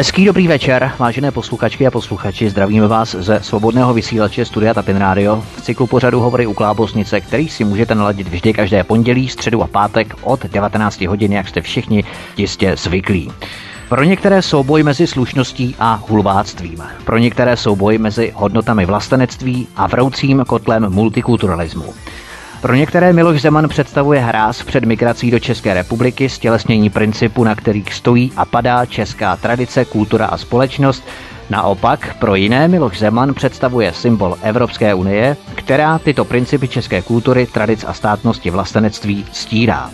Hezký dobrý večer, vážené posluchačky a posluchači. Zdravíme vás ze svobodného vysílače Studia Tapin Radio v cyklu pořadu Hovory u Klábosnice, který si můžete naladit vždy každé pondělí, středu a pátek od 19 hodin, jak jste všichni jistě zvyklí. Pro některé souboj mezi slušností a hulváctvím. Pro některé souboj mezi hodnotami vlastenectví a vroucím kotlem multikulturalismu. Pro některé Miloš Zeman představuje hráz před migrací do České republiky, stělesnění principu, na kterých stojí a padá česká tradice, kultura a společnost. Naopak pro jiné Miloš Zeman představuje symbol Evropské unie, která tyto principy české kultury, tradic a státnosti vlastenectví stírá.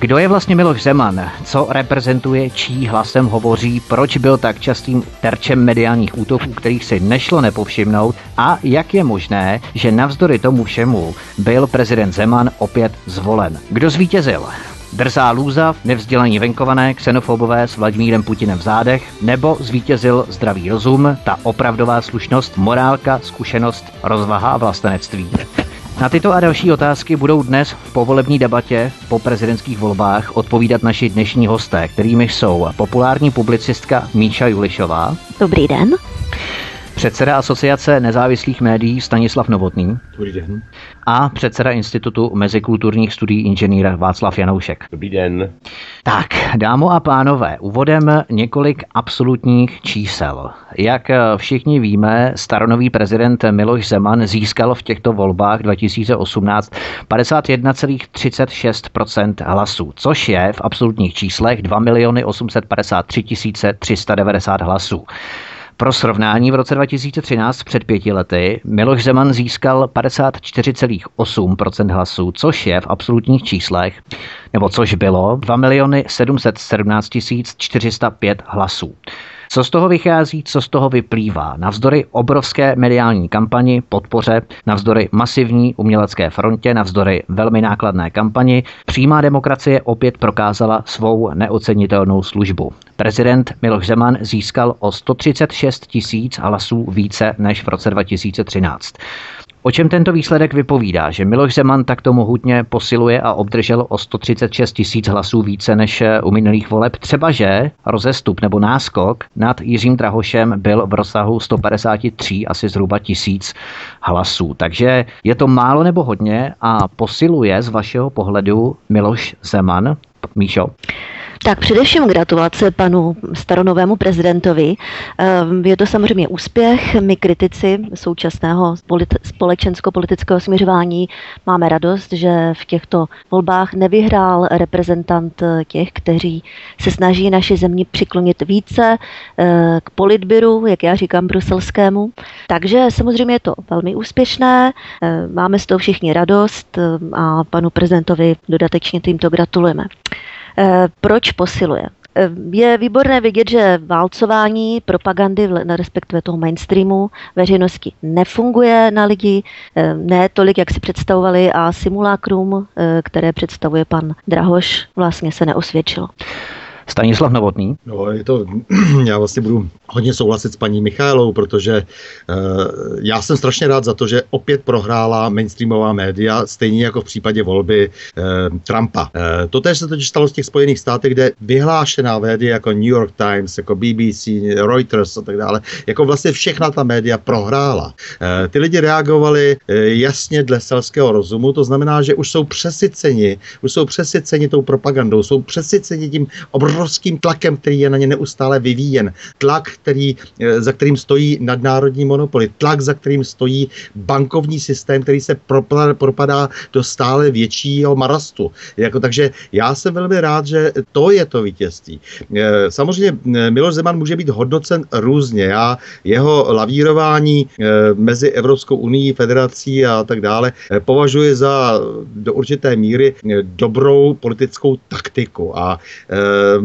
Kdo je vlastně Miloš Zeman? Co reprezentuje, čí hlasem hovoří, proč byl tak častým terčem mediálních útoků, kterých si nešlo nepovšimnout a jak je možné, že navzdory tomu všemu byl prezident Zeman opět zvolen? Kdo zvítězil? Drzá lůza, nevzdělaní venkované, xenofobové s Vladimírem Putinem v zádech, nebo zvítězil zdravý rozum, ta opravdová slušnost, morálka, zkušenost, rozvaha a vlastenectví. Na tyto a další otázky budou dnes v povolební debatě po prezidentských volbách odpovídat naši dnešní hosté, kterými jsou populární publicistka Míša Julišová. Dobrý den. Předseda Asociace nezávislých médií Stanislav Novotný. Dobrý den. A předseda Institutu mezikulturních studií inženýra Václav Janoušek. Dobrý den. Tak, dámo a pánové, úvodem několik absolutních čísel. Jak všichni víme, staronový prezident Miloš Zeman získal v těchto volbách 2018 51,36% hlasů, což je v absolutních číslech 2 853 390 hlasů. Pro srovnání v roce 2013 před pěti lety Miloš Zeman získal 54,8% hlasů, což je v absolutních číslech, nebo což bylo 2 717 405 hlasů. Co z toho vychází, co z toho vyplývá? Navzdory obrovské mediální kampani, podpoře, navzdory masivní umělecké frontě, navzdory velmi nákladné kampani, přímá demokracie opět prokázala svou neocenitelnou službu. Prezident Miloš Zeman získal o 136 tisíc hlasů více než v roce 2013. O čem tento výsledek vypovídá, že Miloš Zeman takto mohutně posiluje a obdržel o 136 tisíc hlasů více než u minulých voleb, třeba že rozestup nebo náskok nad Jiřím Drahošem byl v rozsahu 153 asi zhruba tisíc hlasů. Takže je to málo nebo hodně a posiluje z vašeho pohledu Miloš Zeman? Míšo? Tak především gratulace panu staronovému prezidentovi. Ehm, je to samozřejmě úspěch. My kritici současného společensko-politického směřování máme radost, že v těchto volbách nevyhrál reprezentant těch, kteří se snaží naši zemi přiklonit více eh, k politbyru, jak já říkám, bruselskému. Takže samozřejmě je to velmi úspěšné, eh, máme z toho všichni radost eh, a panu prezidentovi dodatečně tímto gratulujeme. Eh, proč posiluje? Eh, je výborné vidět, že válcování propagandy, respektive toho mainstreamu veřejnosti nefunguje na lidi, eh, ne tolik, jak si představovali a simulakrum, které představuje pan Drahoš, vlastně se neosvědčilo. Stanislav Novotný. No, je to, já vlastně budu hodně souhlasit s paní Michálou, protože uh, já jsem strašně rád za to, že opět prohrála mainstreamová média, stejně jako v případě volby uh, Trumpa. Uh, to tež se totiž stalo z těch Spojených státech, kde vyhlášená média jako New York Times, jako BBC, Reuters a tak dále, jako vlastně všechna ta média prohrála. Uh, ty lidi reagovali uh, jasně dle selského rozumu, to znamená, že už jsou přesyceni, už jsou přesyceni tou propagandou, jsou přesyceni tím obrovským obrovským tlakem, který je na ně neustále vyvíjen. Tlak, který, eh, za kterým stojí nadnárodní monopoly. Tlak, za kterým stojí bankovní systém, který se propadá do stále většího marastu. Jako, takže já jsem velmi rád, že to je to vítězství. Eh, samozřejmě eh, Miloš Zeman může být hodnocen různě. Já jeho lavírování mezi Evropskou unii, federací a tak dále považuji za do určité míry dobrou politickou taktiku. A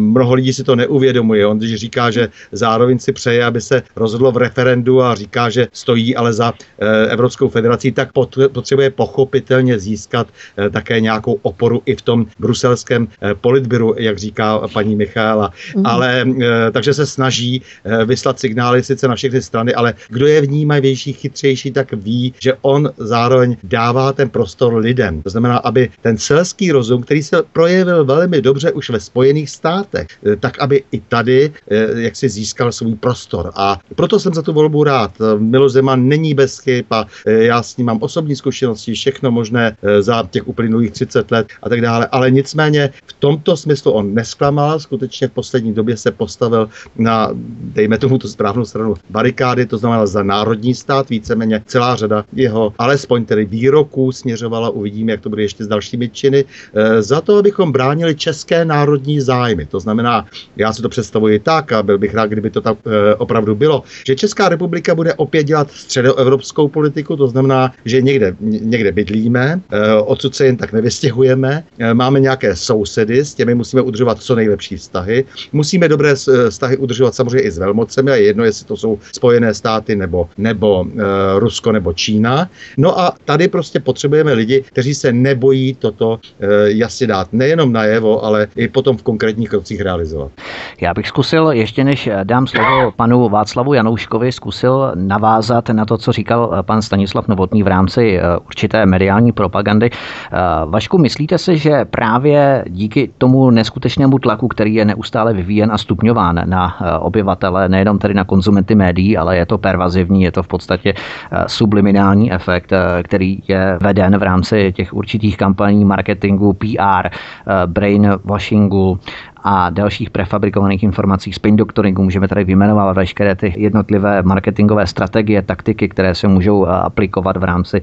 mnoho lidí si to neuvědomuje. On když říká, že zároveň si přeje, aby se rozhodlo v referendu a říká, že stojí ale za eh, Evropskou federací, tak potřebuje pochopitelně získat eh, také nějakou oporu i v tom bruselském eh, politbyru, jak říká paní Michála. Mm. Ale takže se snaží vyslat signály sice na všechny strany, ale kdo je vnímavější, chytřejší, tak ví, že on zároveň dává ten prostor lidem. To znamená, aby ten selský rozum, který se projevil velmi dobře už ve Spojených státech, státech, tak aby i tady jak si získal svůj prostor. A proto jsem za tu volbu rád. Miloš Zeman není bez chyb a já s ním mám osobní zkušenosti, všechno možné za těch uplynulých 30 let a tak dále. Ale nicméně v tomto smyslu on nesklamal, skutečně v poslední době se postavil na, dejme tomu tu správnou stranu barikády, to znamená za národní stát, víceméně celá řada jeho, alespoň tedy výroků směřovala, uvidíme, jak to bude ještě s dalšími činy, eh, za to, abychom bránili české národní zájmy. To znamená, já si to představuji tak, a byl bych rád, kdyby to tak eh, opravdu bylo, že Česká republika bude opět dělat středoevropskou politiku, to znamená, že někde, někde bydlíme, eh, odsud se jen tak nevystěhujeme, máme nějaké sousedy, s těmi musíme udržovat co nejlepší vztahy, musíme dobré vztahy udržovat samozřejmě i s velmocemi, a je jedno, jestli to jsou Spojené státy nebo, nebo e, Rusko nebo Čína. No a tady prostě potřebujeme lidi, kteří se nebojí toto e, jasně dát nejenom najevo, ale i potom v konkrétních krocích realizovat. Já bych zkusil, ještě než dám slovo panu Václavu Janouškovi, zkusil navázat na to, co říkal eh, pan Stanislav Novotný v rámci určité mediální propagandy. Vašku, myslíte si, že právě díky tomu neskutečnému tlaku, který je neustále vyvíjen a stupňován na obyvatele, nejenom tedy na konzumenty médií, ale je to pervazivní, je to v podstatě eh, subliminální efekt, eh, který je veden v rámci těch určitých kampaní marketingu, PR, eh, brainwashingu a dalších prefabrikovaných informací, spin doctoringu. Můžeme tady vyjmenovat veškeré ty jednotlivé marketingové strategie, taktiky, které se můžou aplikovat v rámci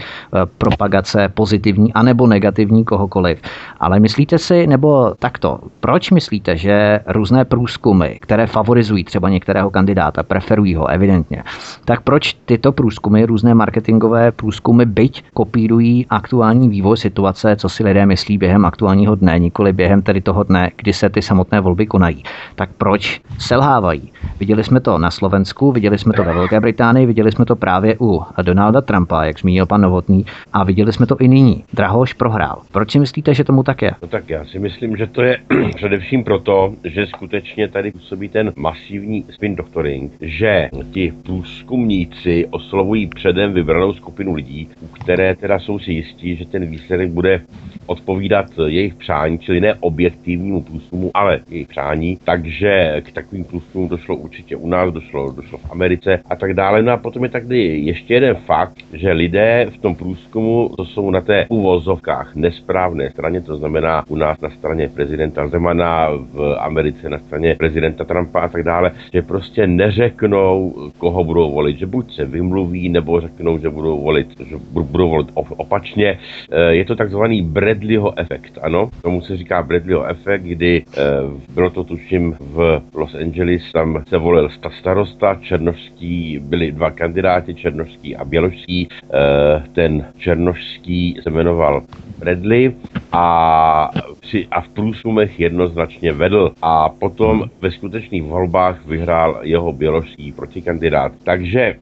propagace pozitivní anebo negativní kohokoliv. Ale myslíte si, nebo takto, proč myslíte, že různé průzkumy, které favorizují třeba některého kandidáta, preferují ho evidentně, tak proč tyto průzkumy, různé marketingové průzkumy, byť kopírují aktuální vývoj situace, co si lidé myslí během aktuálního dne, nikoli během tedy toho dne, kdy se ty samotné volby konají. Tak proč selhávají? Viděli jsme to na Slovensku, viděli jsme to ve Velké Británii, viděli jsme to právě u Donalda Trumpa, jak zmínil pan Novotný, a viděli jsme to i nyní. Drahoš prohrál. Proč si myslíte, že tomu tak je? No tak já si myslím, že to je především proto, že skutečně tady působí ten masivní spin doctoring, že ti průzkumníci oslovují předem vybranou skupinu lidí, u které teda jsou si jistí, že ten výsledek bude odpovídat jejich přání, čili ne objektivnímu průzkumu, ale jejich přání. Takže k takovým průzkumům došlo určitě u nás, došlo, došlo v Americe a tak dále. No a potom je tady ještě jeden fakt, že lidé v tom průzkumu, to jsou na té uvozovkách nesprávné straně, to znamená u nás na straně prezidenta Zemana, v Americe na straně prezidenta Trumpa a tak dále, že prostě neřeknou, koho budou volit, že buď se vymluví, nebo řeknou, že budou volit, že budou volit opačně. Eh, je to takzvaný Bradleyho efekt, ano, tomu se říká Bradleyho efekt, kdy eh, bylo to tuším v Los Angeles, tam se volil starosta, černošský, byli dva kandidáti, černošský a běložský, eh, ten černošský se jmenoval Bradley a, při, a v průzkumech jednoznačně vedl. A potom ve skutečných volbách vyhrál jeho běložský protikandidát. Takže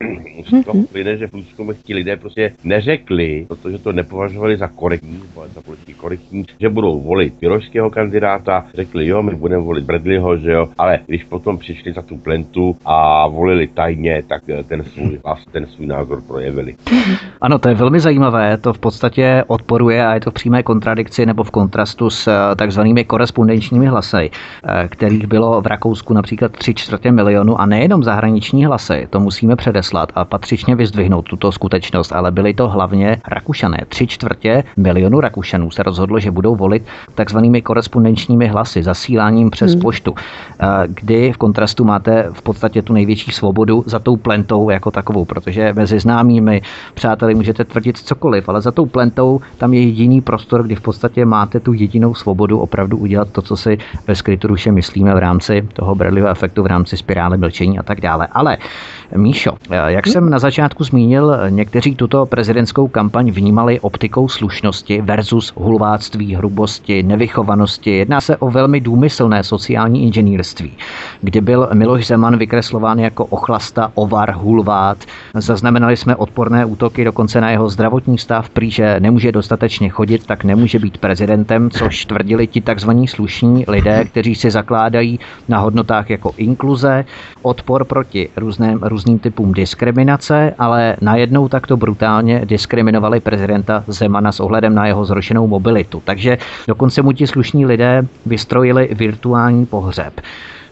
z toho plyne, že v průzkumech ti lidé prostě neřekli, protože to nepovažovali za korektní, za politicky korektní, že budou volit běložského kandidáta, řekli jo, my budeme volit Bradleyho, že jo, ale když potom přišli za tu plentu a volili tajně, tak eh, ten svůj ten svůj názor projevili. Ano, to je velmi zajímavé, to v podstatě odporuje a je to v přímé kontradikci nebo v kontrastu s eh, takzvanými korespondenčními hlasy, eh, kterých bylo v Rakousku například 3 čtvrtě milionu a nejenom zahraniční hlasy, to musíme předeslat a patřičně vyzdvihnout tuto skutečnost, ale byly to hlavně Rakušané. Tři čtvrtě milionu Rakušanů se rozhodlo, že budou volit takzvanými korespondenčními hlasy, zasíláním přes hmm. poštu, eh, kdy v kontrastu máte v podstatě tu největší svobodu za tou plentou jako takovou, protože mezi známými přáteli můžete tvrdit cokoliv, ale za tou plentou tam je jediný prostor, kdy v podstatě máte tu jedinou svobodu opravdu udělat to, co si ve skrytu duše myslíme v rámci toho Bradleyho efektu, v rámci spirály mlčení a tak dále. Ale Míšo, jak jsem na začátku zmínil, někteří tuto prezidentskou kampaň vnímali optikou slušnosti versus hulváctví, hrubosti, nevychovanosti. Jedná se o velmi důmyslné sociální inženýrství, kdy byl Miloš Zeman vykreslován jako ochlasta, ovar, hulvát. Zaznamenali jsme odporné útoky dokonce na jeho zdravotní stav, prý, že nemůže dostatečně chodit, tak nemůže být prezidentem, což tvrdili ti takzvaní slušní lidé, kteří si zakládají na hodnotách jako inkluze, odpor proti různým, různým typům diskriminace, ale najednou takto brutálně diskriminovali prezidenta Zemana s ohledem na jeho zrušenou mobilitu. Takže dokonce mu ti slušní lidé vystrojili virtuální pohřeb.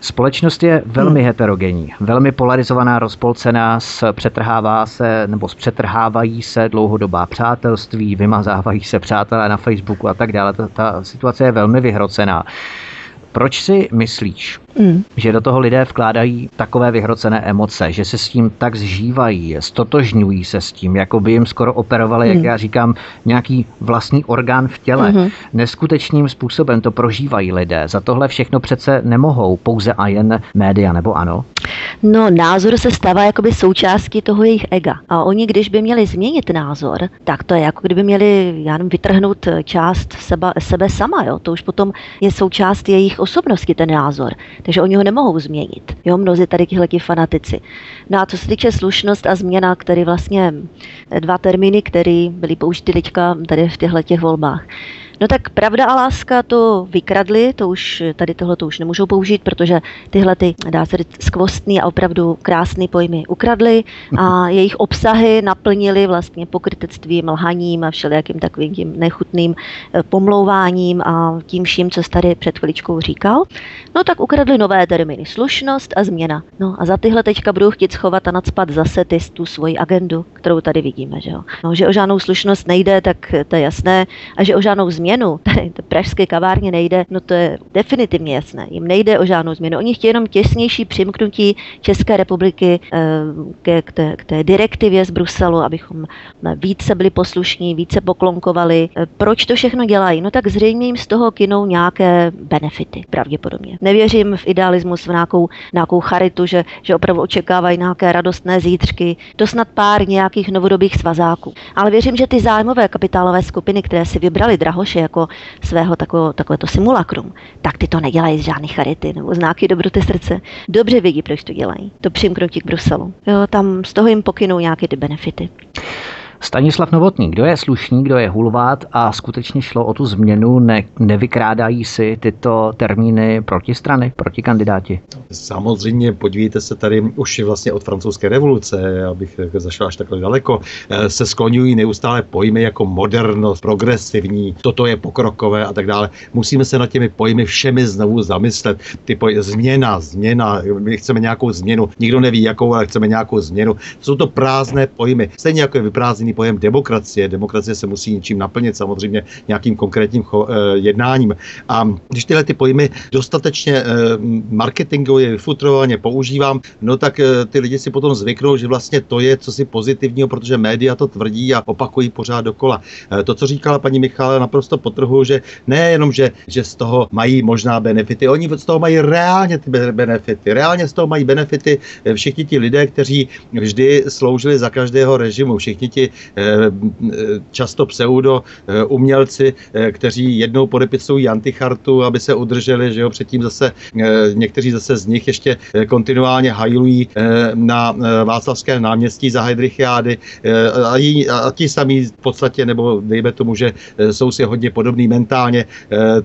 Společnost je velmi hmm. heterogenní, velmi polarizovaná, rozpolcená, přetrhává se nebo zpřetrhávají se dlouhodobá přátelství, vymazávají se přátelé na Facebooku a tak dále. Ta, ta situace je velmi vyhrocená. Proč si myslíš, mm. že do toho lidé vkládají takové vyhrocené emoce, že se s tím tak zžívají, stotožňují se s tím, jako by jim skoro operovali, mm. jak hmm. já říkám, nějaký vlastní orgán v těle. Mm. Neskutečným způsobem to prožívají lidé. Za tohle všechno přece nemohou pouze a jen média, nebo ano? No, názor se stává jakoby součástí toho jejich ega. A oni, když by měli změnit názor, tak to je jako kdyby měli, já nevím, vytrhnout část seba, sebe sama, jo. To už potom je součást jejich osobnosti, ten názor. Takže oni ho nemohou změnit. Jo, mnozí tady tihleti fanatici. No a co se týče slušnost a změna, které vlastně dva termíny, které byly použity teďka tady v těchto těch volbách. No tak pravda a láska to vykradli, to už tady tohle to už nemůžou použít, protože tyhle ty, dá se říct, skvostný a opravdu krásný pojmy ukradli a jejich obsahy naplnili vlastně pokrytectvím, lhaním a všelijakým takovým tím nechutným eh, pomlouváním a tím vším, co jsi tady před chviličkou říkal. No tak ukradli nové termíny, slušnost a změna. No a za tyhle teďka budou chtít schovat a nadspat zase ty, tu svoji agendu, kterou tady vidíme, že jo. No, že o žádnou slušnost nejde, tak to je jasné, a že o žádnou změnu změnu, to pražské kavárně nejde, no to je definitivně jasné. Jim nejde o žádnou změnu. Oni chtějí jenom těsnější přimknutí České republiky eh, ke, k, té, k té direktivě z Bruselu, abychom více byli poslušní, více poklonkovali. Eh, proč to všechno dělají? No tak zřejmě jim z toho kinou nějaké benefity, pravděpodobně. Nevěřím v idealismus, v nějakou, nějakou charitu, že, že opravdu očekávají nějaké radostné zítřky. To snad pár nějakých novodobých svazáků. Ale věřím, že ty zájmové kapitálové skupiny, které si vybrali Drahoše Ježíše jako svého takové, takovéto simulakrum, tak ty to nedělají z žádné charity nebo znáky dobroty srdce. Dobře vědí, proč to dělají. To přimknutí k Bruselu. Jo, tam z toho jim pokynou nějaké ty benefity. Stanislav Novotný, kdo je slušný, kdo je hulvát a skutečně šlo o tu změnu, ne, nevykrádají si tyto termíny protistrany, protikandidáti? Samozřejmě, podívejte se tady už vlastně od francouzské revoluce, abych zašel až takhle daleko, eh, se skloňují neustále pojmy jako modernost, progresivní, toto je pokrokové a tak dále. Musíme se nad těmi pojmy všemi znovu zamyslet. Ty poj- změna, změna, my chceme nějakou změnu, nikdo neví jakou, ale chceme nějakou změnu. Jsou to prázdné pojmy, stejně jako je vyprázdný jiný pojem demokracie. Demokracie se musí něčím naplnit, samozřejmě nějakým konkrétním cho, eh, jednáním. A když tyhle ty pojmy dostatečně eh, marketingově, vyfutrovaně používám, no tak eh, ty lidi si potom zvyknou, že vlastně to je co si pozitivního, protože média to tvrdí a opakují pořád dokola. To, co říkala paní Michála, naprosto potrhu, že nejenom, že, že z toho mají možná benefity, oni z toho mají reálně ty benefity. Reálně z toho mají benefity všichni ti lidé, kteří vždy sloužili za každého režimu, všichni ti často pseudo eh, umělci, eh, kteří jednou podepisují antichartu, aby se udrželi, že jo, předtím zase někteří zase z nich ještě kontinuálně hajlují na Václavské náměstí za Heidrichiády a, a ti samí v podstatě, nebo dejme tomu, že jsou si hodně podobný mentálně,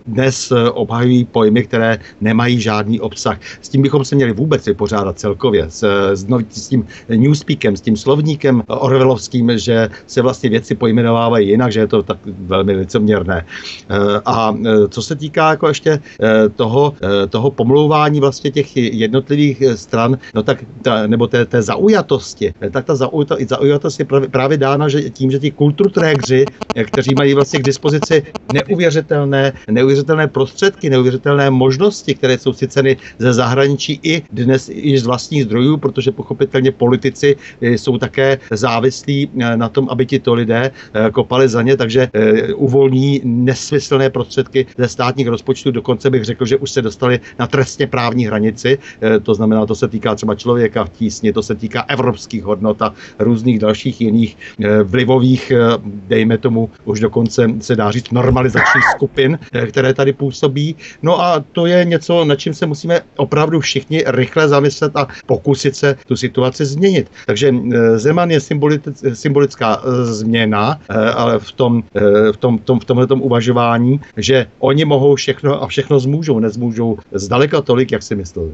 dnes obhajují pojmy, které nemají žádný obsah. S tím bychom se měli vůbec vypořádat celkově, s, s tím newspeakem, s tím slovníkem orvelovským, že se vlastně věci pojmenovávají jinak, že je to tak velmi licoměrné. Eh, a eh, co se týká jako ještě eh, toho, toho pomlouvání vlastně těch jednotlivých stran, no tak ta, nebo té, té zaujatosti, tak ta zaujatost je právě, dána že tím, že ti kulturtrégři, kteří mají vlastně k dispozici neuvěřitelné, neuvěřitelné prostředky, neuvěřitelné možnosti, které jsou si ceny ze zahraničí i dnes i z vlastních zdrojů, protože pochopitelně politici jsou také závislí na tom, aby ti to lidé eh, kopali za ně, takže eh, uvolní nesmyslné prostředky ze státních rozpočtů. Dokonce bych řekl, že už se dostali na trestně právní hranici. Eh, to znamená, to se týká třeba člověka v tísni, to se týká evropských hodnot a různých dalších jiných vlivových, dejme tomu, už dokonce se dá říct normalizačních skupin, které tady působí. No a to je něco, na čím se musíme opravdu všichni rychle zamyslet a pokusit se tu situaci změnit. Takže Zeman je symbolická politická eh, změna, eh, ale v tom, eh, v tom, tom, v tomhle uvažování, že oni mohou všechno a všechno zmůžou, nezmůžou zdaleka tolik, jak si mysleli.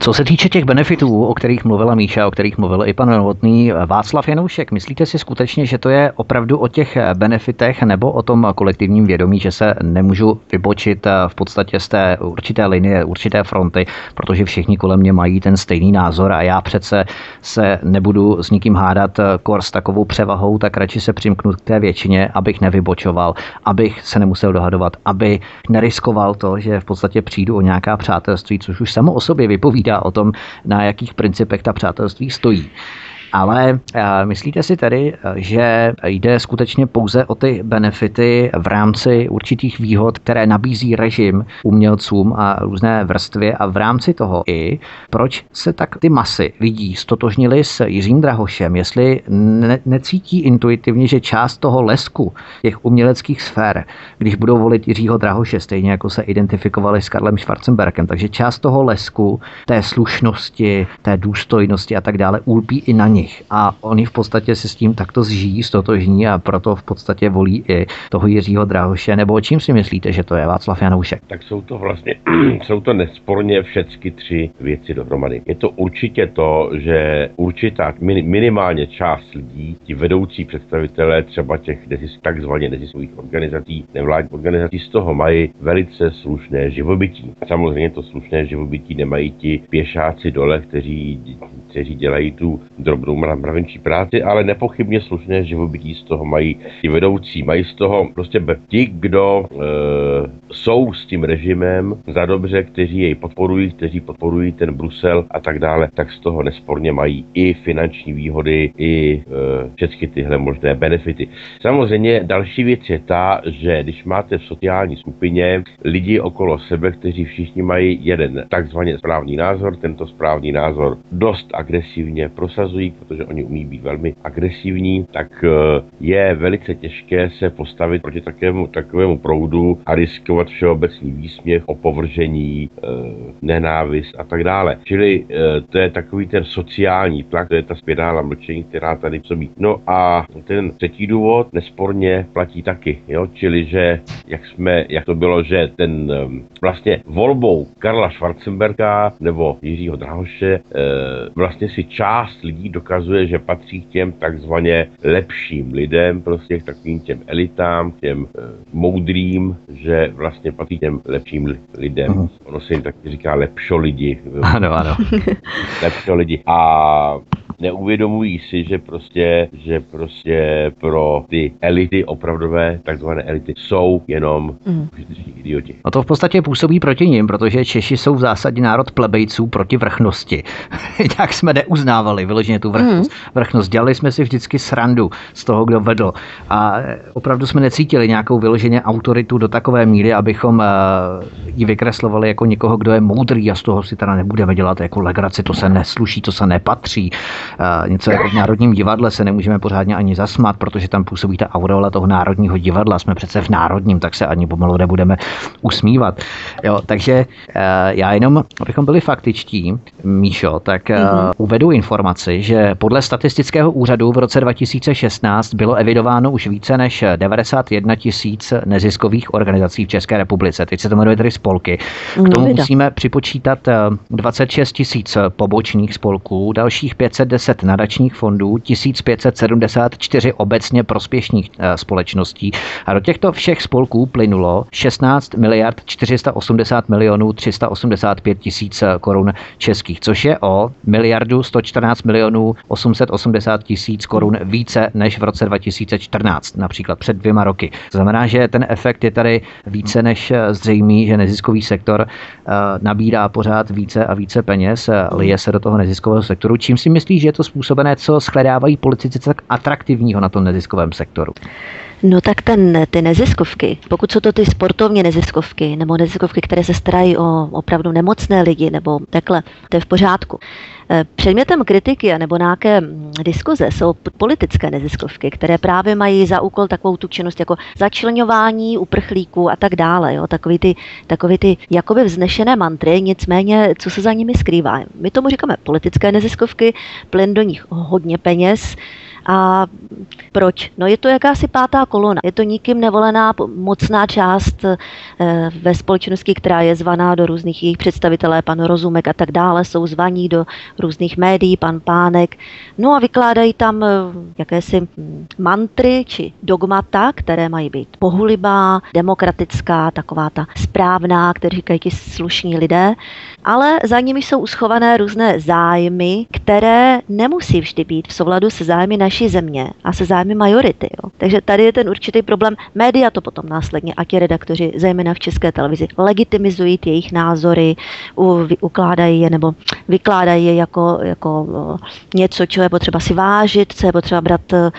Co se týče těch benefitů, o kterých mluvila Míša, o kterých mluvil i pan Novotný, Václav Janoušek, myslíte si skutečně, že to je opravdu o těch benefitech nebo o tom kolektivním vědomí, že se nemůžu vybočit eh, v podstatě z té určité linie, určité fronty, protože všichni kolem mě mají ten stejný názor a já přece se nebudu s nikým hádat eh, kor s takovou převahou, tak radši se přimknu k té většině, abych nevybočoval, abych se nemusel dohadovat, aby neriskoval to, že v podstatě přijdu o nějaká přátelství, což už samo o sobě vypovídá o tom, na jakých principech ta přátelství stojí. Ale eh, myslíte si tedy, eh, že jde skutečně pouze o ty benefity v rámci určitých výhod, které nabízí režim umělcům a různé vrstvy? A v rámci toho i, proč se tak ty masy lidí stotožnili s Jiřím Drahošem, jestli ne- necítí intuitivně, že část toho lesku těch uměleckých sfér, když budou volit Jiřího Drahoše, stejně jako se identifikovali s Karlem Schwarzenbergem, takže část toho lesku, té slušnosti, té důstojnosti a tak dále ulpí i na ně nich a oni v podstatě se s tím takto zžijí, stotožní a proto v podstatě volí i toho Jiřího Drahoše, nebo o čím si myslíte, že to je Václav Janoušek? Tak jsou to vlastně, jsou to nesporně všechny tři věci dohromady. Je to určitě to, že určitá minimálně část lidí, ti vedoucí představitelé třeba těch takzvaně neziskových organizací, nevládních organizací, z toho mají velice slušné živobytí. Samozřejmě to slušné živobytí nemají ti pěšáci dole, kteří, kteří dělají tu drobnou dobrou mravenčí práci, ale nepochybně slušné živobytí z toho mají i vedoucí. Mají z toho prostě ti, kdo e, jsou s tím režimem za dobře, kteří jej podporují, kteří podporují ten Brusel a tak dále, tak z toho nesporně mají i finanční výhody, i e, všechny tyhle možné benefity. Samozřejmě další věc je ta, že když máte v sociální skupině lidi okolo sebe, kteří všichni mají jeden takzvaně správný názor, tento správný názor dost agresivně prosazují, protože oni umí být velmi agresivní, tak eh, je velice těžké se postavit proti takovému, takovému proudu a riskovat všeobecný výsměch, opovržení, eh, nenávist a tak dále. Čili eh, to je takový ten sociální tlak, to je ta spirála mlčení, která tady působí. No a ten třetí důvod nesporně platí taky, jo? čili že jak jsme, jak to bylo, že ten vlastně volbou Karla Schwarzenberga nebo Jiřího Drahoše vlastně si část lidí dokáže ukazuje, že patří k těm takzvaně lepším lidem, prostě k takovým těm elitám, k těm e, moudrým, že vlastně patří k těm lepším lidem. Uh-huh. Ono se jim taky říká lepšo lidi. Ano, ano. lepšo lidi. A neuvědomují si, že prostě, že prostě pro ty elity, opravdové takzvané elity, jsou jenom mm. idioti. No to v podstatě působí proti ním, protože Češi jsou v zásadě národ plebejců proti vrchnosti. Jak jsme neuznávali vyloženě tu vrchnost. Mm. vrchnost. Dělali jsme si vždycky srandu z toho, kdo vedl. A opravdu jsme necítili nějakou vyloženě autoritu do takové míry, abychom uh, ji vykreslovali jako někoho, kdo je moudrý a z toho si teda nebudeme dělat jako legraci, to se nesluší, to se nepatří. Eh, něco jako v Národním divadle se nemůžeme pořádně ani zasmat, protože tam působí ta aureola toho Národního divadla. Jsme přece v Národním, tak se ani pomalu nebudeme usmívat. Jo, takže eh, já jenom, abychom byli faktičtí, Míšo, tak mm-hmm. uvedu informaci, že podle statistického úřadu v roce 2016 bylo evidováno už více než 91 tisíc neziskových organizací v České republice. Teď se to jmenuje tedy spolky. K tomu musíme připočítat 26 tisíc pobočných spolků, dalších 510 10 nadačních fondů, 1574 obecně prospěšných eh, společností a do těchto všech spolků plynulo 16 miliard 480 milionů 385 tisíc eh, korun českých, což je o miliardu 114 milionů 880 tisíc korun více než v roce 2014, například před dvěma roky. Znamená, že ten efekt je tady více než eh, zřejmý, že neziskový sektor nabírá pořád více a více peněz, lije se do toho neziskového sektoru. Čím si myslíš, že je to způsobené, co shledávají politici tak atraktivního na tom neziskovém sektoru? No tak ten, ty neziskovky, pokud jsou to ty sportovní neziskovky, nebo neziskovky, které se starají o opravdu nemocné lidi, nebo takhle, to je v pořádku. Eh, předmětem kritiky nebo nějaké mm, diskuze jsou politické neziskovky, které právě mají za úkol takovou tu činnost jako začlenování uprchlíků a tak dále. Jo? Takový, ty, takový ty jakoby vznešené mantry, nicméně, co se za nimi skrývá. My tomu říkáme politické neziskovky, plyn do nich hodně peněz, A proč? No je to jakási pátá kolona. Je to nikým nevolená mocná část eh, ve společnosti, která je zvaná do různých jejich představitelé, pan Rozumek a tak dále, jsou zvaní do různých médií, pan Pánek. No a vykládají tam eh, jakési hm, mantry či dogmata, které mají být pohulibá, demokratická, taková ta správná, které říkají ti slušní lidé, ale za nimi jsou uschované různé zájmy, které nemusí vždy být v souladu se zájmy naší země a se zájmy majority. Jo. Takže tady je ten určitý problém. Média to potom následně, a ti redaktoři, zejména v české televizi, legitimizují ty jejich názory, ukládají je nebo vykládají je jako, jako něco, co je potřeba si vážit, co je potřeba brát e,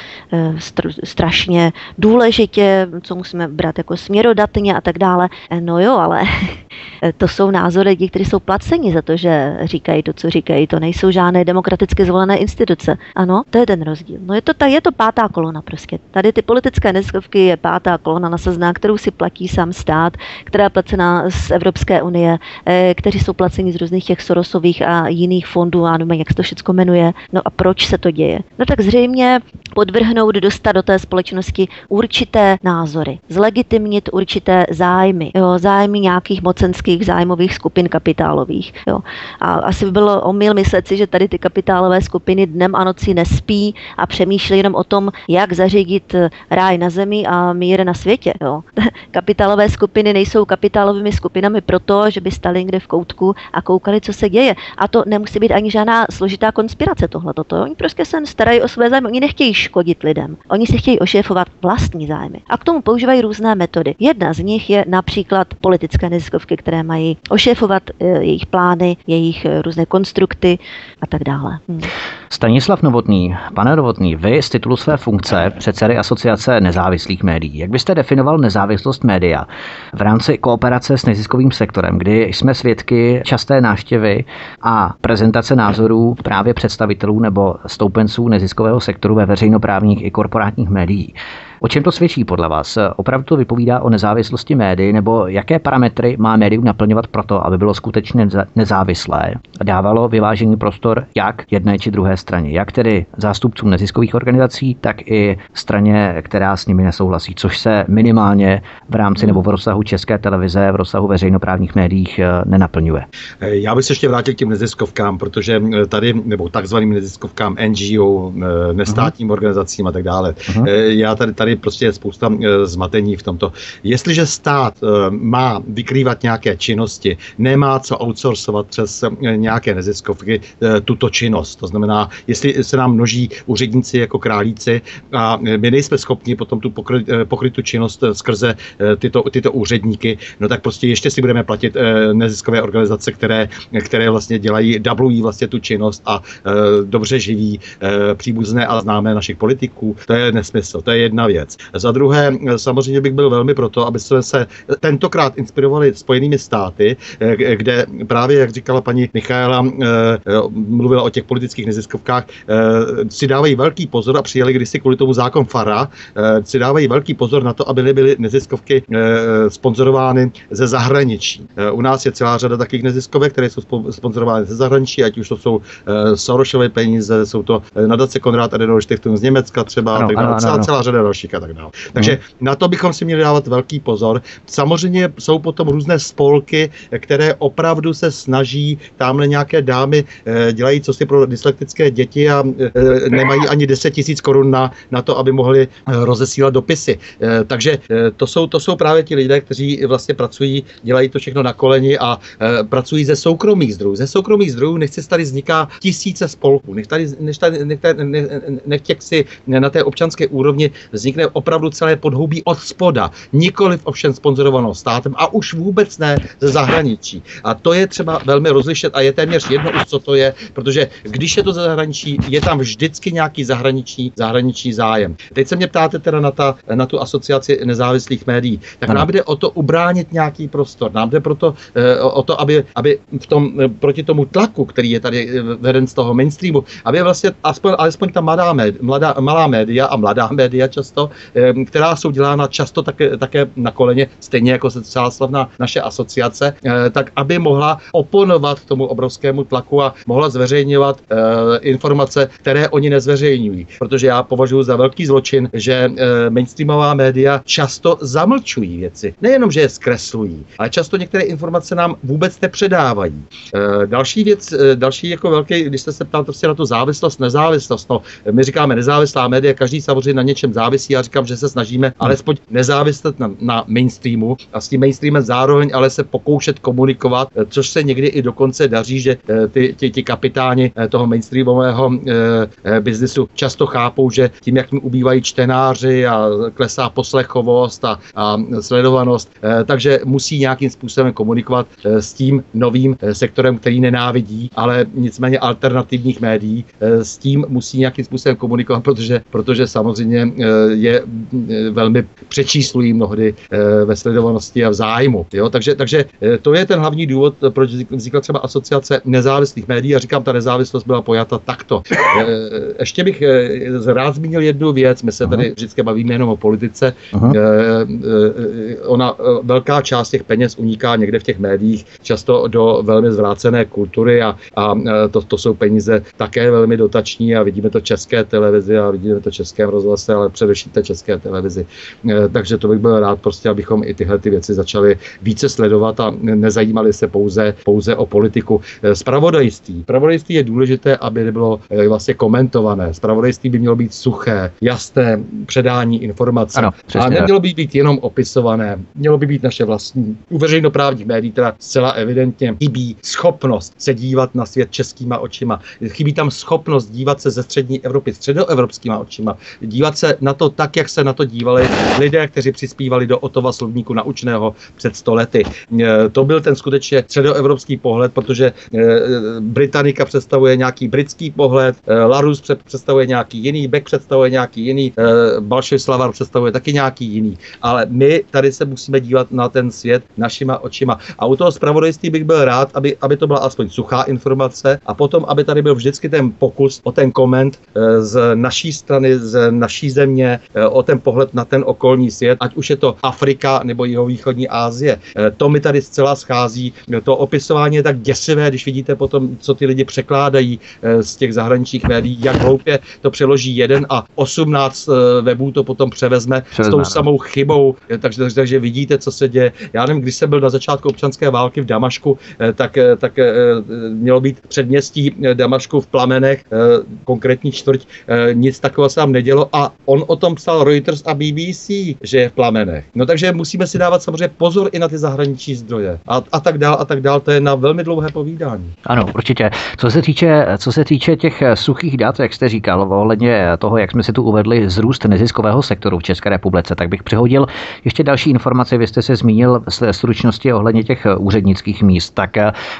strašně důležitě, co musíme brát jako směrodatně a tak dále. E, no jo, ale to jsou názory lidí, kteří jsou placeni za to, že říkají to, co říkají. To nejsou žádné demokraticky zvolené instituce. Ano, to je ten rozdíl. No je to, ta, je to pátá kolona prostě. Tady ty politické neziskovky je pátá kolona nasazná, kterou si platí sám stát, která je placená z Evropské unie, eh, kteří jsou placeni z různých těch Sorosových a jiných fondů, a nevím, jak se to všechno jmenuje. No a proč se to děje? No tak zřejmě podvrhnout, dostat do té společnosti určité názory, zlegitimnit určité zájmy, jo, zájmy nějakých mocenských zájmových skupin kapitálových. Jo. A asi by bylo omyl myslet si, že tady ty kapitálové skupiny dnem a noci nespí a přemýšlí jenom o tom, jak zařídit ráj na zemi a mír na světě. Jo. Kapitálové skupiny nejsou kapitálovými skupinami proto, že by stali někde v koutku a koukali, co se děje. A to nemusí být ani žádná složitá konspirace tohle. Oni prostě se starají o své zájmy. Oni nechtějí škodit lidem. Oni si chtějí ošéfovat vlastní zájmy. A k tomu používají různé metody. Jedna z nich je například politické neziskovky, které mají ošéfovat e, jejich plány, jejich e, různé konstrukty a tak dále. Hmm. Stanislav Novotný, pane Novotný, vy z titulu své funkce předsedy Asociace nezávislých médií, jak byste definoval nezávislost média? V rámci kooperace s neziskovým sektorem, kdy jsme svědky časté návštěvy a prezentace názorů právě představitelů nebo stoupenců neziskového sektoru ve veřejnoprávních i korporátních médií. O čem to svědčí podle vás? Opravdu to vypovídá o nezávislosti médií, nebo jaké parametry má médium naplňovat proto, aby bylo skutečně nezávislé a dávalo vyvážený prostor jak jedné či druhé straně, jak tedy zástupcům neziskových organizací, tak i straně, která s nimi nesouhlasí, což se minimálně v rámci nebo v rozsahu české televize, v rozsahu veřejnoprávních médiích eh, nenaplňuje. Eh, já bych se ještě vrátil k těm neziskovkám, protože eh, tady, nebo takzvaným neziskovkám, NGO, nestátním uh-huh. organizacím a tak dále. Uh-huh. Já tady, tady prostě je spousta zmatení v tomto. Jestliže stát má vykrývat nějaké činnosti, nemá co outsourcovat přes nějaké neziskovky tuto činnost. To znamená, jestli se nám množí úředníci jako králíci a my nejsme schopni potom tu pokry, pokrytu činnost skrze tyto, tyto úředníky, no tak prostě ještě si budeme platit neziskové organizace, které, které vlastně dělají, dublují vlastně tu činnost a dobře živí příbuzné a známé našich politiků. To je nesmysl, to je jedna věc. Za druhé, samozřejmě bych byl velmi proto, aby jsme se tentokrát inspirovali Spojenými státy, kde právě, jak říkala paní Michaela, mluvila o těch politických neziskovkách, si dávají velký pozor a přijeli kdysi kvůli tomu zákon Fara, si dávají velký pozor na to, aby nebyly neziskovky sponzorovány ze zahraničí. U nás je celá řada takových neziskovek, které jsou sponzorovány ze zahraničí, ať už to jsou Sorosové peníze, jsou to nadace Konrad Adenauer Stiftung z Německa třeba, ano, tak ano, celá, ano. celá řada dalších a tak dále. Takže hmm. na to bychom si měli dávat velký pozor. Samozřejmě jsou potom různé spolky, které opravdu se snaží, tamhle nějaké dámy dělají co si pro dyslektické děti a nemají ani 10 tisíc korun na, na to, aby mohli rozesílat dopisy. Takže to jsou, to jsou právě ti lidé, kteří vlastně pracují, dělají to všechno na koleni a pracují ze soukromých zdrojů. Ze soukromých zdrojů nechci tady vzniká tisíce spolků. Nech tady, nech tady, nech tady, nech, nech si na té občanské úrovni vznikne opravdu celé podhoubí od spoda, nikoliv ovšem sponzorovanou státem a už vůbec ne ze zahraničí. A to je třeba velmi rozlišet a je téměř jedno už, co to je, protože když je to ze zahraničí, je tam vždycky nějaký zahraniční, zahraniční zájem. Teď se mě ptáte teda na, ta, na tu asociaci nezávislých médií. Tak nám jde o to ubránit nějaký prostor. Nám jde proto, eh, o to, aby, aby v tom, eh, proti tomu tlaku, který je tady eh, veden z toho mainstreamu, aby vlastně aspoň, alespoň ta mladá, mladá, malá média a mladá média často, jo, která jsou dělána často také, také na koleně, stejně jako se třeba slavná naše asociace, tak aby mohla oponovat tomu obrovskému tlaku a mohla zveřejňovat informace, které oni nezveřejňují. Protože já považuji za velký zločin, že mainstreamová média často zamlčují věci. Nejenom, že je zkreslují, ale často některé informace nám vůbec nepředávají. Další věc, další jako velký, když jste se ptal prostě na tu závislost, nezávislost, no, my říkáme nezávislá média, každý samozřejmě na něčem závisí, já říkám, že se snažíme alespoň nezáviset na, na mainstreamu a s tím mainstreamem zároveň ale se pokoušet komunikovat, eh, což se někdy i dokonce daří, že eh, ty, ty, ty kapitáni eh, toho mainstreamového biznesu často chápou, že tím, jak mi ubývají čtenáři a klesá poslechovost a, a sledovanost, takže musí nějakým způsobem komunikovat s tím novým sektorem, který nenávidí, ale nicméně alternativních médií, s tím musí nějakým způsobem komunikovat, protože, protože samozřejmě eh, je eh, velmi přečíslují mnohdy eh, ve sledovanosti a v zájmu. Jo? Takže, takže to je ten hlavní důvod, proč vznikla třeba asociace nezávislých médií a říkám, ta nezávislost byla pojata takto. Ještě bych rád zmínil jednu věc, my se tady vždycky bavíme jenom o politice. Aha. Ona, velká část těch peněz uniká někde v těch médiích, často do velmi zvrácené kultury a, a to, to jsou peníze také velmi dotační a vidíme to české televizi a vidíme to v českém rozhlase, ale především té české televizi. Eh, takže to bych byl rád prostě, abychom i tyhle ty věci začali více sledovat a nezajímali se pouze, pouze o politiku. Spravodajství. Eh, Spravodajství je důležité, aby nebylo eh, vlastně komentované. Spravodajství by mělo být suché, jasné předání informací. Ano, a nemělo by být jenom opisované. Mělo by být naše vlastní. U veřejnoprávních médií teda zcela evidentně chybí schopnost se dívat na svět českýma očima. Chybí tam schopnost dívat se ze střední Evropy středoevropskýma očima, dívat se na to tak, jak se na to dívali lidé, kteří přispívali do Otova slovníku naučného před stolety. E, to byl ten skutečně středoevropský pohled, protože e, Britannika představuje nějaký britský pohled, e, Larus představuje nějaký jiný, Beck představuje nějaký jiný, Balšev Slavar představuje taky nějaký jiný. Ale my tady se musíme dívat na ten svět našima očima. A u toho zpravodajství bych byl rád, aby, aby to byla aspoň suchá informace a potom, aby tady byl vždycky ten pokus o ten koment z naší strany, z naší země, o ten pohled na ten okolní svět, ať už je to Afrika nebo jihovýchodní Asie. Eh, to mi tady zcela schází. To opisování je tak děsivé, když vidíte potom, co ty lidi překládají eh, z těch zahraničních médií, jak hloupě to přeloží jeden a 18 webů to potom převezme, převezme s tou no. samou chybou. Takže, takže, takže vidíte, co se děje. Já nevím, když jsem byl na začátku občanské války v Damašku, tak, tak mělo být předměstí Damašku v plamenech, konkrétní čtvrť, nic takového se tam nedělo a on o tom psal Reuters a BBC, že je v plamenech. No takže musíme si dávat samozřejmě pozor i na ty zahraniční zdroje a, a tak dál a tak dál. To je na velmi dlouhé povídání. Ano, určitě. Co se týče, co se týče těch suchých dat, jak jste říkal, ohledně toho, jak jsme si tu uvedli zrůst neziskového sektoru v České republice, tak bych přihodil ještě další informace. Vy jste se zmínil z stručnosti ohledně těch úřednických míst. Tak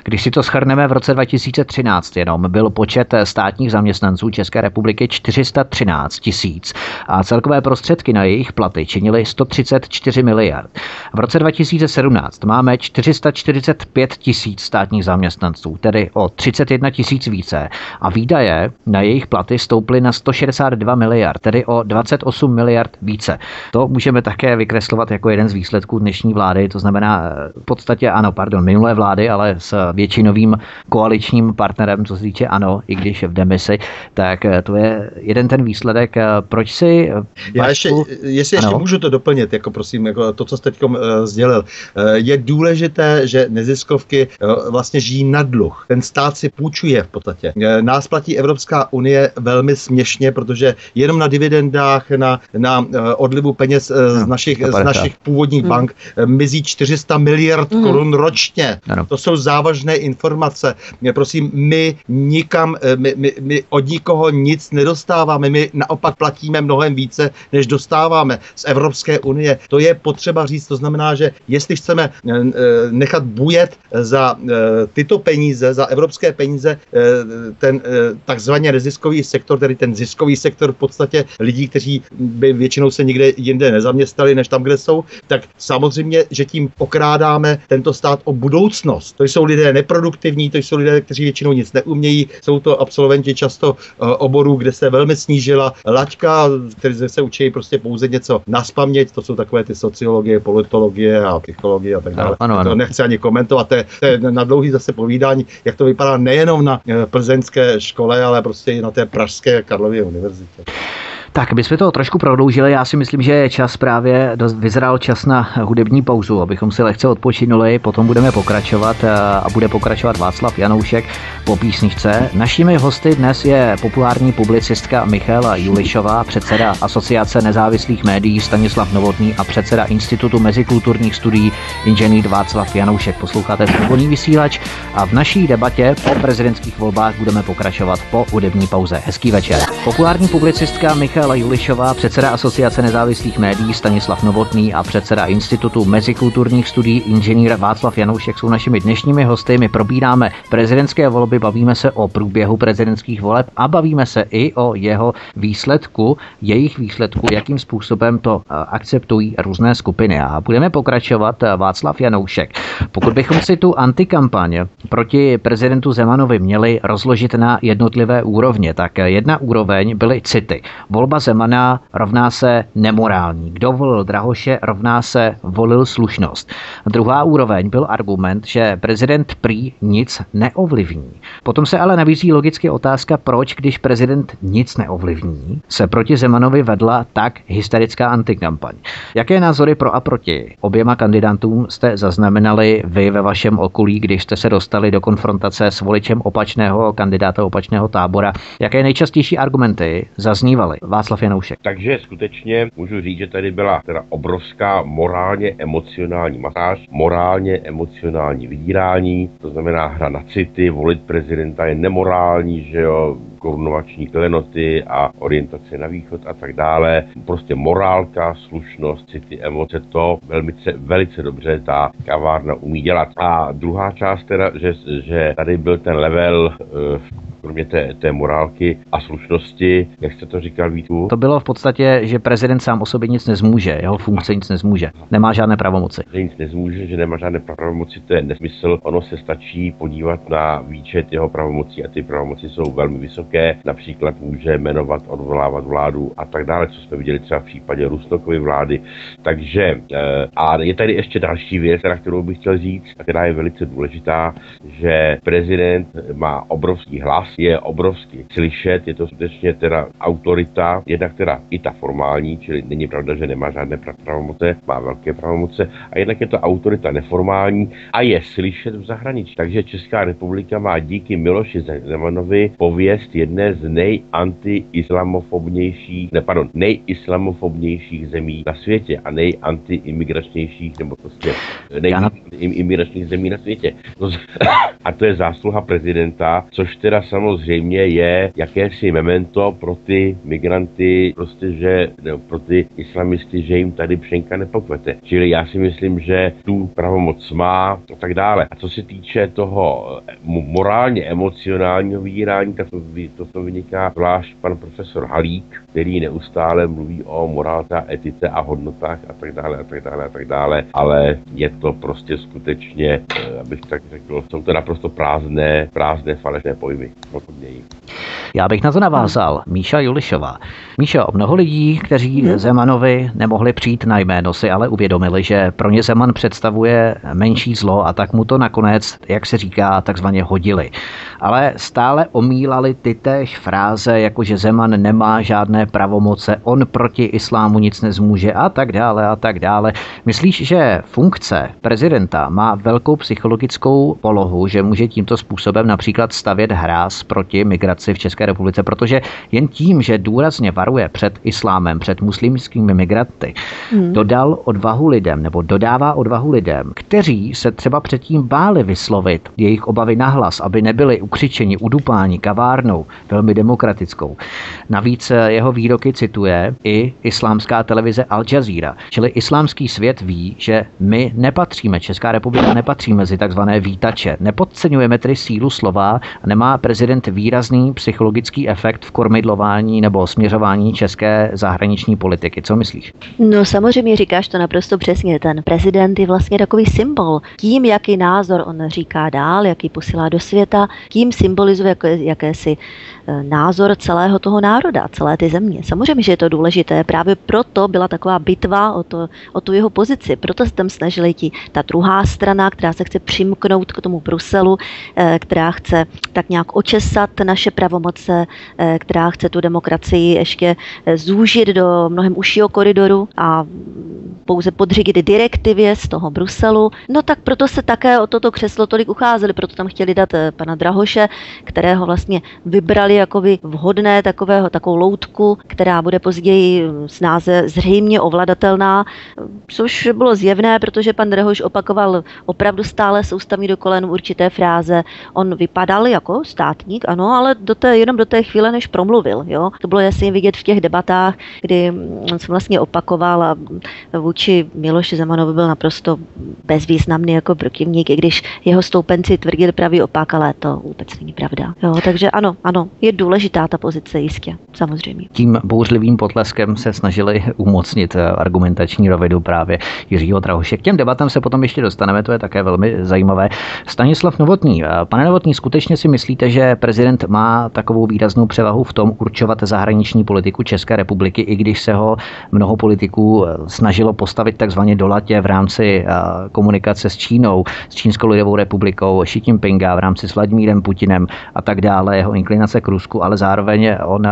když si to schrneme v roce 2013 jenom, byl počet státních zaměstnanců České republiky 413 tisíc a celkové prostředky na jejich platy činily 134 miliard. V roce 2017 máme 445 tisíc státních zaměstnanců, tedy o 31 tisíc více a výdaje na jejich platy stouply na 162 miliard, tedy o 28 miliard více. To můžeme také vykreslovat jako jeden z výsledků dnešní vlády, to znamená v podstatě ano, pardon, minulé vlády, ale s většinovým koaličním partnerem, co se týče ano, i když v demisi, tak to je jeden ten výsledek, proč si já ještě, jestli ještě ano. můžu to doplnit, jako prosím, jako to, co jste teď uh, sdělil. Uh, je důležité, že neziskovky uh, vlastně žijí na dluh. Ten stát si půjčuje v podstatě. Uh, nás platí Evropská unie velmi směšně, protože jenom na dividendách, na, na uh, odlivu peněz uh, z, našich, z našich původních hmm. bank uh, mizí 400 miliard hmm. korun ročně. Ano. To jsou závažné informace. Mě, prosím, my nikam, my, my, my od nikoho nic nedostáváme. My naopak platíme mnohem více, než dostáváme z Evropské unie. To je potřeba říct, to znamená, že jestli chceme eh, eh, nechat bujet za eh, tyto peníze, za evropské peníze, ten takzvaně neziskový sektor, tedy ten ziskový sektor v podstatě lidí, kteří by většinou se nikde jinde nezaměstnali, než tam, kde jsou, tak samozřejmě, že tím okrádáme tento stát o budoucnost. To jsou lidé neproduktivní, to jsou lidé, kteří většinou nic neumějí, jsou to absolventi často oborů, kde se velmi snížila laťka, který se se učí prostě pouze něco naspamět, to jsou takové ty sociologie, politologie a psychologie a tak dále. Ano, ano. To nechci ani komentovat, to je, to je na dlouhý zase povídání, jak to vypadá nejenom na eh, plzeňské škole, ale prostě i na té pražské Karlově univerzitě. Tak, bychom to trošku prodloužili. Já si myslím, že je čas právě, vyzral čas na hudební pauzu, abychom si lehce odpočinuli, potom budeme pokračovat eh, a bude pokračovat Václav Janoušek po písničce. Našimi hosty dnes je populární publicistka Michála Julišová, předseda Asociace nezávislých médií Stanislav Novotný a předseda Institutu mezikulturních studií inženýr Václav Janoušek. Posloucháte svobodný vysílač a v naší debatě po prezidentských volbách budeme pokračovat po hudební pauze. Hezký večer. Populární publicistka Michála Michaela Julišová, předseda Asociace nezávislých médií Stanislav Novotný a předseda Institutu mezikulturních studií inženýr Václav Janoušek jsou našimi dnešními hosty. My probíráme prezidentské volby, bavíme se o průběhu prezidentských voleb a bavíme se i o jeho výsledku, jejich výsledku, jakým způsobem to eh, akceptují různé skupiny. A budeme pokračovat eh, Václav Janoušek. Pokud bychom si tu antikampaň proti prezidentu Zemanovi měli rozložit na jednotlivé úrovně, tak jedna úroveň byly city. Volba Zemana rovná se nemorální. Kdo volil Drahoše, rovná se volil slušnost. Druhá úroveň byl argument, že prezident prý nic neovlivní. Potom se ale navízí logicky otázka, proč, když prezident nic neovlivní, se proti Zemanovi vedla tak hysterická antikampaň. Jaké názory pro a proti oběma kandidátům jste zaznamenali vy ve vašem okolí, když jste se dostali do konfrontace s voličem opačného kandidáta opačného tábora? Jaké nejčastější argumenty zaznívaly? Václav Janoušek. Takže skutečně můžu říct, že tady byla teda obrovská morálně emocionální masáž, morálně emocionální vydírání, to znamená hra na city, volit prezidenta je nemorální, že jo, korunovační klenoty a orientace na východ a tak dále. Prostě morálka, slušnost, city, emoce, to velice, velice dobře ta kavárna umí dělat. A druhá část teda, že, že tady byl ten level uh, kromě té, té morálky a slušnosti, jak jste to říkal Vítku? To bylo v podstatě, že prezident sám o sobě nic nezmůže, jeho funkce nic nezmůže, nemá žádné pravomoci. Že nic nezmůže, že nemá žádné pravomoci, to je nesmysl. Ono se stačí podívat na výčet jeho pravomocí a ty pravomoci jsou velmi vysoké. Například může jmenovat, odvolávat vládu a tak dále, co jsme viděli třeba v případě Rusnokovy vlády. Takže eh, a je tady ještě další věc, na kterou bych chtěl říct, a která je velice důležitá, že prezident má obrovský hlas, je obrovský slyšet, je to skutečně teda autorita, jednak teda i ta formální, čili není pravda, že nemá žádné pravomoce, má velké pravomoce, a jednak je to autorita neformální a je slyšet v zahraničí. Takže Česká republika má díky Miloši Zemanovi pověst jedné z nejanti-islamofobnějších, ne, pardon, nejislamofobnějších zemí na světě a nejanti-imigračnějších, nebo prostě nejimigračních zemí na světě. A to je zásluha prezidenta, což teda samozřejmě samozřejmě je jakési memento pro ty migranty, prostě, že ne, pro ty islamisty, že jim tady pšenka nepokvete. Čili já si myslím, že tu pravomoc má a tak dále. A co se týče toho eh, morálně emocionálního vydírání, tak to, to, to vyniká zvlášť pan profesor Halík, který neustále mluví o morálce a etice a hodnotách a tak dále a tak dále a tak dále, ale je to prostě skutečně, eh, abych tak řekl, jsou to naprosto prázdné, prázdné falešné pojmy pokud něj. Já bych na to navázal. Míša Julišová. Míša, mnoho lidí, kteří hmm. Zemanovi nemohli přijít na jméno, si ale uvědomili, že pro ně Zeman představuje menší zlo a tak mu to nakonec, jak se říká, takzvaně hodili. Ale stále omílali ty též fráze, jako že Zeman nemá žádné pravomoce, on proti islámu nic nezmůže a tak dále a tak dále. Myslíš, že funkce prezidenta má velkou psychologickou polohu, že může tímto způsobem například stavět hráz proti migraci v České republice, protože jen tím, že důrazně varuje před islámem, před muslimskými migranty, hmm. dodal odvahu lidem, nebo dodává odvahu lidem, kteří se třeba předtím báli vyslovit jejich obavy nahlas, aby nebyli ukřičeni, udupáni kavárnou, velmi demokratickou. Navíc jeho výroky cituje i islámská televize Al Jazeera, čili islámský svět ví, že my nepatříme, Česká republika nepatří mezi takzvané vítače. Nepodceňujeme tedy sílu slova, nemá prezident výrazný psychologický efekt v kormidlování nebo směřování české zahraniční politiky. Co myslíš? No samozřejmě říkáš to naprosto přesně. Ten prezident je vlastně takový symbol. Tím, jaký názor on říká dál, jaký posílá do světa, tím symbolizuje jaké, jakési názor celého toho národa, celé ty země. Samozřejmě, že je to důležité. Právě proto byla taková bitva o, to, o tu jeho pozici. Proto se tam snažili ti ta druhá strana, která se chce přimknout k tomu Bruselu, která chce tak nějak očesat naše pravomoce, která chce tu demokracii ještě zúžit do mnohem užšího koridoru a pouze podřídit direktivě z toho Bruselu. No tak proto se také o toto křeslo tolik ucházeli, proto tam chtěli dát pana Drahoše, kterého vlastně vybrali jako by vhodné takového, takovou loutku, která bude později hm, snáze zřejmě ovladatelná, což bylo zjevné, protože pan Drahoš opakoval opravdu stále soustavně do kolen určité fráze. On vypadal jako státník, ano, ale do té, jenom do té chvíle, než promluvil. Jo? To bylo jasně vidět v těch debatách, kdy hm, on se vlastně opakoval a vůči Miloši Zemanovi byl naprosto bezvýznamný jako protivník, i když jeho stoupenci tvrdili pravý opak, ale to vůbec není pravda. Jo, takže ano, ano, je důležitá ta pozice jistě, samozřejmě. Tím bouřlivým potleskem se snažili umocnit eh, argumentační rovidu právě Jiřího Drahoše. K těm debatám se potom ještě dostaneme, to je také velmi zajímavé. Stanislav Novotný, eh, pane Novotný, skutečně si myslíte, že prezident má takovou výraznou převahu v tom určovat zahraniční politiku České republiky, i když se ho mnoho politiků eh, snažilo postavit takzvaně do latě v rámci komunikace s Čínou, s Čínskou lidovou republikou, Xi Jinpinga, v rámci s Vladimírem Putinem a tak dále, jeho inklinace k Rusku, ale zároveň on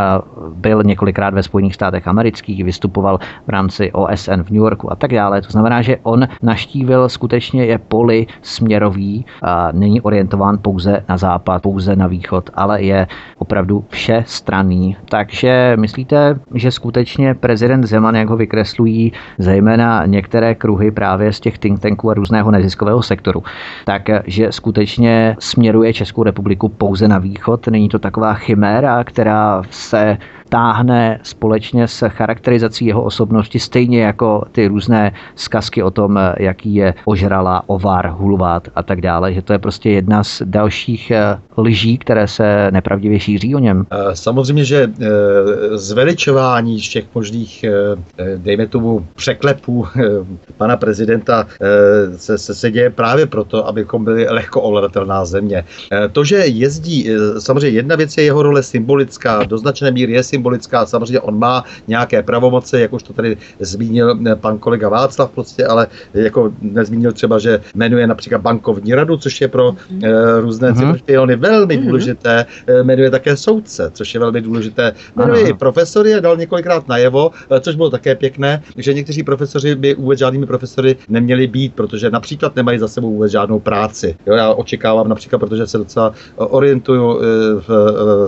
byl několikrát ve Spojených státech amerických, vystupoval v rámci OSN v New Yorku a tak dále. To znamená, že on naštívil skutečně je poli směrový, a není orientován pouze na západ, pouze na východ, ale je opravdu vše straný. Takže myslíte, že skutečně prezident Zeman, jak ho vykreslují zejména některé kruhy právě z těch think tanků a různého neziskového sektoru, takže skutečně směruje Českou republiku pouze na východ. Není to taková chiméra, která se táhne společně s charakterizací jeho osobnosti, stejně jako ty různé zkazky o tom, jaký je ožrala, ovar, hulvát a tak dále, že to je prostě jedna z dalších eh, lží, které se nepravdivě šíří o něm. Eh, samozřejmě, že eh, zveličování všech možných, dejme tomu, překlepů pana prezidenta se, se, se děje právě proto, abychom byli lehko ovladatelná země. To, že jezdí, samozřejmě jedna věc je jeho role symbolická, do značné míry je symbolická. Samozřejmě on má nějaké pravomoce, jak už to tady zmínil eh, pan kolega Václav, prostě, ale jako nezmínil třeba, že jmenuje například bankovní radu, což je pro mm. uh, různé mm. špiony velmi mm. důležité. Jmenuje také soudce, což je velmi důležité. Jmenuje i profesory a dal několikrát najevo, což bylo také pěkné, že někteří profesoři by vůbec žádnými profesory neměli být, protože například nemají za sebou vůbec žádnou práci. Jo, já očekávám například, protože se docela orientuju v,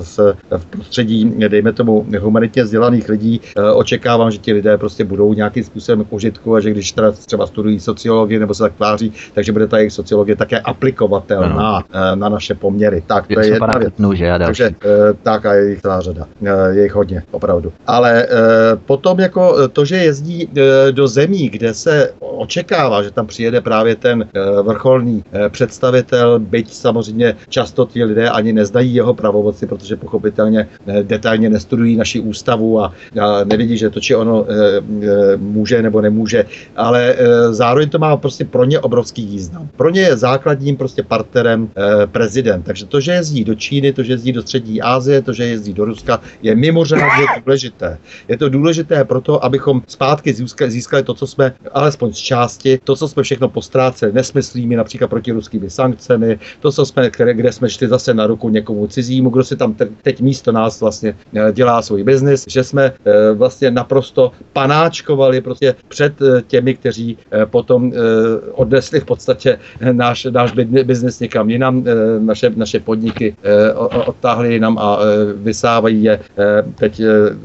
v, v prostředí, dejme tomu, humanitně vzdělaných lidí eh, očekávám, že ti lidé prostě budou nějakým způsobem k užitku a že když teda třeba studují sociologii nebo se tak tváří, takže bude ta jejich sociologie také aplikovatelná ano. Eh, na naše poměry. Tak, to je jedna věc. Že takže eh, tak a je jich celá řada. Je jich hodně, opravdu. Ale potom jako to, že jezdí do zemí, kde se očekává, že tam přijede právě ten vrcholný představitel, byť samozřejmě často ti lidé ani nezdají jeho pravomoci, protože pochopitelně detailně nestudují studují naši ústavu a, a nevidí, že to, či ono e, může nebo nemůže, ale e, zároveň to má prostě pro ně obrovský význam. Pro ně je základním prostě partnerem e, prezident. Takže to, že jezdí do Číny, to, že jezdí do Střední Asie, to, že jezdí do Ruska, je mimořádně důležité. Je to důležité proto, abychom zpátky získali, získali to, co jsme, alespoň z části, to, co jsme všechno postráceli nesmyslými, například proti ruskými sankcemi, to, co jsme, které, kde jsme šli zase na ruku někomu cizímu, kdo si tam teď místo nás vlastně dělá svůj biznis, že jsme eh, vlastně naprosto panáčkovali prostě před eh, těmi, kteří eh, potom odnesli v podstatě náš, náš biznis někam jinam, naše, naše podniky odtáhli jinam a vysávají je teď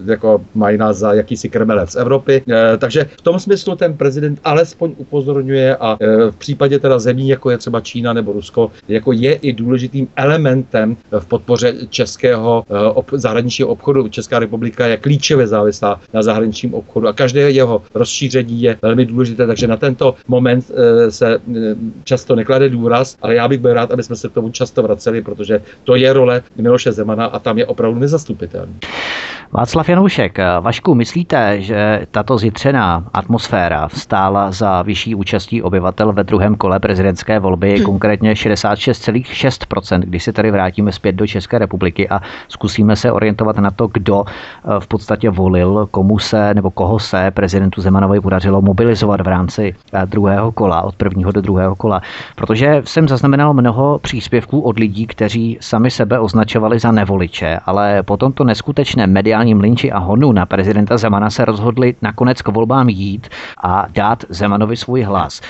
jako mají nás za jakýsi krmelec z Evropy. Takže v tom smyslu ten prezident alespoň upozorňuje a v případě teda zemí, jako je třeba Čína nebo Rusko, jako je i důležitým elementem v podpoře českého zahraničního obchodu. Česká republika je klíčově závislá na zahraničním obchodu a každé jeho rozšíření je velmi důležité, takže na tento moment eh, se eh, často neklade důraz, ale já bych byl rád, aby jsme se k tomu často vraceli, protože to je role Miloše Zemana a tam je opravdu nezastupitelný. Václav Janoušek, Vašku, myslíte, že tato zjitřená atmosféra stála za vyšší účastí obyvatel ve druhém kole prezidentské volby, hmm. konkrétně 66,6%, když se tady vrátíme zpět do České republiky a zkusíme se orientovat na to, kdo eh, v podstatě volil, komu se nebo koho se prezidentu Zemanovi podařilo mobilizovat v rámci eh, druhého kola, od prvního do druhého kola. Protože jsem zaznamenal mnoho příspěvků od lidí, kteří sami sebe označovali za nevoliče, ale po tomto neskutečném mediálním linči a honu na prezidenta Zemana se rozhodli nakonec k volbám jít a dát Zemanovi svůj hlas.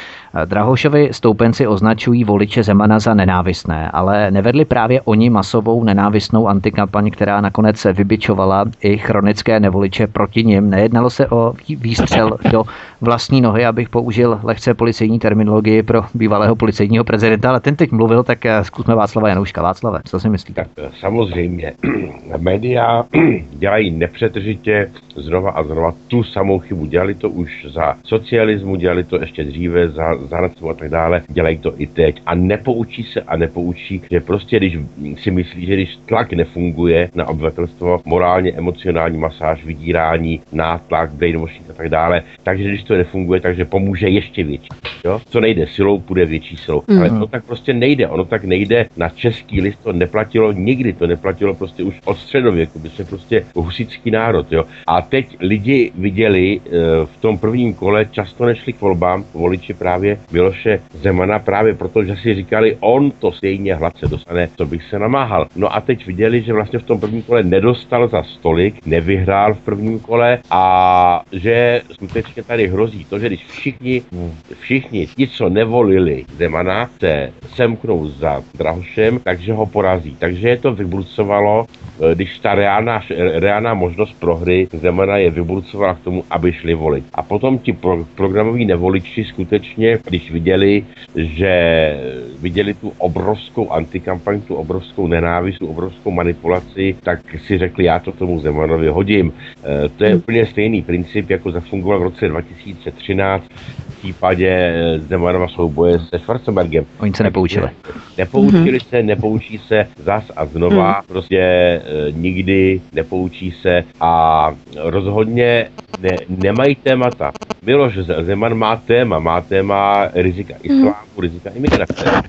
Drahošovi stoupenci označují voliče Zemana za nenávistné, ale nevedli právě oni masovou nenávistnou antikampaň, která nakonec vybičovala i chronické nevoliče proti nim. Nejednalo se o výstřel do vlastní nohy, abych použil lehce policejní terminologii pro bývalého policejního prezidenta, ale ten teď mluvil, tak eh, zkusme Václava Janouška. Václave, co si myslíte? Tak eh, samozřejmě, média dělají nepřetržitě znova a znova tu samou chybu. Dělali to už za socialismu, dělali to ještě dříve za, za a tak dále. Dělají to i teď a nepoučí se a nepoučí, že prostě když si myslí, že když tlak nefunguje na obyvatelstvo, morálně, emocionální masáž, vydírání, nátlak, brainwashing a tak dále, takže když to nefunguje, takže pomůže ještě větší. Jo? Co nejde silou, půjde větší silou. Mm-hmm. Ale to tak prostě nejde. Ono tak nejde. Na český list to neplatilo nikdy. To neplatilo prostě už od středověku. My jsme prostě husický národ. Jo? A teď lidi viděli e, v tom prvním kole, často nešli k volbám, voliči právě Miloše Zemana, právě proto, že si říkali, on to stejně hladce dostane, co bych se namáhal. No a teď viděli, že vlastně v tom prvním kole nedostal za stolik, nevyhrál v prvním kole a že skutečně tady hrozí to, že když všichni, všichni ti, co nevolili Zemana, se semknou za Drahošem, takže ho porazí. Takže je to vybrucovalo, eh, když ta reálná, reálná možnost prohry Zemana je vybrucovala k tomu, aby šli volit. A potom ti pro, programoví nevoliči skutečně, když viděli, že viděli tu obrovskou antikampaň, tu obrovskou nenávist, tu obrovskou manipulaci, tak si řekli, já to tomu Zemanovi hodím. E, to je hmm. úplně stejný princip, jako zafungoval v roce 2013 v případě eh, Zemanova souboje se Schwarzenbergem. Oni se nepoučili. Nepoučili se, nepoučí se zas a znova, mm. prostě e, nikdy nepoučí se a rozhodně ne, nemají témata. Miloš Zeman má téma, má téma rizika islámu, mm. rizika imigrace.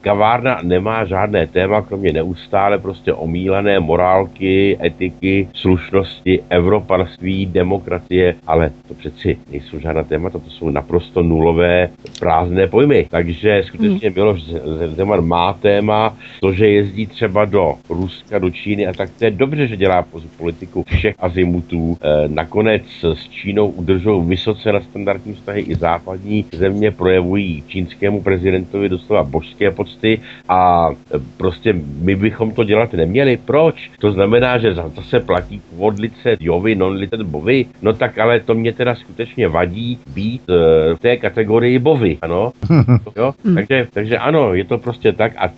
Kavárna nemá žádné téma, kromě neustále prostě omílané morálky, etiky, slušnosti, evropanství, demokracie, ale to přeci nejsou žádná témata, to jsou naprosto nulové prázdné pojmy. Takže skutečně Miloš Zeman má téma, to, že jezdí třeba do Ruska, do Číny a tak to je dobře, že dělá politiku všech azimutů. E, nakonec s Čínou udržují vysoce na standardní vztahy i západní země projevují čínskému prezidentovi doslova božské pocty a e, prostě my bychom to dělat neměli. Proč? To znamená, že zase platí vodlice jovy, non-litet bovy. No tak ale to mě teda skutečně vadí být e, v té kategorii bovy, ano? jo? takže, takže ano, je to prostě tak a, a,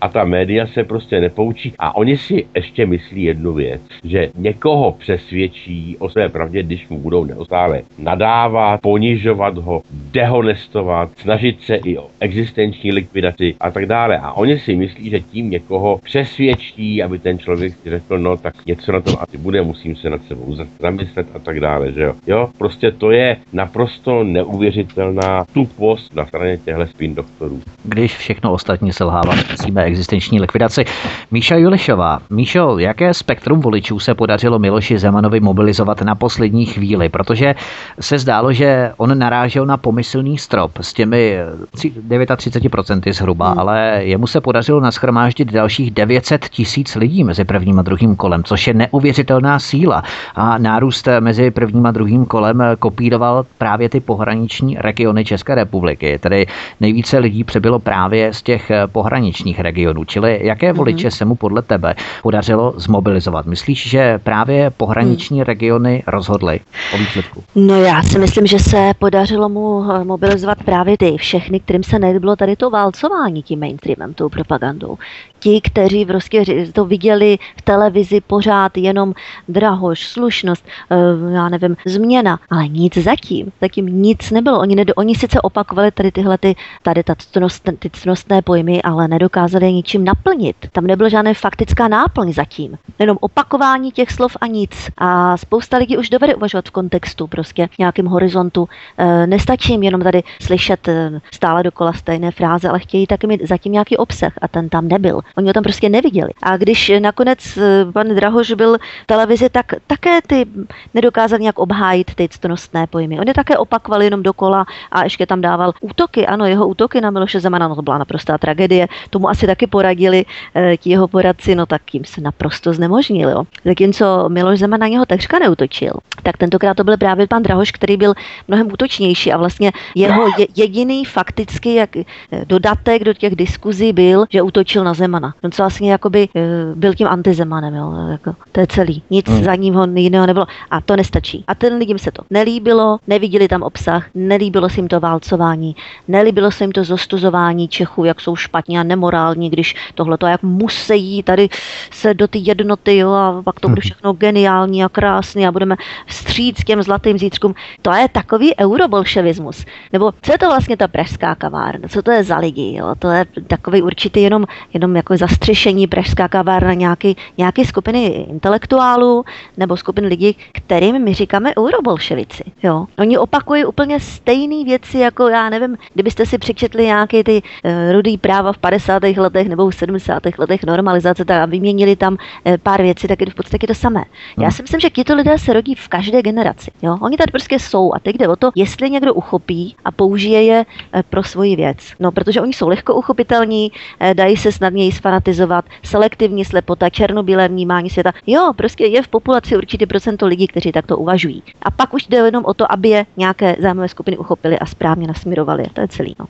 a ta média se prostě nepoučí a oni si ještě myslí jednu věc, že někoho přesvědčí o své pravdě, když mu budou neustále nadávat, ponižovat ho, dehonestovat, snažit se i o existenční likvidaci a tak dále. A oni si myslí, že tím někoho přesvědčí, aby ten člověk si řekl, no tak něco na tom asi bude, musím se nad sebou zamyslet a tak dále, že jo. Jo, prostě to je naprosto neuvěřitelná tupost na straně těchto spin doktorů. Když všechno ostatní selhává, musíme existenční likvidaci. Míša Julišová. Míšo, jaké spektrum voličů se podařilo Miloši Zemanovi mobilizovat na poslední chvíli? Protože se zdálo, že on narážel na pomyslný strop s těmi 39% zhruba, hmm. ale jemu se podařilo naschromáždit dalších 900 tisíc lidí mezi prvním a druhým kolem, což je neuvěřitelná síla. A nárůst mezi prvním a druhým kolem kopíroval právě ty pohraniční regiony České republiky. Tedy nejvíce lidí přebylo právě z těch pohraničních regionů. Čili jaké voliče hmm. se mu podle tebe podařilo zmobilizovat? Myslíš, že právě pohraniční hmm. regiony rozhodly o výsledku? No já si myslím, že se podařilo mu mobilizovat právě ty všechny, kterým se nelíbilo tady to válcování tím mainstreamem, tou propagandou ti, kteří prostě to viděli v televizi pořád jenom drahož, slušnost, eh, já nevím, změna, ale nic zatím, zatím nic nebylo. Oni, nedo, oni sice opakovali tady tyhle ty, tady ta cnost, ty cnostné pojmy, ale nedokázali je ničím naplnit. Tam nebyla žádná faktická náplň zatím. Jenom opakování těch slov a nic. A spousta lidí už dovede uvažovat v kontextu, prostě nějakým horizontu. E, nestačí jim jenom tady slyšet e, stále dokola stejné fráze, ale chtějí taky mít zatím nějaký obsah a ten tam nebyl. Oni ho tam prostě neviděli. A když nakonec eh, pan Drahoš byl v televizi, tak také ty nedokázal nějak obhájit ty ctnostné pojmy. On je také opakoval jenom dokola a ještě tam dával útoky. Ano, jeho útoky na Miloše Zemana, no to byla naprostá tragédie. Tomu asi taky poradili eh, ti jeho poradci, no tak jim se naprosto znemožnil. Jo. Zatímco Miloš Zeman na něho takřka neutočil, tak tentokrát to byl právě pan Drahoš, který byl mnohem útočnější a vlastně jeho je, jediný faktický jak, eh, dodatek do těch diskuzí byl, že útočil na Zemana. Zemana. On co vlastně jakoby eh, byl tím antizemanem, jo, jako, to je celý. Nic hmm. za ním ho jiného nebylo. A to nestačí. A ten lidem se to nelíbilo, neviděli tam obsah, nelíbilo se jim to válcování, nelíbilo se jim to zostuzování Čechů, jak jsou špatně a nemorální, když tohle to jak musí tady se do ty jednoty, jo, a pak to bude hmm. všechno geniální a krásný a budeme vstříc těm zlatým zítřkům. To je takový eurobolševismus. Nebo co je to vlastně ta pražská kavárna? Co to je za lidi? Jo? To je takový určitý jenom, jenom jako zastřešení Pražská kavárna nějaký, nějaký skupiny intelektuálů nebo skupin lidí, kterým my říkáme eurobolševici. Jo? Oni opakují úplně stejné věci, jako já nevím, kdybyste si přečetli nějaké ty uh, rudý práva v 50. letech nebo v 70. letech normalizace tak a vyměnili tam uh, pár věcí, tak je to v podstatě to samé. Hmm. Já si myslím, že tito lidé se rodí v každé generaci. Jo? Oni tady prostě jsou a teď jde o to, jestli někdo uchopí a použije je uh, pro svoji věc. No, protože oni jsou lehko uchopitelní, uh, dají se snadněji sfanatizovat, selektivní slepota, černobílé vnímání světa. Jo, prostě je v populaci určitě procento lidí, kteří takto uvažují. A pak už jde jenom o to, aby je nějaké zájmové skupiny uchopili a správně nasměrovali. To je celý. No.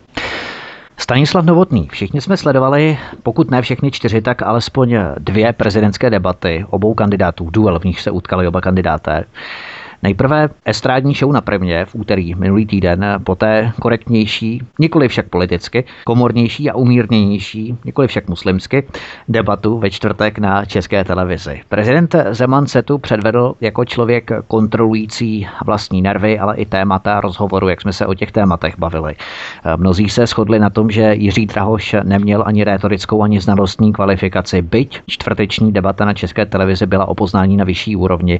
Stanislav Novotný. Všichni jsme sledovali, pokud ne všechny čtyři, tak alespoň dvě prezidentské debaty obou kandidátů, duel, v nich se utkali oba kandidáté. Nejprve estrádní show na prvně v úterý minulý týden, poté korektnější, nikoli však politicky, komornější a umírněnější, nikoli však muslimsky, debatu ve čtvrtek na české televizi. Prezident Zeman se tu předvedl jako člověk kontrolující vlastní nervy, ale i témata rozhovoru, jak jsme se o těch tématech bavili. Mnozí se shodli na tom, že Jiří Drahoš neměl ani rétorickou, ani znalostní kvalifikaci, byť čtvrteční debata na české televizi byla o poznání na vyšší úrovni.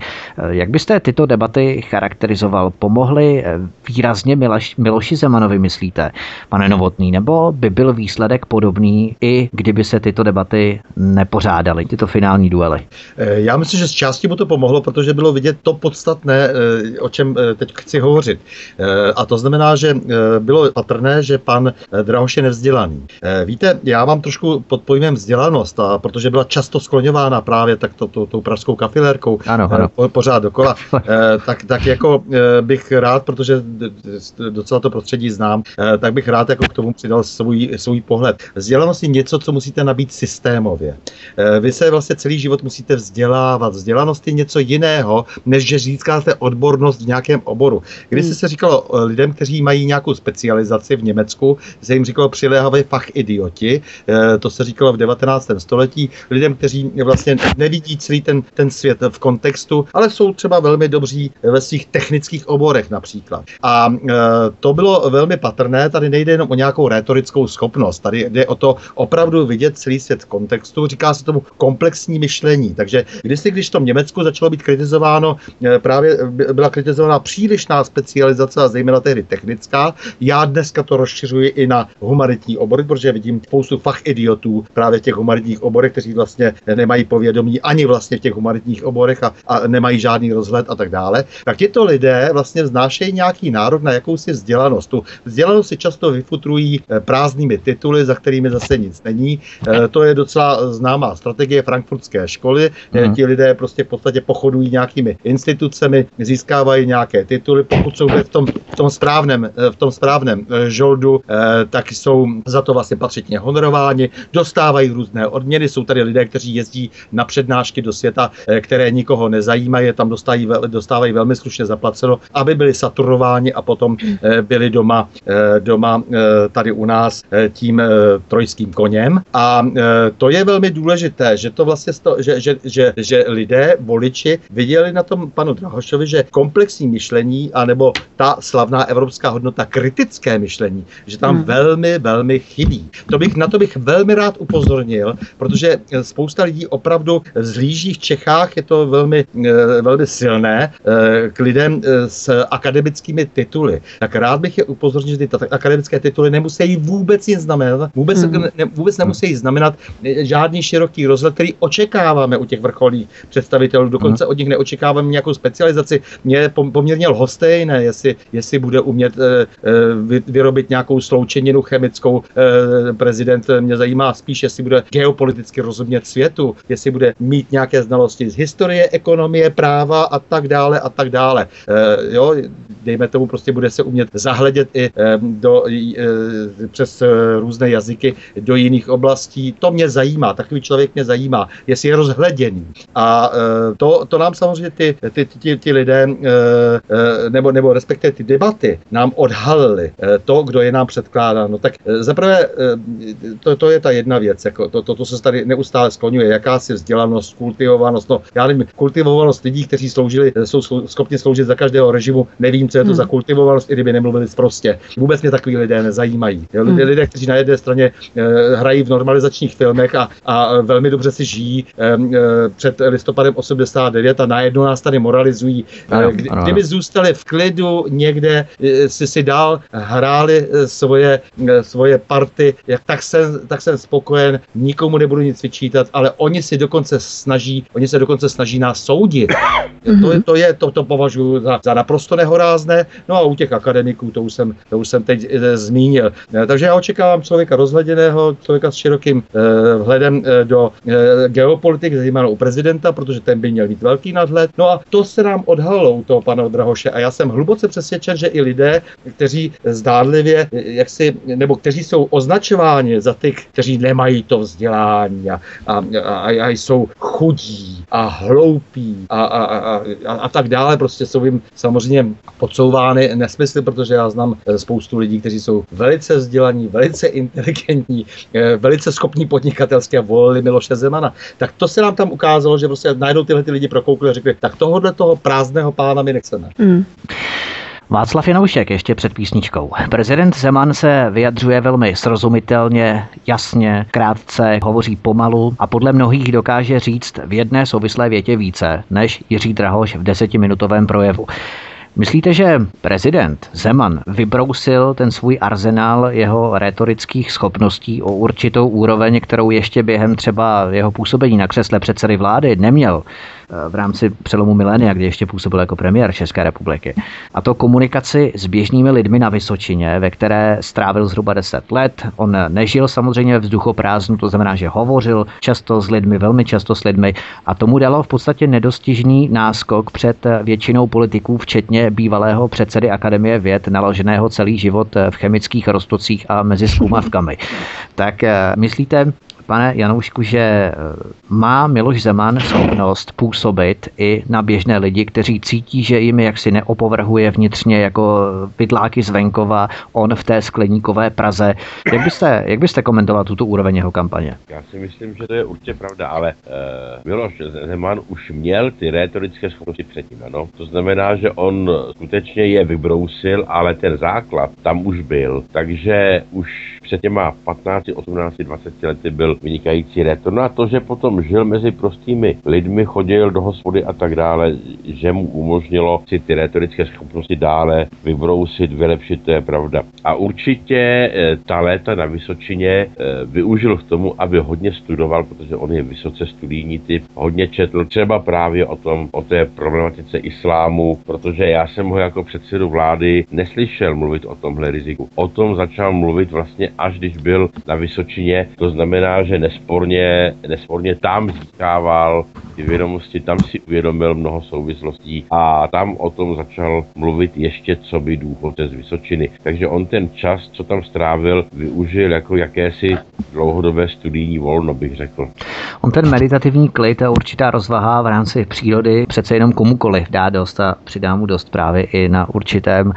Jak byste tyto debaty debaty charakterizoval, pomohly eh, výrazně Miloš, Miloši Zemanovi, myslíte, pane Novotný, nebo by byl výsledek podobný, i kdyby se tyto debaty nepořádaly, tyto finální duely? Eh, já myslím, že z části mu to pomohlo, protože bylo vidět to podstatné, eh, o čem teď chci hovořit. A to znamená, že bylo patrné, že pan Drahoš je nevzdělaný. Víte, já mám trošku pod pojmem vzdělanost, a protože byla často skloňována právě tak to, to, tou pražskou kafilérkou ano, ano. pořád dokola, tak, tak jako eh, bych rád, protože docela to prostředí znám, eh, tak bych rád jako k tomu přidal svůj, svůj pohled. Vzdělanost je něco, co musíte nabít systémově. Eh, vy se vlastně celý život musíte vzdělávat. Vzdělanost je něco jiného, než že získáte odbornost v nějakém oboru. Když hmm. se říkalo lidem, kteří mají nějakou specializaci v Německu, se jim říkalo přiléhavý fach idioti, to se říkalo v 19. století, lidem, kteří vlastně nevidí celý ten, ten svět v kontextu, ale jsou třeba velmi dobří ve svých technických oborech například. A e, to bylo velmi patrné, tady nejde jenom o nějakou retorickou schopnost, tady jde o to opravdu vidět celý svět v kontextu, říká se tomu komplexní myšlení. Takže když když v tom Německu začalo být kritizováno, e, právě byla kritizována přílišná specializace a zejména tehdy technická, já dneska to rozšiřuji i na humanitní obory, protože vidím spoustu fach idiotů právě v těch humanitních oborech, kteří vlastně nemají povědomí ani vlastně v těch humanitních oborech a, a nemají žádný rozhled a tak dále dále, tak tito lidé vlastně vznášejí nějaký národ na jakousi vzdělanost. Tu vzdělanost si často vyfutrují eh, prázdnými tituly, za kterými zase nic není. Eh, to je docela známá strategie frankfurtské školy. Mm. Ti lidé prostě v podstatě pochodují nějakými institucemi, získávají nějaké tituly. Pokud jsou v tom, v tom správném, v tom správném žoldu, tak jsou za to vlastně patřičně honorováni, dostávají různé odměny. Jsou tady lidé, kteří jezdí na přednášky do světa, které nikoho nezajímají, tam dostávají, dostávají dostávají velmi slušně zaplaceno, aby byli saturováni a potom byli doma, doma tady u nás tím trojským koněm. A to je velmi důležité, že to vlastně, že, že, že, že lidé, voliči viděli na tom panu Drahošovi, že komplexní myšlení, anebo ta slavná evropská hodnota kritické myšlení, že tam hmm. velmi, velmi chybí. To bych, na to bych velmi rád upozornil, protože spousta lidí opravdu zlíží v Čechách, je to velmi, eh, velmi silné, eh, k lidem eh, s akademickými tituly. Tak rád bych je upozornil, že ty akademické tituly nemusí vůbec nic znamenat, vůbec, hmm. ne, vůbec nemusí znamenat žádný široký rozhled, který očekáváme u těch vrcholných představitelů. Dokonce hmm. od nich neočekáváme nějakou specializaci. Mě je poměrně lhostejné, jestli, jestli bude umět vyrobit nějakou sloučeninu chemickou prezident. Mě zajímá spíš, jestli bude geopoliticky rozumět světu, jestli bude mít nějaké znalosti z historie, ekonomie, práva a tak dále a tak dále. E, jo, dejme tomu, prostě bude se umět zahledět i e, do, e, přes různé jazyky do jiných oblastí. To mě zajímá, takový člověk mě zajímá, jestli je rozhleděný. A to, to nám samozřejmě ty, ty, ty, ty lidé, nebo, nebo respektive ty debaty nám odhalily to, kdo je nám předkládá. No tak zaprvé to, to je ta jedna věc, jako to, to, to se tady neustále skloňuje, jakási vzdělanost, kultivovanost, no já nevím, kultivovanost lidí, kteří sloužili, jsou schopni sloužit za každého režimu, nevím, co je to hmm. za kultivovanost, i kdyby nemluvili prostě. Vůbec mě takový lidé nezajímají. Hmm. Lidé, lidé kteří na jedné straně eh, hrají v normalizačních filmech a, a velmi dobře si žijí eh, před listopadem 89 a najednou nás tady moralizují. Ano, Kdy, ano. Kdyby zůstali v klidu někde, eh, si si dál hráli eh, svoje, eh, svoje party, jak tak jsem, tak jsem spokojen, nikomu nebudu nic vyčítat, ale oni si dokonce snaží, oni se dokonce snaží nás soudit. To, je, to, je, to, to považuji za, za naprosto nehorázné. No a u těch akademiků, to už jsem, to už jsem teď e, zmínil. E, takže já očekávám člověka rozhleděného, člověka s širokým e, vhledem do geopolitik, zejména u prezidenta, protože ten by měl mít velký nadhled. No a to se nám odhalilo u toho pana Drahoše a já jsem hluboce přesvědčen, že i lidé, kteří zdádlivě, jak si, nebo kteří jsou označováni za ty, kteří nemají to vzdělání a, a, a, a jsou chudí a hloupí a, a, a, a, a tak dále. Prostě jsou jim samozřejmě podsouvány nesmysly, protože já znám eh, spoustu lidí, kteří jsou velice vzdělaní, velice inteligentní, eh, velice schopní podnikatelské a volili Miloše Zemana. Tak to se nám tam ukázalo, že prostě najednou tyhle ty lidi prokoukli a řekli, tak tohohle toho prázdného pána my nechceme. Mm. Václav Janoušek ještě před písničkou. Prezident Zeman se vyjadřuje velmi srozumitelně, jasně, krátce, hovoří pomalu a podle mnohých dokáže říct v jedné souvislé větě více než Jiří Drahoš v desetiminutovém projevu. Myslíte, že prezident Zeman vybrousil ten svůj arzenál jeho retorických schopností o určitou úroveň, kterou ještě během třeba jeho působení na křesle předsedy vlády neměl? V rámci přelomu milénia, kdy ještě působil jako premiér České republiky. A to komunikaci s běžnými lidmi na Vysočině, ve které strávil zhruba 10 let. On nežil samozřejmě vzduchoprázdnu, to znamená, že hovořil často s lidmi, velmi často s lidmi a tomu dalo v podstatě nedostižný náskok před většinou politiků, včetně bývalého předsedy Akademie věd, naloženého celý život v chemických roztocích a mezi zkumavkami. Tak eh, myslíte, pane Janoušku, že eh, má Miloš Zeman schopnost působit i na běžné lidi, kteří cítí, že jim jaksi neopovrhuje vnitřně jako pytláky z venkova, on v té skleníkové Praze. Jak byste, jak byste komentoval tuto úroveň jeho kampaně? Já si myslím, že to je určitě pravda, ale uh, Miloš Zeman už měl ty rétorické schopnosti předtím, ano. To znamená, že on skutečně je vybrousil, ale ten základ tam už byl. Takže už před těma 15, 18, 20 lety byl vynikající rétor. No a to, že potom žil mezi prostými lidmi, chodil do hospody a tak dále, že mu umožnilo si ty rétorické schopnosti dále vybrousit, vylepšit, to je pravda. A určitě e, ta léta na Vysočině e, využil k tomu, aby hodně studoval, protože on je vysoce studijní typ, hodně četl třeba právě o tom, o té problematice islámu, protože já jsem ho jako předsedu vlády neslyšel mluvit o tomhle riziku. O tom začal mluvit vlastně až když byl na Vysočině. To znamená, že nesporně, nesporně tam získával ty vědomosti, tam si uvědomil mnoho souvislostí a tam o tom začal mluvit ještě co by důchodce z Vysočiny. Takže on ten čas, co tam strávil, využil jako jakési dlouhodobé studijní volno, bych řekl. On ten meditativní klid a určitá rozvaha v rámci přírody přece jenom komukoliv dá dost a přidá mu dost právě i na určitém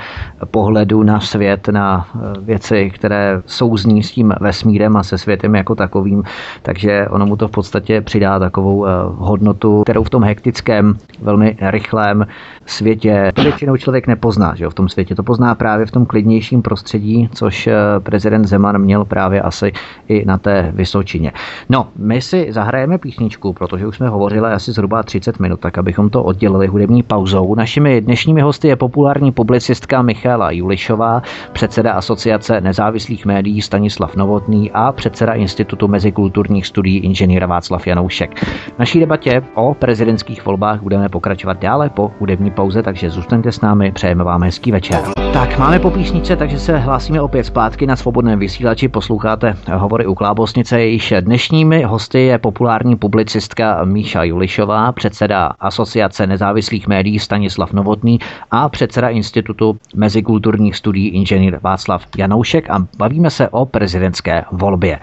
pohledu na svět, na eh, věci, které souzní s tím vesmírem a se světem jako takovým. Takže ono mu to v podstatě přidá takovou eh, hodnotu, kterou v tom hektickém, velmi rychlém světě to většinou člověk nepozná, že jo, v tom světě. To pozná právě v tom klidnějším prostředí, což eh, prezident Zeman měl právě asi i na té Vysočině. No, my si zahrajeme písničku, protože už jsme hovořili asi zhruba 30 minut, tak abychom to oddělili hudební pauzou. Našimi dnešními hosty je populární publicistka Michála Julišová, předseda Asociace nezávislých médií Stanislav Novotný a předseda Institutu mezikulturních studií inženýra Václav Janoušek. V naší debatě o prezidentských volbách budeme pokračovat dále po hudební pauze, takže zůstaňte s námi, přejeme vám hezký večer. Tak, máme po písničce, takže se hlásíme opět zpátky na svobodném vysílači. Posloucháte hovory u Klábosnice, jejíž dnešními hosty je populární publicistka Míša Julišová, předseda Asociace nezávislých médií Stanislav Novotný a předseda Institutu mezikulturních studií inženýr Václav Janoušek a bavíme se o prezidentské volbě.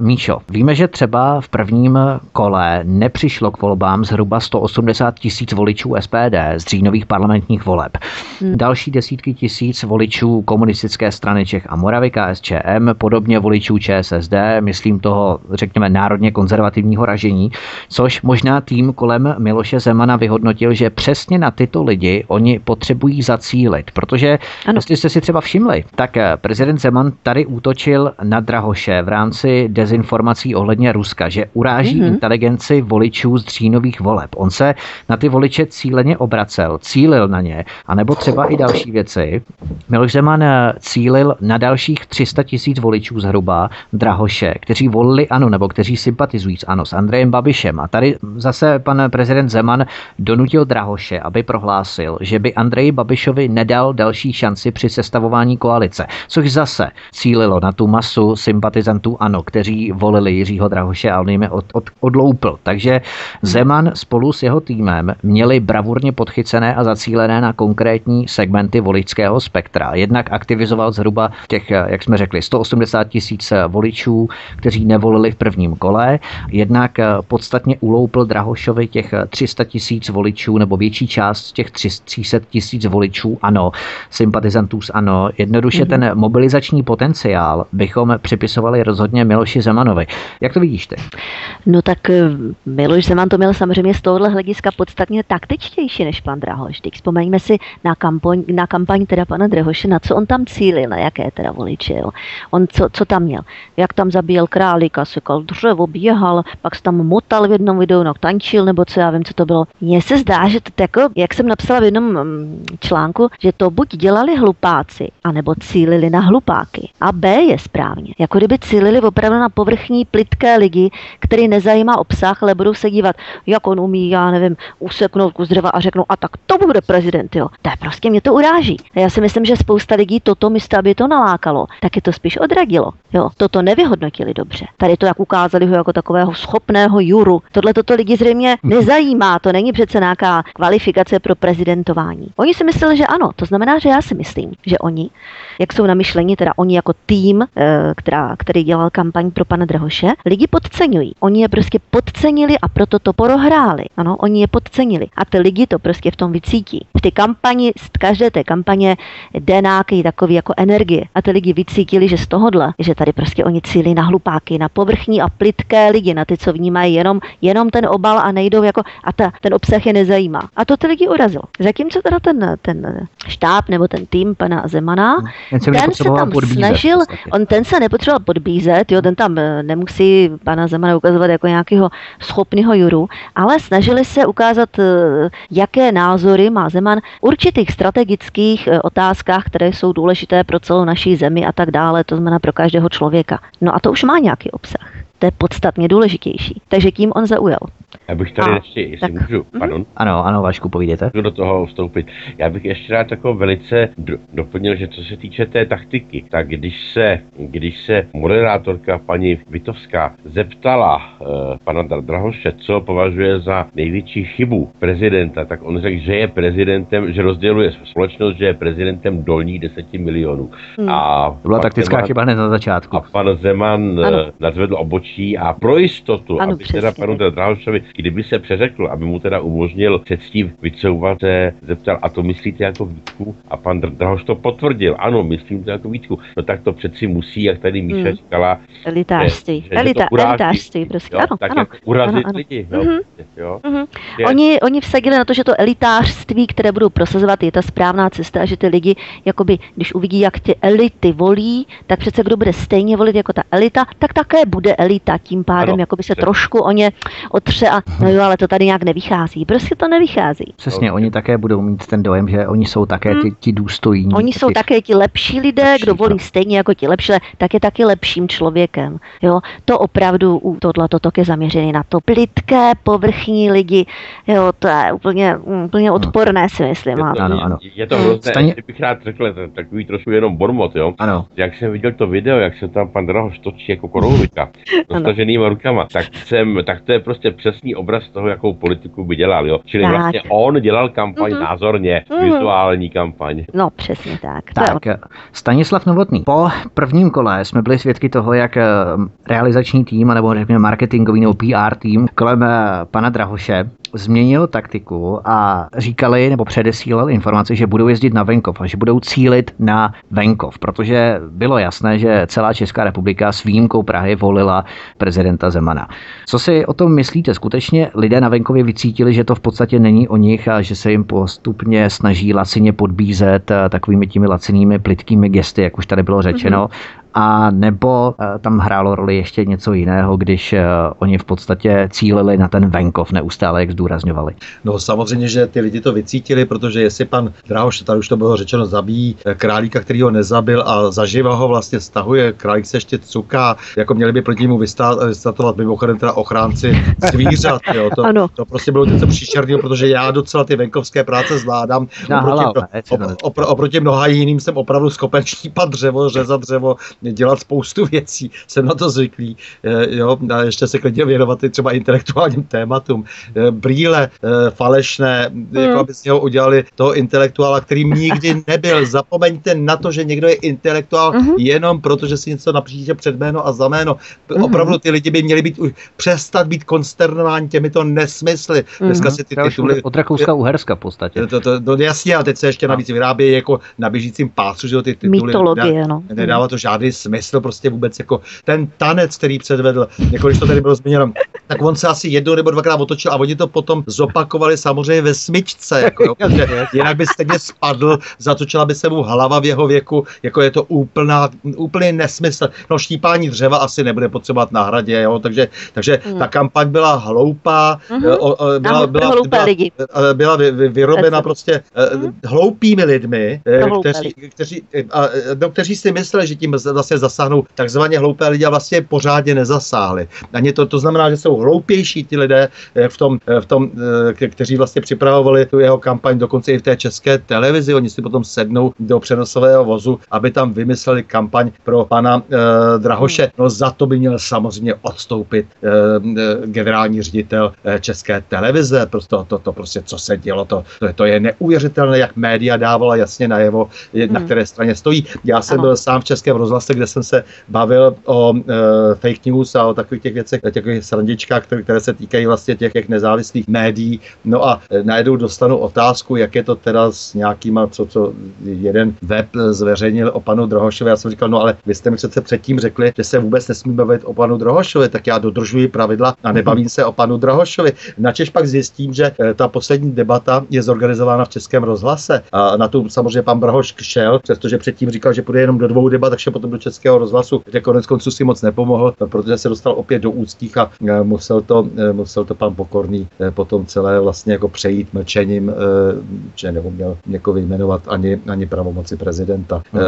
Míšo, víme, že třeba v prvním kole nepřišlo k volbám zhruba 180 tisíc voličů SPD z říjnových parlamentních voleb. Hmm. Další desítky tisíc voličů komunistické strany Čech a Moravy KSČM, podobně voličů ČSSD, myslím toho, řekněme, národně konzervativního ražení, což možná tým kolem Miloše Zemana vyhodnotil, že přesně na tyto lidi oni potřebují zacílit, protože, ano. jestli jste si třeba všimli, tak prezident Zeman tady útočil na Drahoše v rámci dezinformací ohledně Ruska, že uráží mm-hmm. inteligenci voličů z dřínových voleb. On se na ty voliče cíleně obracel, cílil na ně, anebo třeba i další věci. Miloš Zeman eh, cílil na dalších 300 tisíc voličů zhruba Drahoše, kteří volili ano, nebo kteří sympatizují s ano, s Andrejem Babišem. A tady zase pan prezident Zeman donutil Drahoše, aby prohlásil, že by Andreji Babišovi nedal další šanci při sestavování koalice, což zase cílilo na tu masu sympatizantů ano, kteří volili Jiřího Drahoše a on jim od, od, odloupil. Takže Zeman spolu s jeho týmem měli bravurně podchycené a zacílené na konkrétní segmenty voličského spektra. Jednak aktivizoval zhruba těch, jak jsme řekli, 180 tisíc voličů, kteří nevolili v prvním kole, jednak podstatně uloupil Drahošovi těch 300 tisíc voličů nebo větší část těch 300 tisíc voličů ano, sympatizantů ano. Jednoduše mm-hmm. ten mobilizační potenciál bychom připisovali rozhodně Miloši Zemanovi. Jak to vidíš ty? No tak eh, Miloš Zeman to měl samozřejmě z tohohle hlediska podstatně taktičtější než pan Drahoš. Teď vzpomeňme si na kampaň, na kampaň teda pana Drahoše, na co on tam cílil, na jaké teda voliče. Jo. On co, co tam měl? Jak tam zabíjel králíka, sekal dřevo, běhal, pak se tam motal v jednom videu, no, tančil, nebo co já vím, co to bylo. Mně se zdá, že to jako, jak jsem napsala v jednom mm, článku, že to buď dělali hlupáci, anebo cílili na hlupáky. A B je správně. Jako kdyby cílili opravdu na povrchní plitké lidi, který nezajímá obsah, ale budou se dívat, jak on umí, já nevím, useknout kus dřeva a řeknou, a tak to bude prezident, jo. To je prostě mě to uráží. A já si myslím, že spousta lidí toto místo, aby to nalákalo, tak je to spíš odradilo. Jo, toto nevyhodnotili dobře. Tady to, jak ukázali ho jako takového schopného juru. Tohle toto lidi zřejmě nezajímá, to není přece nějaká kvalifikace pro prezidentování. Oni si mysleli, že ano, to znamená, že já si myslím, že oni, jak jsou namyšleni, teda oni jako tým, eh, která, který dělal kampaň pro pana Drahoše, lidi podceňují. Oni je prostě podcenili a proto to prohráli. Ano, oni je podcenili. A ty lidi to prostě v tom vycítí. V té kampani, z každé té kampaně jde nějaký takový jako energie. A ty lidi vycítili, že z tohohle, že tady prostě oni cílí na hlupáky, na povrchní a plitké lidi, na ty, co vnímají jenom, jenom ten obal a nejdou jako, a ta, ten obsah je nezajímá. A to ty lidi urazilo. Zatímco teda ten, ten štáb nebo ten tým pana Zemana, ten se, ten se tam snažil, on ten se nepotřeboval podbízet, jo, ten tam eh, nemusí pana Zemana ukazovat jako nějakého schopného juru, ale snažili se ukázat, eh, jaké názory má Zeman v určitých strategických eh, otázkách, které jsou důležité pro celou naší zemi a tak dále, to znamená pro každého člověka. No a to už má nějaký obsah. To je podstatně důležitější. Takže kým on zaujal? Já bych tady A, ještě, jestli tak. můžu, Mhm. pardon, Ano, ano, Vašku, povídejte. můžu do toho vstoupit. Já bych ještě rád jako velice do, doplnil, že co se týče té taktiky, tak když se, když se moderátorka paní Vitovská zeptala uh, pana Dra- Drahoše, co považuje za největší chybu prezidenta, tak on řekl, že je prezidentem, že rozděluje společnost, že je prezidentem dolních deseti milionů. Hmm. A To byla taktická Zeman- chyba hned na začátku. a pan Zeman Ano. ano. nazvedl obočí a pro jistotu, Ano, aby teda přesně panu tak. Drahošovi, kdyby se přeřekl, aby mu teda umožnil předtím vycouvat, se zeptal, a to myslíte jako výtku? A pan Dr- Drahoš to potvrdil, ano, myslím to jako výtku. No tak to přeci musí, jak tady Míša Hmm. říkala, Elitářství. že- že to Elita, uráží. elitářství, prostě. jo, Ano, tak ano. jako urazit ano, ano. lidi. Jo, Mhm. jo. Mhm. Je- Oni, oni vsadili na to, že to elitářství, které budou prosazovat, je ta správná cesta a že ty lidi, jakoby, když uvidí, jak ty elity volí, tak přece kdo bude stejně volit jako ta elita, tak také bude elita. Tím pádem, Ano, jakoby se přesně. trošku o ně otře a no jo, ale to tady nějak nevychází. Prostě to nevychází. Přesně, oni také budou mít ten dojem, že oni jsou také ti, ti důstojní. Oni jsou ti- také ti lepší lidé, Lepší, kdo volí ano. stejně jako ti lepší, tak je taky lepším člověkem. Jo? To opravdu u tohle tok je zaměřený na to plitké, povrchní lidi. Jo, to je úplně, úplně odporné, si myslím. Je to, Ano, ano. je to Hmm. hrozné, Staně- bych rád řekl, takový trošku jenom bormot, jo. Ano, Jak jsem viděl to video, jak se tam pan Drahoš točí jako korouhvika dostaženýma rukama, tak, jsem, tak to je prostě přesný obraz toho, jakou politiku by dělal, jo. Čili Tak. vlastně on dělal kampaň Mhm. názorně, Mhm. vizuální kampaň. No, přesně tak. Tak Stanislav Novotný. Po prvním kole jsme byli svědky toho, jak eh, realizační tým, nebo řekněme marketingový nebo PR tým kolem eh, pana Drahoše změnil taktiku a říkali nebo předesílali informace, že budou jezdit na venkov a že budou cílit na venkov, protože bylo jasné, že celá Česká republika s výjimkou Prahy volila prezidenta Zemana. Co si o tom myslíte? Skutečně lidé na venkově vycítili, že to v podstatě není o nich a že se jim postupně snaží lacině podbízet eh, takovými těmi lacinými plitkými gesty, jak už tady bylo řečeno, a nebo eh, tam hrálo roli ještě něco jiného, když eh, oni v podstatě cílili na ten venkov neustále, jak zdůrazňovali. No samozřejmě, že ty lidi to vycítili, protože jestli pan Drahoš, tady už to bylo řečeno, zabíjí eh, králíka, který ho nezabil a zaživa ho vlastně stahuje, králík se ještě cuká, jako měli by proti němu vystatovat mimochodem teda ochránci zvířat, jo, to, Ano. to prostě bylo něco příšerného, protože já docela ty venkovské práce zvládám, Na oproti, hlavu, mno- ne, co to op, opr, oproti mnoha jiným jsem opravdu schopen štípat dřevo, řezat dřevo, dělat spoustu věcí, jsem na to zvyklý, eh, jo, a ještě se klidně věnovat i třeba intelektuálním tématům. Eh, Brýle eh, falešné, jako aby z něho udělali toho intelektuála, který nikdy nebyl. Zapomeňte na to, že někdo je intelektuál Mhm. jenom proto, že si něco napíše před jméno a za jméno. Mhm. Opravdu ty lidi by měli být už přestat být konsternováni těmito nesmysly. Dneska si ty tituly Od Rakouska Uherska v podstatě. to, to, to, jasně, a teď se ještě navíc vyrábějí jako na běžícím pásu, že jo, ty tituly. Mytologie, no. Nedává to žádný smysl, prostě vůbec jako ten tanec, který předvedl, jako když to tady bylo zmíněno, tak on se asi jednou nebo dvakrát otočil a oni to potom zopakovali samozřejmě ve smyčce, jako jo, protože jinak by stejně spadl, zatočila by se mu hlava v jeho věku, jako je to úplná, úplný nesmysl. No štípání dřeva asi nebude potřebovat na hradě, jo, takže, takže Hmm. ta kampaň byla hloupá, Mhm. o, o, byla, byla, byla, lidi. eh, byla vy, vy, vyrobena Přesně. prostě Mhm. hloupými lidmi, kteří, kteří, a, no, kteří si mysleli, že tím vlastně zasáhnou takzvaně hloupé lidi a vlastně pořádně nezasáhli. Ani to, to znamená, že jsou hloupější ti lidé eh, v tom, eh, v tom eh, kteří vlastně připravovali tu jeho kampaň dokonce i v té české televizi. Oni si potom sednou do přenosového vozu, aby tam vymysleli kampaň pro pana eh, Drahoše. No za to by měl samozřejmě odstoupit eh, generální ředitel eh, české televize. Prostě to, to, to prostě, co se dělo, to, to, je- to je neuvěřitelné, jak média dávala jasně najevo, je- na Hmm. které straně stojí. Já jsem Ano. byl sám v Českém rozhlase, kde jsem se bavil o e, fake news a o takových těch věcech, takových srandičkách, které, které se týkají vlastně těch, těch nezávislých médií. No a e, najednou dostanu otázku, jak je to teda s nějakýma, co, co jeden web zveřejnil o panu Drohošovi. Já jsem říkal, no ale vy jste mi přece předtím řekli, že se vůbec nesmí bavit o panu Drohošovi, tak já dodržuji pravidla a nebavím se o panu Drohošovi. Načež pak zjistím, že e, ta poslední debata je zorganizována v Českém rozhlase a na tu samozřejmě pan Drahoš šel, přestože předtím říkal, že půjde jenom do dvou debat, takže potom do Českého rozhlasu, kde konec konců si moc nepomohl, protože se dostal opět do úzkých a musel to, musel to pan Pokorný potom celé vlastně jako přejít mlčením, že neuměl někoho vyjmenovat ani, ani pravomoci prezidenta, hmm.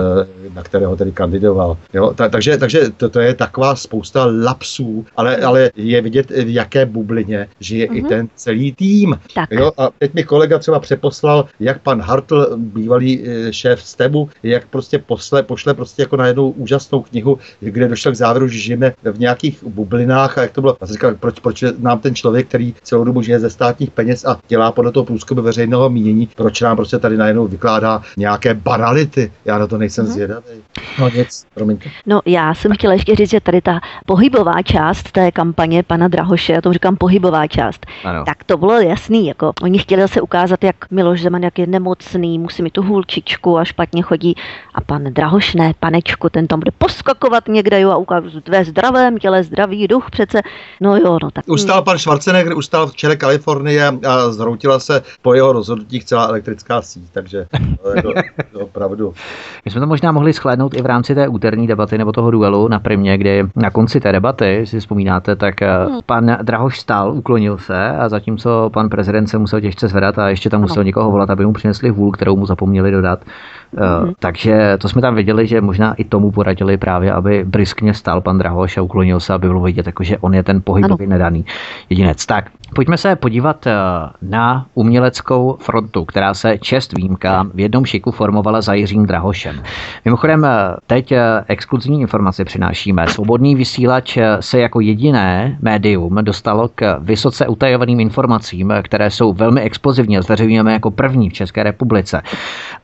na kterého tedy kandidoval. Jo, ta, takže takže to, to je taková spousta lapsů, ale, ale je vidět, v jaké bublině žije hmm. i mhm. ten celý tým. Tak. Jo, a teď mi kolega třeba přeposlal, jak pan Hartl, bývalý šéf STEMu, jak prostě posle, pošle prostě jako na jednu úžasnou knihu, kde došel k závěru, že žijeme v nějakých bublinách a jak to bylo. A říkal, proč, proč nám ten člověk, který celou dobu žije ze státních peněz a dělá podle toho průzkumu veřejného mínění, proč nám prostě tady najednou vykládá nějaké banality. Já na to nejsem hmm. zvědavý. No nic, promiňte. No já jsem chtěla ještě říct, že tady ta pohybová část té kampaně pana Drahoše, já tomu říkám pohybová část, ano. tak to bylo jasný, jako oni chtěli zase ukázat, jak Miloš Zeman, jak je nemocný, musí mít tu hůlčičku a špatně chodí a pan Drahoš ne, panečku, ten tam bude poskakovat někde jo, a ukázat ve zdravém těle zdravý duch přece, no jo, no tak. Ustál pan Schwarzenegger, ustál v čele Kalifornie a zhroutila se po jeho rozhodnutí celá elektrická síť, takže to je to, opravdu. My jsme to možná mohli shlédnout i v rámci té úterní debaty nebo toho duelu na primě, kdy na konci té debaty, si vzpomínáte, tak eh, hmm. pan Drahoš stál, uklonil se a zatímco pan prezident se musel těžce zvedat a ještě tam musel ano. někoho volat, aby mu přinesli hůl, kterou mu zapomněli dodat. Mm-hmm. Takže to jsme tam viděli, že možná i tomu poradili právě, aby briskně stál pan Drahoš a uklonil se, aby bylo vidět, jako, že on je ten pohybový nedaný jedinec. Tak, pojďme se podívat eh, na uměleckou frontu, která se čest výjimka v jednom šiku formovala za Jiřím Drahošem. Mimochodem, teď exkluzivní informaci přinášíme. Svobodný vysílač se jako jediné médium dostalo k vysoce utajovaným informacím, které jsou velmi explozivní zveřejňujeme jako první v České republice.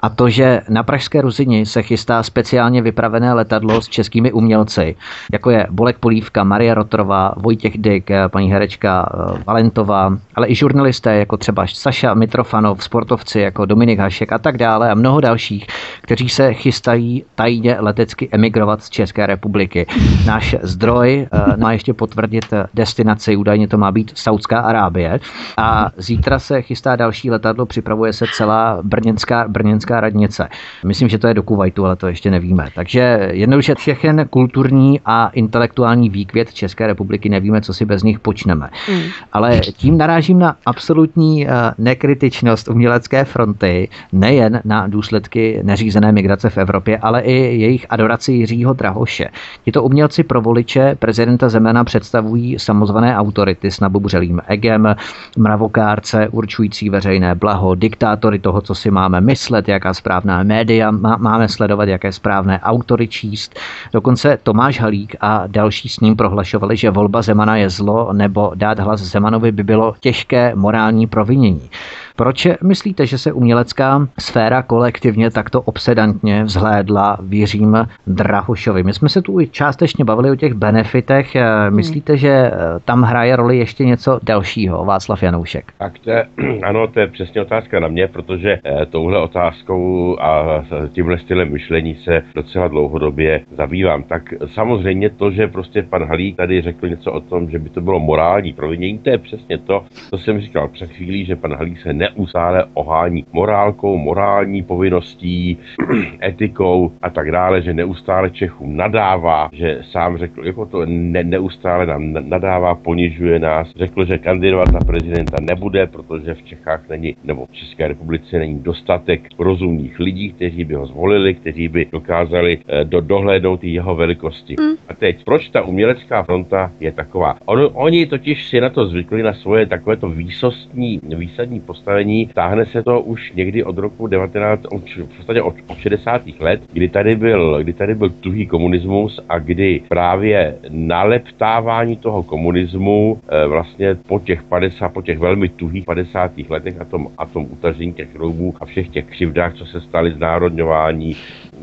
A to, že na Pražské Ruzini se chystá speciálně vypravené letadlo s českými umělci, jako je Bolek Polívka, Marie Rotrová, Vojtěch Dyk, paní herečka eh, Valentová, ale i žurnalisté jako třeba Saša Mitrofanov, sportovci jako Dominik Hašek a tak dále a mnoho dalších, kteří se chystají tajně letecky emigrovat z České republiky. Náš zdroj eh, má ještě potvrdit destinaci, údajně to má být Saudská Arábie a zítra se chystá další letadlo, připravuje se celá brněnská, brněnská radnice. Myslím, že to je do Kuwaitu, ale to ještě nevíme. Takže jednoduše všechen kulturní a intelektuální výkvět České republiky nevíme, co si bez nich počneme. Mm. Ale tím narážím na absolutní eh, nekritičnost umělecké fronty, nejen na důsledky neřízené migrace v Evropě, ale i jejich adoraci Jiřího Drahoše. Tito umělci pro voliče prezidenta Zemena představují samozvané autority s nabubřelým egem, mravokárce určující veřejné blaho, diktátory toho, co si máme myslet, jaká správná média máme sledovat, jaké správné autory číst. Dokonce Tomáš Halík a další s ním prohlašovali, že volba Zemana je zlo nebo dát hlas Zemanovi by bylo těžké morální provinění. Proč myslíte, že se umělecká sféra kolektivně takto obsedantně vzhlédla Jiřím Drahošovi? My jsme se tu i částečně bavili o těch benefitech. Eh, myslíte, že eh, tam hraje roli ještě něco dalšího, Václav Janoušek? Tak to je, ano, to je přesně otázka na mě, protože eh, touhle otázkou a tímhle stylem myšlení se docela dlouhodobě zabývám. Tak samozřejmě to, že prostě pan Halík tady řekl něco o tom, že by to bylo morální provinění, to je přesně to, co jsem říkal před chvílí, že pan Halík se ne neustále ohání morálkou, morální povinností, etikou a tak dále, že neustále Čechům nadává, že sám řekl, jako to ne, neustále nám nadává, ponižuje nás, řekl, že kandidovat na prezidenta nebude, protože v Čechách není, nebo v České republice není dostatek rozumných lidí, kteří by ho zvolili, kteří by dokázali eh, do, dohlédnout jeho velikosti. Mm. A teď, proč ta umělecká fronta je taková? On, oni totiž si na to zvykli, na svoje takovéto výsostní, výsadní postavení postavení. Táhne se to už někdy od roku 19, v podstatě od, od 60. let, kdy tady, byl, kdy tady byl tuhý komunismus a kdy právě naleptávání toho komunismu e, vlastně po těch 50, po těch velmi tuhých 50. letech a tom, a tom utažení těch roubů a všech těch křivdách, co se staly z národňování,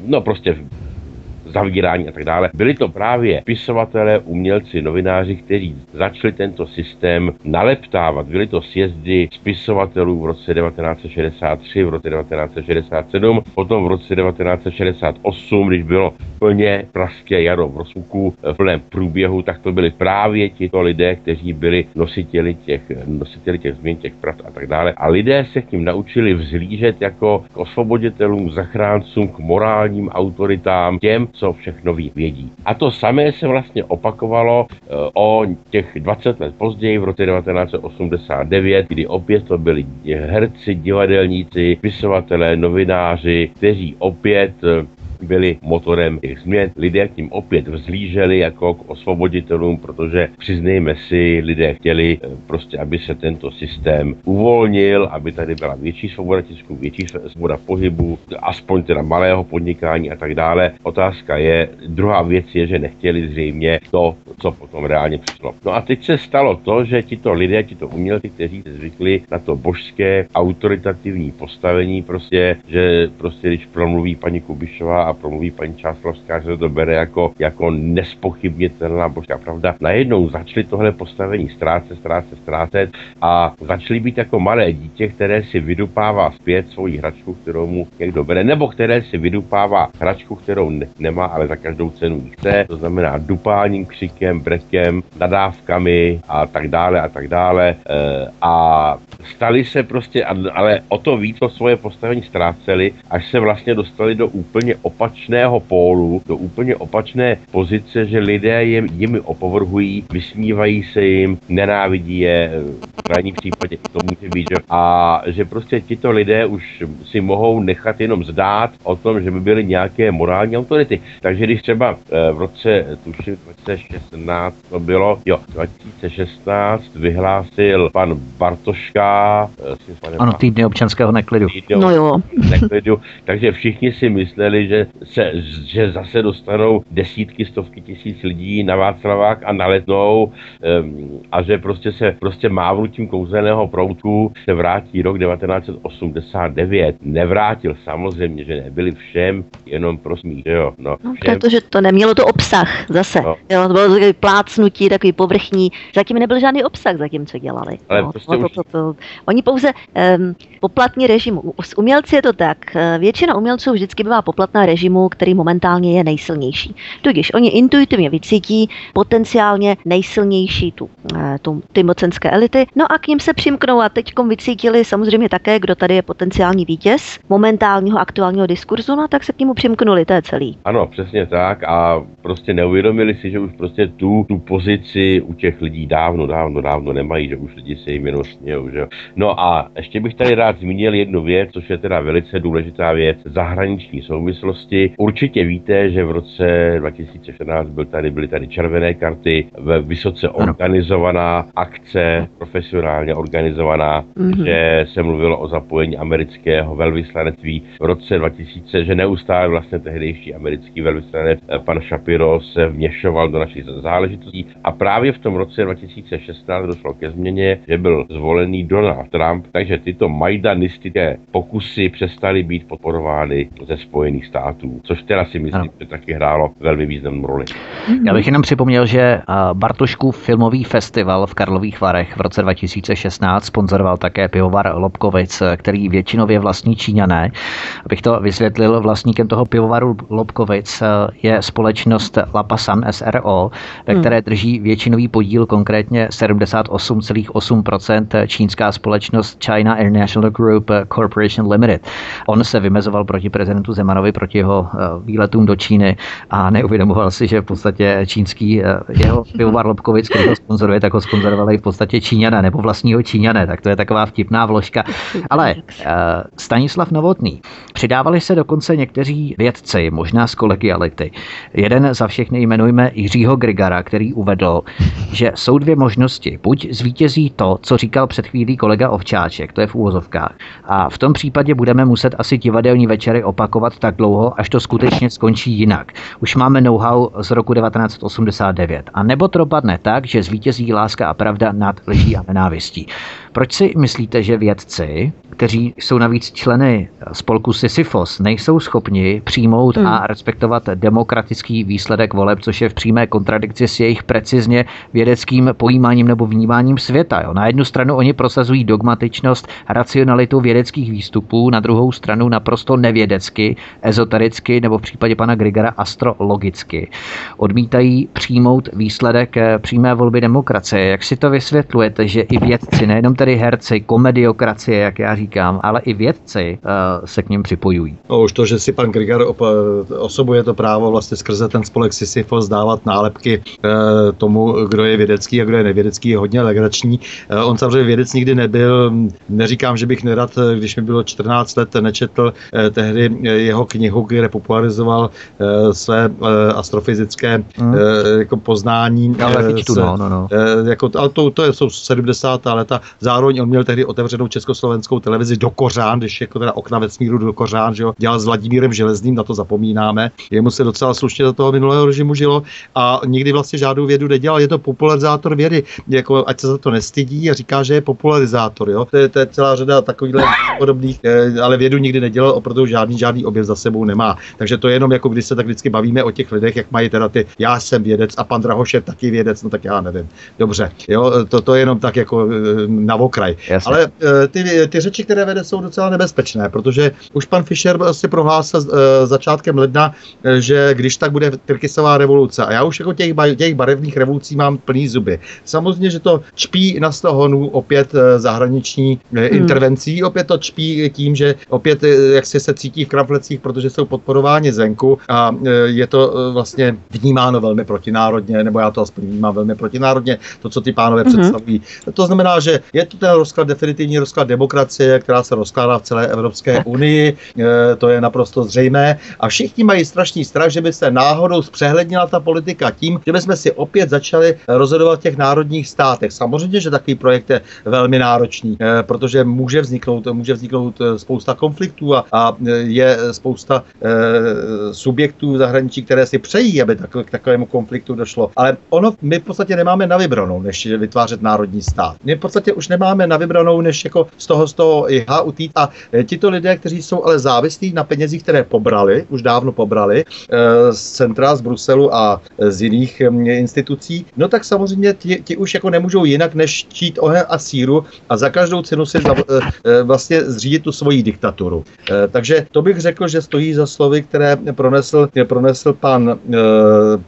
no prostě zavírání a tak dále. Byli to právě pisovatelé, umělci, novináři, kteří začali tento systém naleptávat. Byly to sjezdy spisovatelů v roce 1963, v roce 1967, potom v roce 1968, když bylo plně pražské jaro v rozpuku, v plném průběhu, tak to byli právě tito lidé, kteří byli nositeli těch, nositeli těch změn, těch pravd a tak dále. A lidé se k ním naučili vzlížet jako k osvoboditelům, zachráncům, k morálním autoritám, těm, co co všechno ví, vědí. A to samé se vlastně opakovalo e, o těch 20 let později, v roce 1989, kdy opět to byli herci, divadelníci, pisovatelé, novináři, kteří opět e, byli motorem těch změn. Lidé k ním opět vzlíželi jako k osvoboditelům, protože přiznejme si, lidé chtěli eh, prostě, aby se tento systém uvolnil, aby tady byla větší svoboda tisku, větší svoboda pohybu, aspoň teda malého podnikání a tak dále. Otázka je, druhá věc je, že nechtěli zřejmě to, co potom reálně přišlo. No a teď se stalo to, že tito lidé, tito umělci, kteří se zvykli na to božské autoritativní postavení, prostě, že prostě když promluví paní Kubišová a promluví paní Čáslavská, že to bere jako, jako nespochybnitelná božská pravda. Najednou začali tohle postavení ztrácet, ztrácet, ztrácet a začali být jako malé dítě, které si vydupává zpět svoji hračku, kterou mu někdo bere, nebo které si vydupává hračku, kterou ne- nemá, ale za každou cenu ji chce. To znamená dupáním, křikem, brekem, nadávkami a tak dále a tak dále. E, a stali se prostě, ale o to víc to svoje postavení ztráceli, až se vlastně dostali do úplně opačného pólu, do úplně opačné pozice, že lidé jim, jimi opovrhují, vysmívají se jim, nenávidí je, v krajním případě to může být, že? a že prostě tito lidé už si mohou nechat jenom zdát o tom, že by byly nějaké morální autority. Takže když třeba eh, v roce, tuším, 2016 to bylo, jo, 2016 vyhlásil pan Bartoška, eh, ano, týdny občanského neklidu. Týdny no jo. Neklidu, takže všichni si mysleli, že se, že zase dostanou desítky, stovky tisíc lidí na Václavák a na letnou um, a že prostě se prostě mávnutím kouzelného proutku se vrátí rok 1989. Nevrátil samozřejmě, že nebyli všem jenom pro smích, jo. No, no protože to nemělo to obsah zase. No. Jo, to bylo takový plácnutí, takový povrchní. Zatím nebyl žádný obsah za tím, co dělali. Ale no, prostě to, to, to, to. Oni pouze um, poplatní režim. S umělci je to tak. Eh, většina umělců vždycky bývá poplatná režimu, který momentálně je nejsilnější. Tudíž oni intuitivně vycítí potenciálně nejsilnější tu, eh, tu, ty mocenské elity, no a k ním se přimknou a teď vycítili samozřejmě také, kdo tady je potenciální vítěz momentálního aktuálního diskurzu, no tak se k němu přimknuli, to je celý. Ano, přesně tak. A prostě neuvědomili si, že už prostě tu, tu pozici u těch lidí dávno, dávno, dávno nemají, že už lidi se jim jenom smějou, že No a ještě bych tady rád zmínil jednu věc, což je teda velice důležitá věc, zahraniční souvislosti. Určitě víte, že v roce 2014 byl tady, byly tady červené karty, vysoce organizovaná akce, profesionálně organizovaná, mm-hmm. že se mluvilo o zapojení amerického velvyslanectví. V roce 2000, že neustále vlastně tehdejší americký velvyslanec eh, pan Shapiro se vměšoval do našich záležitostí. A právě v tom roce 2016 došlo ke změně, že byl zvolený Donald Trump, takže tyto majdanistické pokusy přestaly být podporovány ze Spojených států, což teda si myslím, ano. že taky hrálo velmi významnou roli. Já bych jenom připomněl, že Bartoškův filmový festival v Karlových Varech v roce 2016 sponzoroval také pivovar Lobkovic, který většinově vlastní Číňané. Abych to vysvětlil, vlastníkem toho pivovaru Lobkovic je společnost Lapasan SRO, ve hmm. které drží většinový podíl, konkrétně 78,8% čínská společnost China International Group Corporation Limited. On se vymezoval proti prezidentu Zemanovi, proti jeho eh, výletům do Číny a neuvědomoval si, že v podstatě čínský eh, jeho pivovar Lobkovic, který ho sponzoruje, tak ho sponzorovali v podstatě Číňané nebo vlastního Číňané, tak to je taková vtipná vložka. Ale uh, Stanislav Novotný, přidávali se dokonce někteří vědci, možná z kolegiality. Jeden za všechny jmenujeme Jiřího Grigara, který uvedl, že jsou dvě možnosti. Buď zvítězí to, co říkal před chvílí kolega Ovčáček, to je v úvozovkách. A v tom případě budeme muset asi divadelní večery opakovat tak dlouho, až to skutečně skončí jinak. Už máme know-how z roku 1989. A nebo to dopadne tak, že zvítězí láska a pravda nad lží a nenávistí. Proč si myslíte, že vědci, kteří jsou navíc členy spolku Sisyphos, nejsou schopni přijmout hmm. a respektovat demokratický výsledek voleb, což je v přímé kontradikci s jejich precizně vědeckým pojímáním nebo vnímáním světa. Jo. Na jednu stranu oni prosazují dogmatičnost, racionalitu vědeckých výstupů, na druhou stranu naprosto nevědecky, ezotericky nebo v případě pana Grigara astrologicky. Odmítají přijmout výsledek eh, přímé volby demokracie. Jak si to vysvětlujete, že i vědci, nejenom tedy herci, komediokracie, jak já říkám, ale i vědci uh, se k něm připojují? No, už to, že si pan Grigar osobuje to právo vlastně skrze ten spolek Sisyphos dávat nálepky uh, tomu, kdo je vědecký a kdo je nevědecký, je hodně legrační. Uh, on samozřejmě vědec nikdy nebyl. Neříkám, že bych nerad, když mi bylo 14 let, nečetl uh, tehdy jeho knihu, kde popularizoval uh, své uh, astrofyzické mm. uh, jako poznání. Ale uh, no, no, no. Uh, jako, ale to, to jsou 70. leta. Zároveň on měl tehdy otevřenou československou televizi do Kořán, když jako teda okna ve smíru do Kořán, že jo, dělal s Vladimírem Železným, na to zapomínáme. Jemu se docela slušně do toho minulého režimu žilo a nikdy vlastně žádnou vědu nedělal. Je to popularizátor vědy, jako ať se za to nestydí a říká, že je popularizátor. Jo? To, je, to je celá řada takových podobných, eh, ale vědu nikdy nedělal, opravdu žádný, žádný objev za sebou nemá. Takže to je jenom jako když se tak vždycky bavíme o těch lidech, jak mají teda ty, já jsem vědec a pan Drahoš je taky vědec, no tak já nevím. Dobře, jo, to, to je jenom tak jako eh, na okraj. Jasně. Ale eh, ty, ty řeči, které vede, jsou docela nebezpečné, protože už pan Fischer si prohlásil začátkem ledna, že když tak bude Tyrkisová revoluce. A já už jako těch, těch barevných revolucí mám plný zuby. Samozřejmě, že to čpí na stohonu opět zahraniční hmm. intervencí, opět to čpí tím, že opět jak si se cítí v kramflecích, protože jsou podporováni zvenku a je to vlastně vnímáno velmi protinárodně, nebo já to aspoň vnímám velmi protinárodně, to, co ty pánové mm-hmm. představují. To znamená, že je to ten rozklad, definitivní rozklad demokracie, která se rozkládá v celé Evropské unii, e, to je naprosto zřejmé. A všichni mají strašný strach, že by se náhodou zpřehlednila ta politika tím, že bychom si opět začali rozhodovat v těch národních státech. Samozřejmě, že takový projekt je velmi náročný, e, protože může vzniknout, může vzniknout e, spousta konfliktů a, a je spousta subjektů v zahraničí, které si přejí, aby tak, k takovému konfliktu došlo. Ale ono, my v podstatě nemáme na vybranou, než vytvářet národní stát. My v podstatě už nemáme na vybranou, než jako z toho, z toho IHA utít. A e, tito lidé, kteří jsou ale závislí na penězích, které pobrali, už dávno pobrali e, z centra, z Bruselu a z jiných institucí, no tak samozřejmě ti, ti už jako nemůžou jinak, než čít oheň a síru a za každou cenu si za, vlastně zřídit tu svoji diktaturu. Takže to bych řekl, že stojí za slovy, které pronesl, pronesl pan,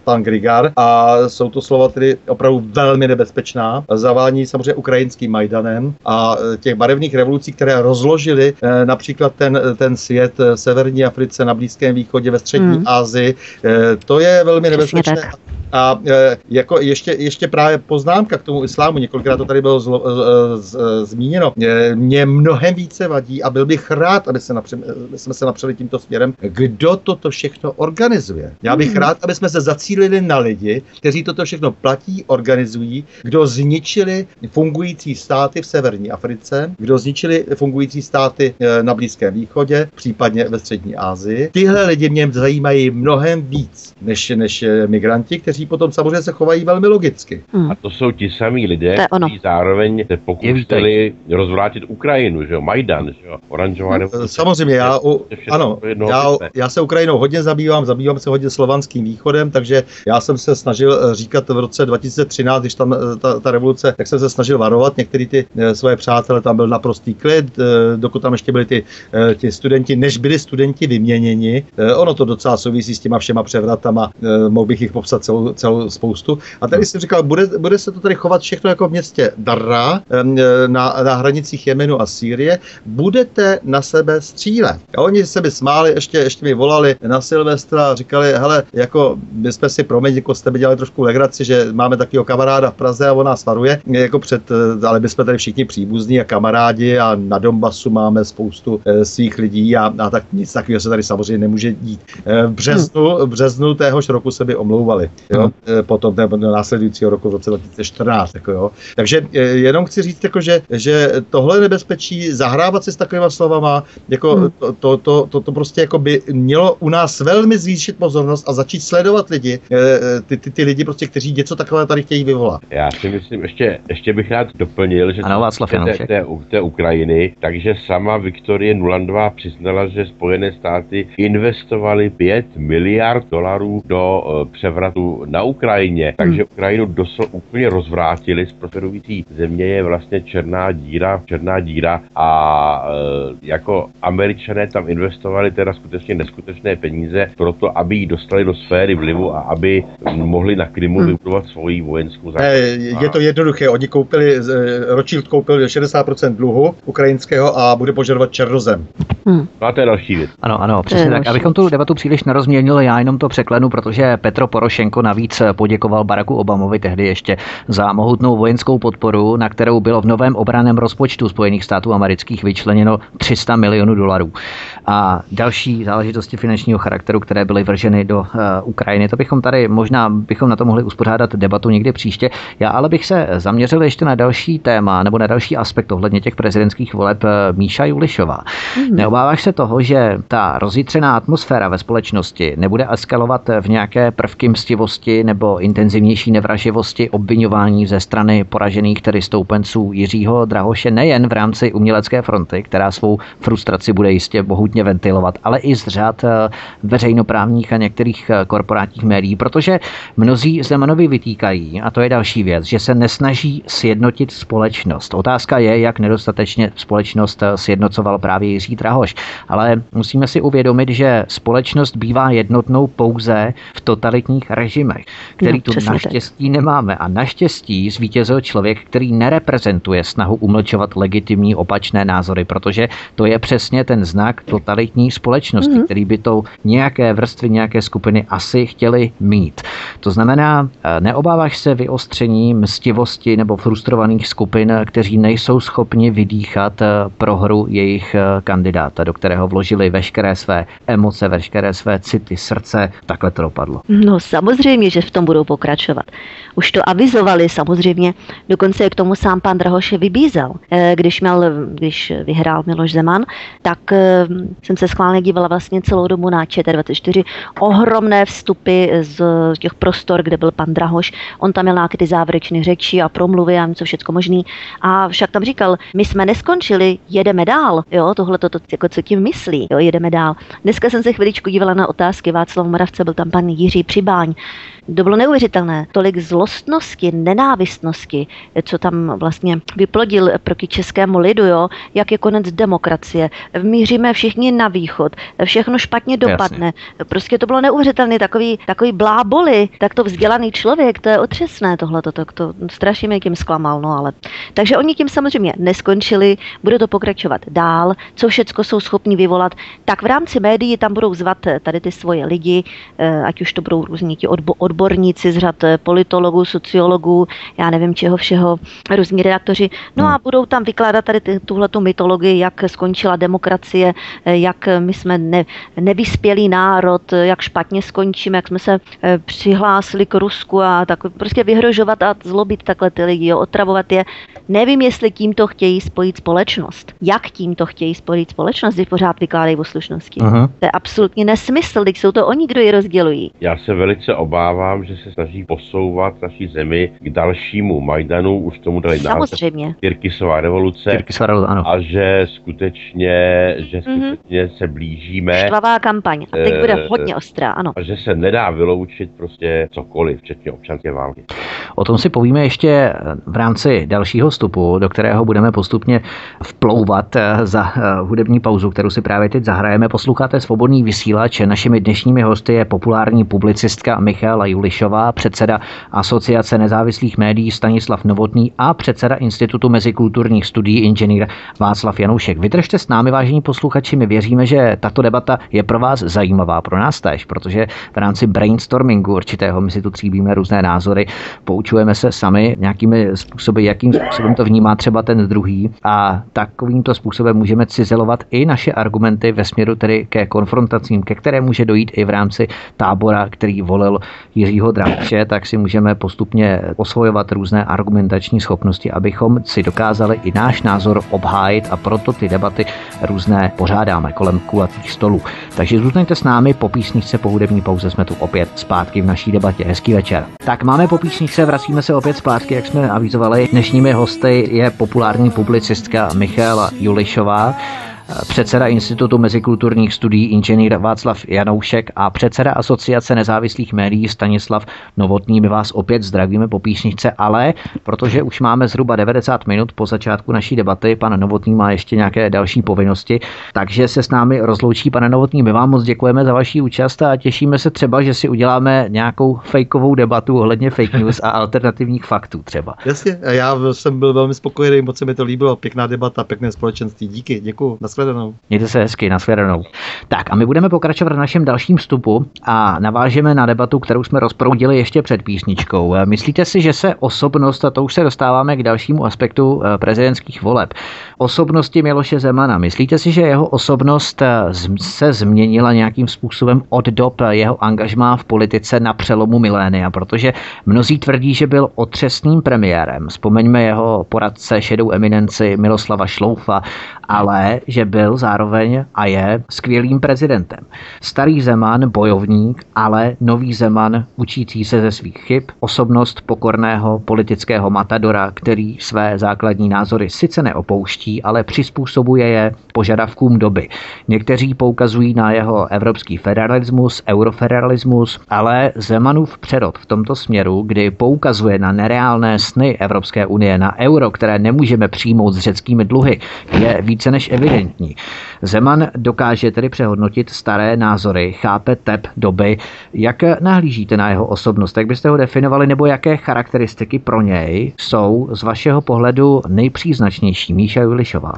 pan Grigar a jsou to slova tedy opravdu velmi nebezpečná. Zavání samozřejmě ukrajinským Majdanem a těch barevných revolucí, které rozložily e, například ten, ten svět v severní Africe, na Blízkém východě, ve střední mm. Asii, e, to je velmi nebezpečné. A e, jako ještě, ještě právě poznámka k tomu islámu, několikrát to tady bylo zlo, z, z, z, zmíněno, e, mě mnohem více vadí a byl bych rád, aby se napře, jsme se napřeli tímto směrem, kdo toto všechno organizuje. Já bych mm. rád, aby jsme se zacílili na lidi, kteří toto všechno platí, organizují, kdo zničili fungující státy v severní Africe, kdo zničili fungující státy e, na Blízkém východě, případně ve střední Asii. Tyhle lidi mě zajímají mnohem víc než, než migranti, kteří potom samozřejmě se chovají velmi logicky. Hmm. A to jsou ti samí lidé, kteří zároveň se pokusili rozvrátit Ukrajinu, že jo, Majdan, že jo, oranžová hmm. revoluce. Samozřejmě, já, u, ano, já, já se Ukrajinou hodně zabývám, zabývám se hodně slovanským východem, takže já jsem se snažil eh, říkat v roce 2013, když tam eh, ta, ta revoluce, tak jsem se snažil varovat některý ty eh, svoje přátelé, tam byl naprostý klid, dokud tam ještě byli ty, ty studenti, než byli studenti vyměněni. Ono to docela souvisí s těma všema převratama, mohl bych jich popsat celou celou, spoustu. A tady jsem říkal, bude, bude se to tady chovat všechno jako v městě Darra na, na hranicích Jemenu a Sýrie. Budete na sebe střílet. A oni se mi smáli, ještě, ještě mi volali na Silvestra a říkali, hele, jako my jsme si, promiň, jako jste by dělali trošku legraci, že máme takového kamaráda v Praze a on nás varuje, jako před, ale my jsme tady všichni příbuzní a kamarádi a na Donbasu máme spoustu e, svých lidí a, a tak nic takového se tady samozřejmě nemůže dít. E, v březnu, v březnu téhož roku se by omlouvali jo, e, potom nebo následujícího roku v roce 2014. Jako jo. Takže e, jenom chci říct, jako, že, že tohle nebezpečí, zahrávat si s takovými slovama, jako hmm. to, to, to, to, to, prostě jako by mělo u nás velmi zvýšit pozornost a začít sledovat lidi, e, ty, ty, ty lidi, prostě, kteří něco takové tady chtějí vyvolat. Já si myslím, ještě, ještě bych rád doplnil, že ano, Václav té, té, té Ukrajiny, takže sama Viktorie Nulandová přiznala, že Spojené státy investovali 5 miliard dolarů do převratu na Ukrajině, takže hmm. Ukrajinu dosl úplně rozvrátili. Z prosperující země je vlastně černá díra, černá díra a e, jako američané tam investovali teda skutečně neskutečné peníze pro to, aby ji dostali do sféry vlivu a aby mohli na Krymu hmm. vybudovat svoji vojenskou základnu. Je to jednoduché, oni koupili, e, Rothschild koupil 60% dluhu ukrajinského a bude požadovat černozem. Hmm. A to je další věc. Ano, ano, přesně tak. Abychom tu debatu příliš nerozměnili, já jenom to překlenu, protože Petro Porošenko navíc poděkoval Baracku Obamovi tehdy ještě za mohutnou vojenskou podporu, na kterou bylo v novém obraném rozpočtu Spojených států amerických vyčleněno 300 milionů dolarů. A další záležitosti finančního charakteru, které byly vrženy do uh, Ukrajiny, to bychom tady možná bychom na to mohli uspořádat debatu někdy příště. Já ale bych se zaměřil ještě na další téma nebo na další aspekt ohledně těch prezidentských voleb eh, Míša Julišová. Mm. Neobáváš se toho, že ta rozjitřená atmosféra ve společnosti nebude eskalovat v nějaké prvky mstivosti nebo intenzivnější nevraživosti obvinování ze strany poražených tedy stoupenců Jiřího Drahoše nejen v rámci umělecké fronty, která svou frustraci bude jistě bohutně ventilovat, ale i z řad eh, veřejnoprávních a některých eh, korporátních médií, protože mnozí Zemanovi vytýkají, a to je další věc, že se nesnaží sjednotit společnost. Otázka je, jak nedostatečně společnost eh, sjednocoval právě Jiří Drahoš. Ale musíme si uvědomit, že společnost bývá jednotnou pouze v totalitních režimech, který no, tu naštěstí tak. nemáme. A naštěstí zvítězil člověk, který nereprezentuje snahu umlčovat legitimní opačné názory, protože to je přesně ten znak totalitní společnosti, mm-hmm. který by to nějaké vrstvy, nějaké skupiny asi chtěli mít. To znamená, eh, neobáváš se vyostření mstivosti nebo frustrovaných skupin, kteří nejsou schopni vydýchat eh, prohru jejich eh, kandidáta, do kterého vložili veškeré své emoce, veškeré své city, srdce. Takhle to dopadlo. No samozřejmě, že v tom budou pokračovat. Už to avizovali samozřejmě, dokonce k tomu sám pan Drahoše vybízel. Eh, když, měl, když vyhrál Miloš Zeman, tak eh, jsem se schválně dívala vlastně celou dobu na ČT24. Ohromné vstupy z těch prostor, kde byl pan Drahoš. On tam měl nějaké ty závěrečné řeči a promluvy a něco všechno možný. A však tam říkal, my jsme neskončili, jedeme dál. Jo, tohle to, to jako co tím myslí, jo, jedeme dál. Dneska jsem se chviličku dívala na otázky Václav Moravce, byl tam pan Jiří Přibáň. To bylo neuvěřitelné. Tolik zlostnosti, nenávistnosti, co tam vlastně vyplodil proti českému lidu, jo, jak je konec demokracie. Míříme všichni na východ, všechno špatně dopadne. Jasně. Prostě to bylo neuvěřitelné, takový, takový bláboli, tak to vzdělaný člověk, to je otřesné tohle, to, to, to strašně mě tím zklamal, no ale. Takže oni tím samozřejmě neskončili, bude to pokračovat dál, co všecko jsou schopni vyvolat, tak v rámci médií tam budou zvat tady ty svoje lidi, eh, ať už to budou různí ti odbo, odborníci z řad eh, politologů, sociologů, já nevím čeho všeho, různí redaktoři, no a hmm. budou tam vykládat tady tuhle mytologii, jak skončila demokracie, eh, jak my jsme ne, nevyspělý národ, jak špatně skončíme, jak jsme se přihlásili k Rusku a tak prostě vyhrožovat a zlobit takhle ty lidi, jo, otravovat je. Nevím, jestli tímto chtějí spojit společnost. Jak tímto chtějí spojit společnost, když pořád vykládají o slušnosti. Uh-huh. To je absolutně nesmysl, když jsou to oni, kdo je rozdělují. Já se velice obávám, že se snaží posouvat naší zemi k dalšímu Majdanu, už tomu dali Samozřejmě. Tyrkisová revoluce. Tyrkisová revoluce, ano. A že skutečně, že mhm. skutečně uh-huh. se blížíme. Štvavá kampaň. A teď bude eh, hodně ostrá, ano. A že se nedá vyloučit prostě cokoliv, včetně občanské války. O tom si povíme ještě v rámci dalšího vstupu, do kterého budeme postupně vplouvat eh, za eh, hudební pauzu, kterou si právě teď zahrajeme. Posloucháte Svobodný vysílač. Našimi dnešními hosty je populární publicistka Michála Julišová, předseda Asociace nezávislých médií Stanislav Novotný a předseda Institutu mezikulturních studií inženýr Václav Janoušek. Vydržte s námi, vážení posluchači, my věříme, že tato debata je pro vás zajímavá, pro nás tež, protože v rámci brainstormingu určitého my si tu tříbíme různé názory, poučujeme se sami nějakými způsoby, jakým způsobem to vnímá třeba ten druhý a takovýmto způsobem můžeme cizelovat i naše argumenty ve směru tedy ke konfrontacím, ke které může dojít i v rámci tábora, který volil Jiřího Drábče, tak si můžeme postupně osvojovat různé argumentační schopnosti, abychom si dokázali i náš názor obhájit a proto ty debaty různé pořádáme kolem kulatých stolů. Takže zůstaňte s námi, po písničce, po hudební pauze jsme tu opět zpátky v naší debatě. Hezký večer. Tak máme po písničce, vracíme se opět zpátky, jak jsme avizovali. Dnešními hosty je populární publicistka Michála Julišová. Předseda Institutu mezikulturních studií inženýr Václav Janoušek a předseda Asociace nezávislých médií Stanislav Novotný. My vás opět zdravíme po písničce, ale protože už máme zhruba 90 minut po začátku naší debaty, pan Novotný má ještě nějaké další povinnosti, takže se s námi rozloučí. Pane Novotný, my vám moc děkujeme za vaši účast a těšíme se třeba, že si uděláme nějakou fejkovou debatu ohledně fake news a alternativních faktů třeba. Jasně, já jsem byl velmi spokojený, moc se mi to líbilo, pěkná debata, pěkné společenství. Díky, děkuji, nashledanou. Mějte se hezky, nashledanou. Tak a my budeme pokračovat v našem dalším vstupu a navážeme na debatu, kterou jsme rozproudili ještě před písničkou. Myslíte si, že se osobnost, a to už se dostáváme k dalšímu aspektu eh, prezidentských voleb, osobnosti Miloše Zemana, myslíte si, že jeho osobnost eh, se změnila nějakým způsobem od dob jeho angažmá v politice na přelomu milénia, protože mnozí tvrdí, že byl otřesným premiérem. Vzpomeňme jeho poradce šedou eminenci Miloslava Šloufa ale že byl zároveň a je skvělým prezidentem. Starý Zeman, bojovník, ale nový Zeman, učící se ze svých chyb, osobnost pokorného politického matadora, který své základní názory sice neopouští, ale přizpůsobuje je požadavkům doby. Někteří poukazují na jeho evropský federalismus, eurofederalismus, ale Zemanův přerod v tomto směru, kdy poukazuje na nereálné sny Evropské unie, na euro, které nemůžeme přijmout s řeckými dluhy, je více než evidentní. Zeman dokáže tedy přehodnotit staré názory, chápe tep doby. Jak nahlížíte na jeho osobnost? Jak byste ho definovali, nebo jaké charakteristiky pro něj jsou z vašeho pohledu nejpříznačnější? Míša Julišová.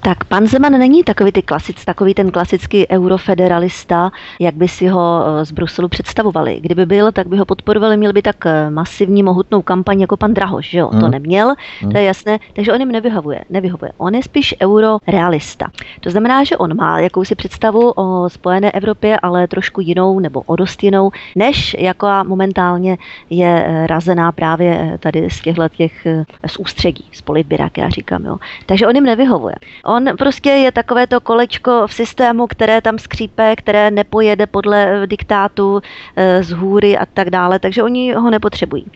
Tak pan Zeman není takový, ty klasic, takový ten klasický eurofederalista, jak by si ho eh, z Bruselu představovali. Kdyby byl, tak by ho podporovali, měl by tak eh, masivní, mohutnou kampaň jako pan Drahoš, že jo? Hmm. To neměl, hmm. to je jasné, takže on jim nevyhovuje. nevyhovuje. On je spíš eurorealista. To znamená, že on má jakousi představu o spojené Evropě, ale trošku jinou nebo o dost jinou, než jako momentálně je eh, razená právě tady z těchto těch z ústřegí, z politbira, já říkám. Jo. Takže on jim nevyhovuje. On prostě je takové to kolečko v systému, které tam skřípe, které nepojede podle eh, diktátu eh, z hůry a tak dále, takže oni ho nepotřebují.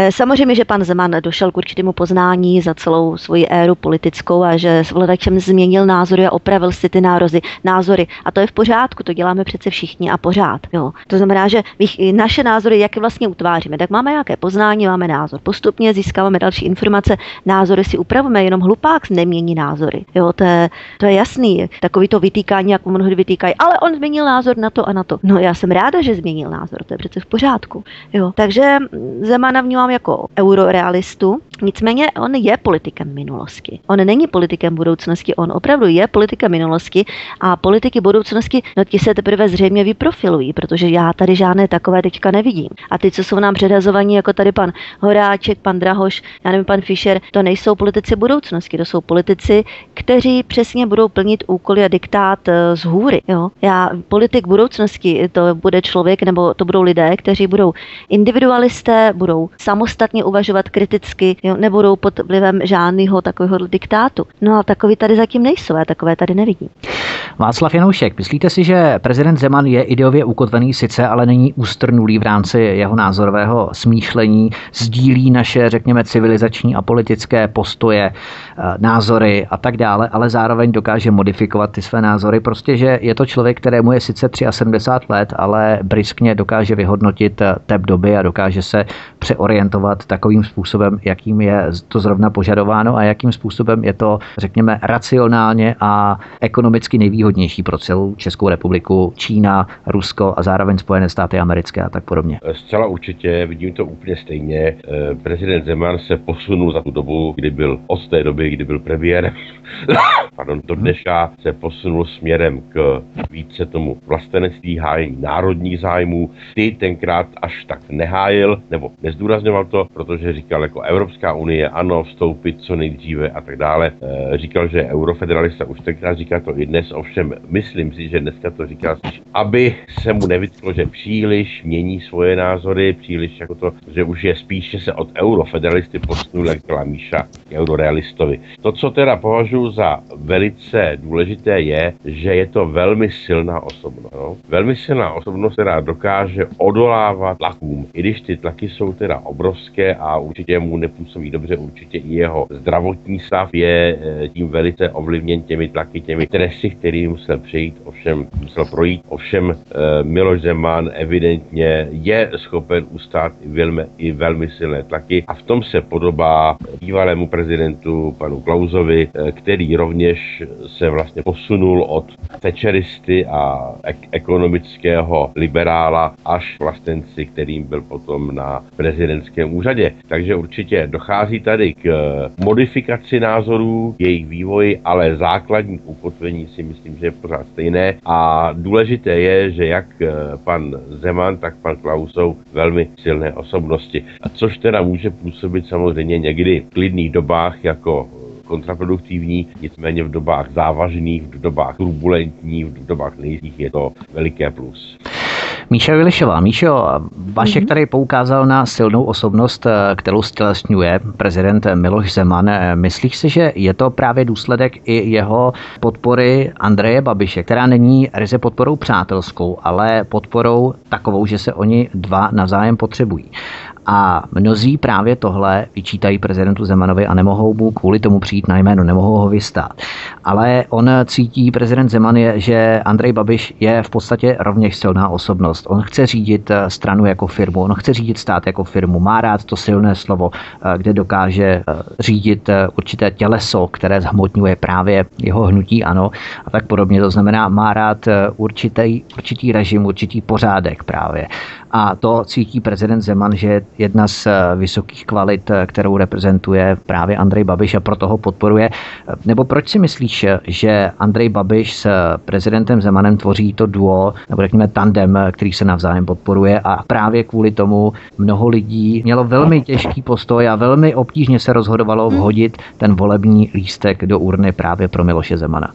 Eh, samozřejmě, že pan Zeman došel k určitému poznání za celou svoji éru politickou a že s vladačem změnil názory a opravil si ty nározy, názory. A to je v pořádku, to děláme přece všichni a pořád. Jo. To znamená, že naše názory, jak je vlastně utváříme, tak máme nějaké poznání, máme názor. Postupně získáváme další informace, názory si upravujeme, jenom hlupák nemění názory. Jo, to, je, to je jasný. Takový to vytýkání, jak mnohdy vytýkají, ale on změnil názor na to a na to. No já jsem ráda, že změnil názor, to je přece v pořádku. Jo. Takže Zemana vnímám vnímám jako eurorealistu, nicméně on je politikem minulosti. On není politikem budoucnosti, on opravdu je politikem minulosti a politiky budoucnosti, no ti se teprve zřejmě vyprofilují, protože já tady žádné takové teďka nevidím. A ty, co jsou nám předhazovaní, jako tady pan Horáček, pan Drahoš, já nevím, pan Fischer, to nejsou politici budoucnosti, to jsou politici, kteří přesně budou plnit úkoly a diktát eh, z hůry. Jo? Já, politik budoucnosti, to bude člověk nebo to budou lidé, kteří budou individualisté, budou samostatně uvažovat kriticky, jo, nebudou pod vlivem žádného takového diktátu. No a takový tady zatím nejsou, já takové tady nevidím. Václav Janoušek, myslíte si, že prezident Zeman je ideově ukotvený sice, ale není ústrnulý v rámci jeho názorového smýšlení, sdílí naše, řekněme, civilizační a politické postoje, eh, názory a tak dále, ale zároveň dokáže modifikovat ty své názory. Prostě, že je to člověk, kterému je sice 73 let, ale briskně dokáže vyhodnotit eh, tep doby a dokáže se přeorientovat takovým způsobem, jakým je to zrovna požadováno a jakým způsobem je to, řekněme, racionálně a ekonomicky nejvýhodnější pro celou Českou republiku, Čína, Rusko a zároveň Spojené státy americké a tak podobně. Zcela určitě, vidím to úplně stejně. Eh, prezident Zeman se posunul za tu dobu, kdy byl od té doby, kdy byl premiérem, pardon, do dneška se posunul směrem k více tomu vlastenectví, hájení národních zájmů. Ty tenkrát až tak nehájil, nebo nezdůrazňoval to, protože říkal jako Evropská unie, ano, vstoupit co nejdříve a tak dále. E, říkal, že je eurofederalista, už tenkrát říká to i dnes, ovšem myslím si, že dneska to říká spíš, aby se mu nevytklo, že příliš mění svoje názory, příliš jako to, že už je spíše se od eurofederalisty posunul, jak byla Míša, eurorealistovi. To, co teda považuji za velice důležité, je, že je to velmi silná osobnost. No? Velmi silná osobnost, která dokáže odolávat tlakům, i když ty tlaky jsou teda obrovské a určitě mu nepůsobí dobře, určitě i jeho zdravotní stav je eh, tím velice ovlivněn těmi tlaky, těmi tresy, musel přejít, ovšem musel projít. Ovšem eh, Miloš Zeman evidentně je schopen ustát i velmi, i velmi silné tlaky a v tom se podobá bývalému prezidentu panu Klausovi, eh, který rovněž se vlastně posunul od fečeristy a ek- ekonomického liberála až vlastenci, kterým byl potom na prezidentském úřadě. Takže určitě dochází tady k eh, modifikaci názorů, jejich vývoji, ale základní ukotvení si myslím, že je pořád stejné. A důležité je, že jak eh, pan Zeman, tak pan Klaus jsou velmi silné osobnosti. A což teda může působit samozřejmě někdy v klidných dobách jako kontraproduktivní, nicméně v dobách závažných, v dobách turbulentních, v dobách nejistých je to veliké plus. Míša Vilišová. Míšo, Vašek mhm. tady poukázal na silnou osobnost, eh, kterou stělesňuje prezident Miloš Zeman. Eh, myslíš si, že je to právě důsledek i jeho podpory Andreje Babiše, která není ryze podporou přátelskou, ale podporou takovou, že se oni dva navzájem potřebují. A mnozí právě tohle vyčítají prezidentu Zemanovi a nemohou mu kvůli tomu přijít na jméno, nemohou ho vystát. Ale on cítí, prezident Zeman, je, že Andrej Babiš je v podstatě rovněž silná osobnost. On chce řídit eh, stranu jako firmu, on chce řídit stát jako firmu, má rád to silné slovo, eh, kde dokáže eh, řídit určité těleso, které zhmotňuje právě jeho hnutí, ano, a tak podobně. To znamená, má rád určitý, určitý režim, určitý pořádek právě. A to cítí prezident Zeman, že jedna z eh, vysokých kvalit, eh, kterou reprezentuje právě Andrej Babiš a proto ho podporuje. Nebo proč si myslíš, že Andrej Babiš s prezidentem Zemanem tvoří to duo, nebo řekněme tandem, který se navzájem podporuje a právě kvůli tomu mnoho lidí mělo velmi těžký postoj a velmi obtížně se rozhodovalo vhodit ten volební lístek do urny právě pro Miloše Zemana.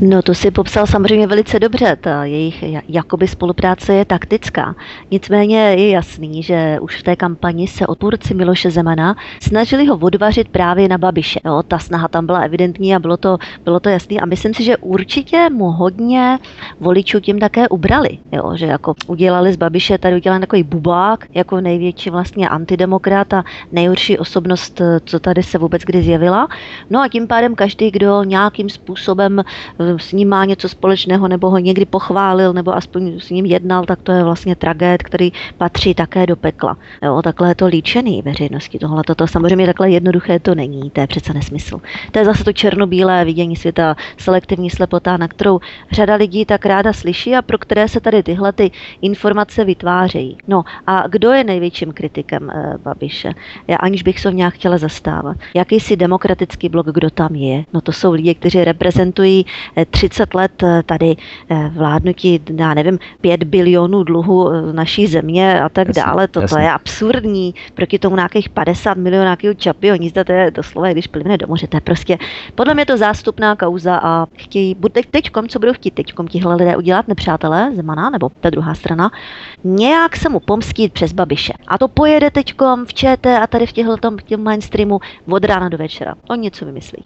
No to si popsal samozřejmě velice dobře. Ta jejich jakoby spolupráce je taktická. Nicméně je jasný, že už v té kampani se odpůrci Miloše Zemana snažili ho odvařit právě na Babiše. Jo, ta snaha tam byla evidentní a bylo to, bylo to jasný. A myslím si, že určitě mu hodně voličů tím také ubrali. Jo, že jako udělali z Babiše, tady udělali takový bubák, jako největší vlastně antidemokrat a nejhorší osobnost, co tady se vůbec kdy zjevila. No a tím pádem každý, kdo nějakým způsobem eh, s ním má něco společného, nebo ho někdy pochválil, nebo aspoň s ním jednal, tak to je vlastně tragéd, který patří také do pekla. Jo, takhle je to líčený veřejnosti. Tohle to samozřejmě takhle jednoduché to není, to je přece nesmysl. To je zase to černobílé vidění světa, selektivní slepota, na kterou řada lidí tak ráda slyší a pro které se tady tyhle ty informace vytvářejí. No a kdo je největším kritikem e, Babiše? Já aniž bych se nějak chtěla zastávat. Jakýsi demokratický blok, kdo tam je? No to jsou lidi, kteří reprezentují 30 eh, let eh, tady vládnutí, já nevím, 5 bilionů dluhu naší země a tak jasně, dále. To, to je absurdní. Proti tomu nějakých 50 milionů nějakého čapy, nic to je doslova, když plivne do moře. To je prostě, podle mě to zástupná kauza a chtějí, teď, teďkom, co budou chtít teďkom tihle lidé udělat, nepřátelé Zemana, nebo ta druhá strana, nějak se mu pomstít přes Babiše. A to pojede teďkom v ČT a tady v těchto tom mainstreamu od rána do večera. On něco vymyslí.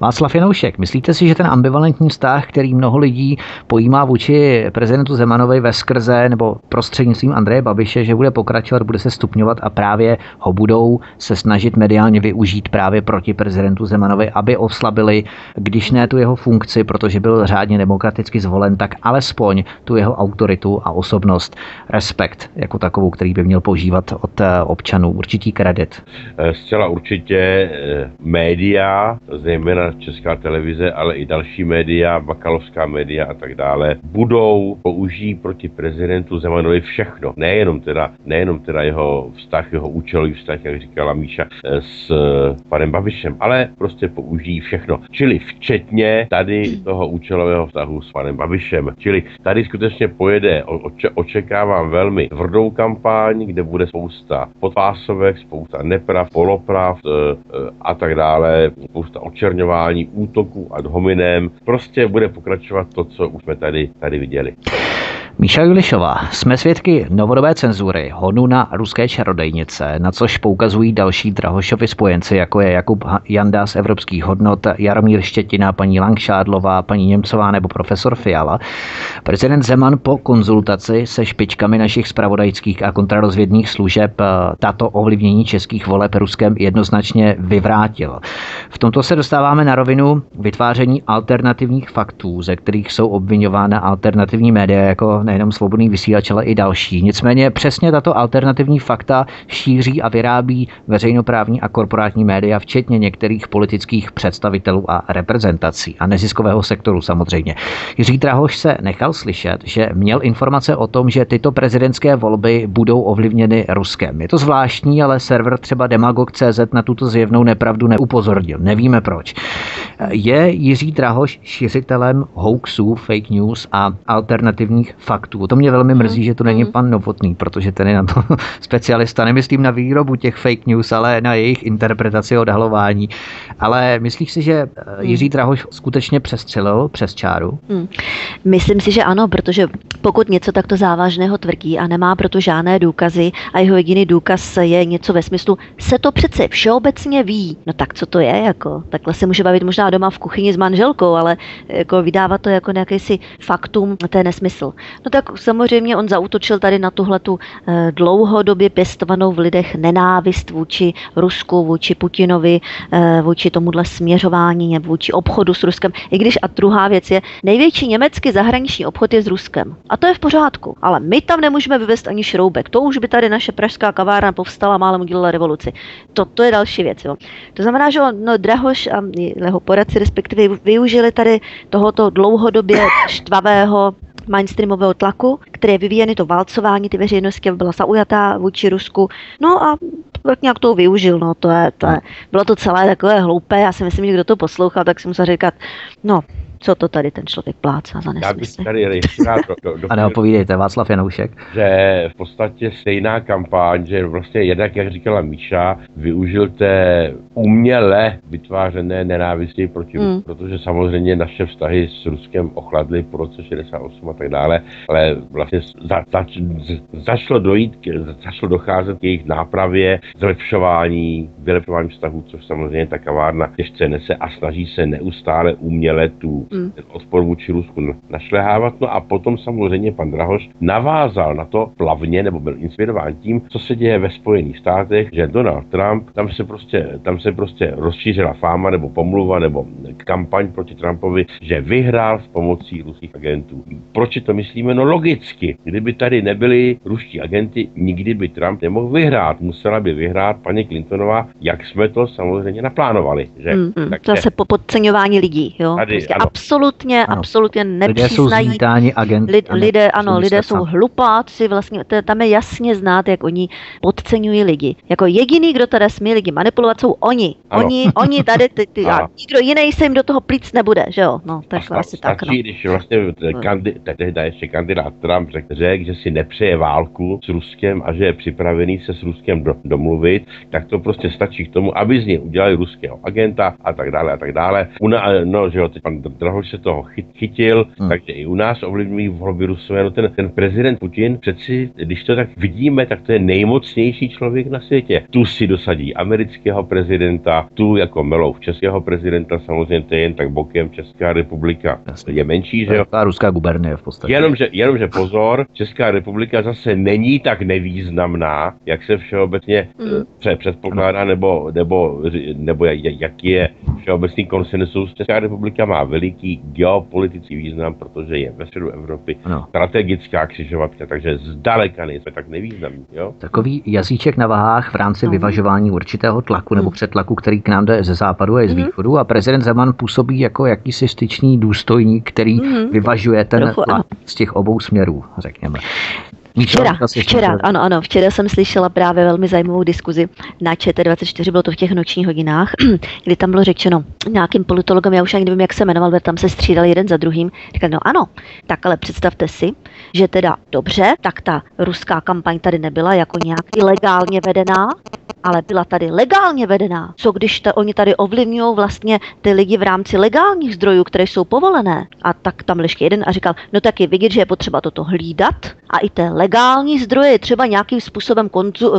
Václav Janoušek, myslíte si, že ten ambivalentní vztah, který mnoho lidí pojímá vůči prezidentu Zemanovi ve skrze nebo prostřednictvím Andreje Babiše, že bude pokračovat, bude se stupňovat a právě ho budou se snažit mediálně využít právě proti prezidentu Zemanovi, aby oslabili, když ne tu jeho funkci, protože byl řádně demokraticky zvolen, tak alespoň tu jeho autoritu a osobnost, respekt jako takovou, který by měl používat od eh, občanů. Určitý kredit. Eh, zcela určitě eh, média, zejména Česká televize, ale i další média, bakalovská média a tak dále, budou použít proti prezidentu Zemanovi všechno. Nejenom teda, nejenom teda jeho vztah, jeho účelový vztah, jak říkala Míša, eh, s eh, panem Babišem, ale prostě použijí všechno. Čili včetně tady toho účelového vztahu s panem Babišem. Čili tady skutečně pojede, oče, očekávám velmi tvrdou kampaň, kde bude spousta podpásovek, spousta neprav, poloprav e, a tak dále, spousta očerňování, útoků ad hominem. Prostě bude pokračovat to, co už jsme tady, tady viděli. Míša Julišová, jsme svědky novodobé cenzury, honu na ruské čarodejnice, na což poukazují další Drahošovi spojenci, jako je Jakub Janda z Evropských hodnot, Jaromír Štětina, paní Langšádlová, paní Němcová nebo profesor Fiala. Prezident Zeman po konzultaci se špičkami našich spravodajských a kontrarozvědných služeb eh, tato ovlivnění českých voleb Ruskem jednoznačně vyvrátil. V tomto se dostáváme na rovinu vytváření alternativních faktů, ze kterých jsou obvinována alternativní média jako nejenom svobodný vysílač, ale i další. Nicméně přesně tato alternativní fakta šíří a vyrábí veřejnoprávní a korporátní média, včetně některých politických představitelů a reprezentací a neziskového sektoru samozřejmě. Jiří Drahoš se nechal slyšet, že měl informace o tom, že tyto prezidentské volby budou ovlivněny Ruskem. Je to zvláštní, ale server třeba Demagog.cz na tuto zjevnou nepravdu neupozornil. Nevíme proč. Je Jiří Drahoš šířitelem hoaxů, fake news a alternativních faktů. To mě velmi mrzí, že to není mhm. pan Novotný, protože ten je na to specialista. Nemyslím na výrobu těch fake news, ale na jejich interpretaci a odhalování. Ale myslíš si, že eh, Jiří mhm. Drahoš skutečně přestřelil přes čáru? Hmm. Myslím si, že ano, protože pokud něco takto závažného tvrdí a nemá proto žádné důkazy a jeho jediný důkaz je něco ve smyslu, se to přece všeobecně ví. No tak co to je? Jako? Takhle se může bavit možná doma v kuchyni s manželkou, ale jako vydávat to jako nějaký si faktum, to je nesmysl. No tak samozřejmě on zautočil tady na tuhle tu eh, dlouhodobě pěstovanou v lidech nenávist vůči Rusku, vůči Putinovi, eh, vůči tomuhle směřování, vůči obchodu s Ruskem. I když a druhá věc je, největší německý zahraniční obchod je s Ruskem. A to je v pořádku. Ale my tam nemůžeme vyvést ani šroubek. To už by tady naše pražská kavárna povstala, málem udělala revoluci. To, to je další věc. Jo. To znamená, že on, no, Drahoš a jeho poradci respektive využili tady tohoto dlouhodobě štvavého mainstreamového tlaku, které je vyvíjeny to válcování, ty veřejnosti byla zaujatá vůči Rusku. No a tak nějak to využil, no to je, to je, bylo to celé takové hloupé, já si myslím, že kdo to poslouchal, tak si musel říkat, no co to tady ten člověk plácá za nesmysl. Já bych tady ještě rád do, do, Ano, povídejte, Václav Janoušek. Že v podstatě stejná kampaň, že vlastně jednak, jak říkala Míša, využil té uměle vytvářené nenávisti proti mm. protože samozřejmě naše vztahy s Ruskem ochladly po roce 68 a tak dále, ale vlastně za, za, začalo dojít, začalo docházet k jejich nápravě, zlepšování, vylepšování vztahů, což samozřejmě ta kavárna těžce nese a snaží se neustále uměle tu mm. ten odpor vůči Rusku našlehávat. No a potom samozřejmě pan Drahoš navázal na to plavně, nebo byl inspirován tím, co se děje ve Spojených státech, že Donald Trump, tam se prostě, tam se prostě rozšířila fáma nebo pomluva nebo kampaň proti Trumpovi, že vyhrál s pomocí ruských agentů. Proč to myslíme? No logicky. Kdyby tady nebyli ruští agenti, nikdy by Trump nemohl vyhrát. Musela by vyhrát paní Clintonová, jak jsme to samozřejmě naplánovali. Že? Mm, mm, to se po podceňování lidí. Jo? Tady, prostě ano, absolutně, ano. absolutně nepřiznají. Lidé jsou agent, lid, ano, lidé, ano, lidé jsou hlupáci, vlastně to, tam je jasně znát, jak oni podceňují lidi. Jako jediný, kdo tady smí lidi manipulovat, jsou oni. Ano. Oni, oni tady, ty, ty, a nikdo jiný se jim do toho plíc nebude, že jo? No, tak asi tak. No. když vlastně kandi, tehdy ještě kandidát Trump řekl, řek, že si nepřeje válku s Ruskem a že je připravený se s Ruskem do, domluvit, tak to prostě stačí k tomu, aby z něj udělali ruského agenta a tak dále a tak dále. Una, no, že jo, teď pan Drahoš se toho chytil, hmm. takže i u nás ovlivňují volby Rusové. No ten, ten prezident Putin přeci, když to tak vidíme, tak to je nejmocnější člověk na světě. Tu si dosadí amerického prezidenta, tu jako Melov českého prezidenta, samozřejmě to je jen tak bokem Česká republika. Jasně. Je menší, že jo? Ta ruská gubernie v podstatě. Jenomže, jenomže pozor, Česká republika zase není tak nevýznamná, jak se všeobecně hmm. Eh, předpokládá, nebo, nebo, nebo jaký je všeobecný konsensus. Česká republika má veliký geopolitický význam, protože je ve středu Evropy ano. strategická křižovatka, takže zdaleka nejsme tak nevýznamní. Jo? Takový jazyček na vahách v rámci no. vyvažování určitého tlaku nebo přetlaku, který k nám jde ze západu a z hmm. východu a prezident Zeman působí jako jakýsi styčný důstojník, který hmm. vyvažuje ten tlak z těch obou směrů, řekněme. Včera, včera, ano, ano, včera jsem slyšela právě velmi zajímavou diskuzi na ČT24, bylo to v těch nočních hodinách, kdy tam bylo řečeno nějakým politologem, já už ani nevím, jak se jmenoval, tam se střídali jeden za druhým. Říkali, no ano, tak ale představte si, že teda dobře, tak ta ruská kampaň tady nebyla jako nějak ilegálně vedená, ale byla tady legálně vedená. Co když ta, oni tady ovlivňují vlastně ty lidi v rámci legálních zdrojů, které jsou povolené? A tak tam ještě jeden a říkal, no tak je vidět, že je potřeba toto hlídat a i té legální zdroje je třeba nějakým způsobem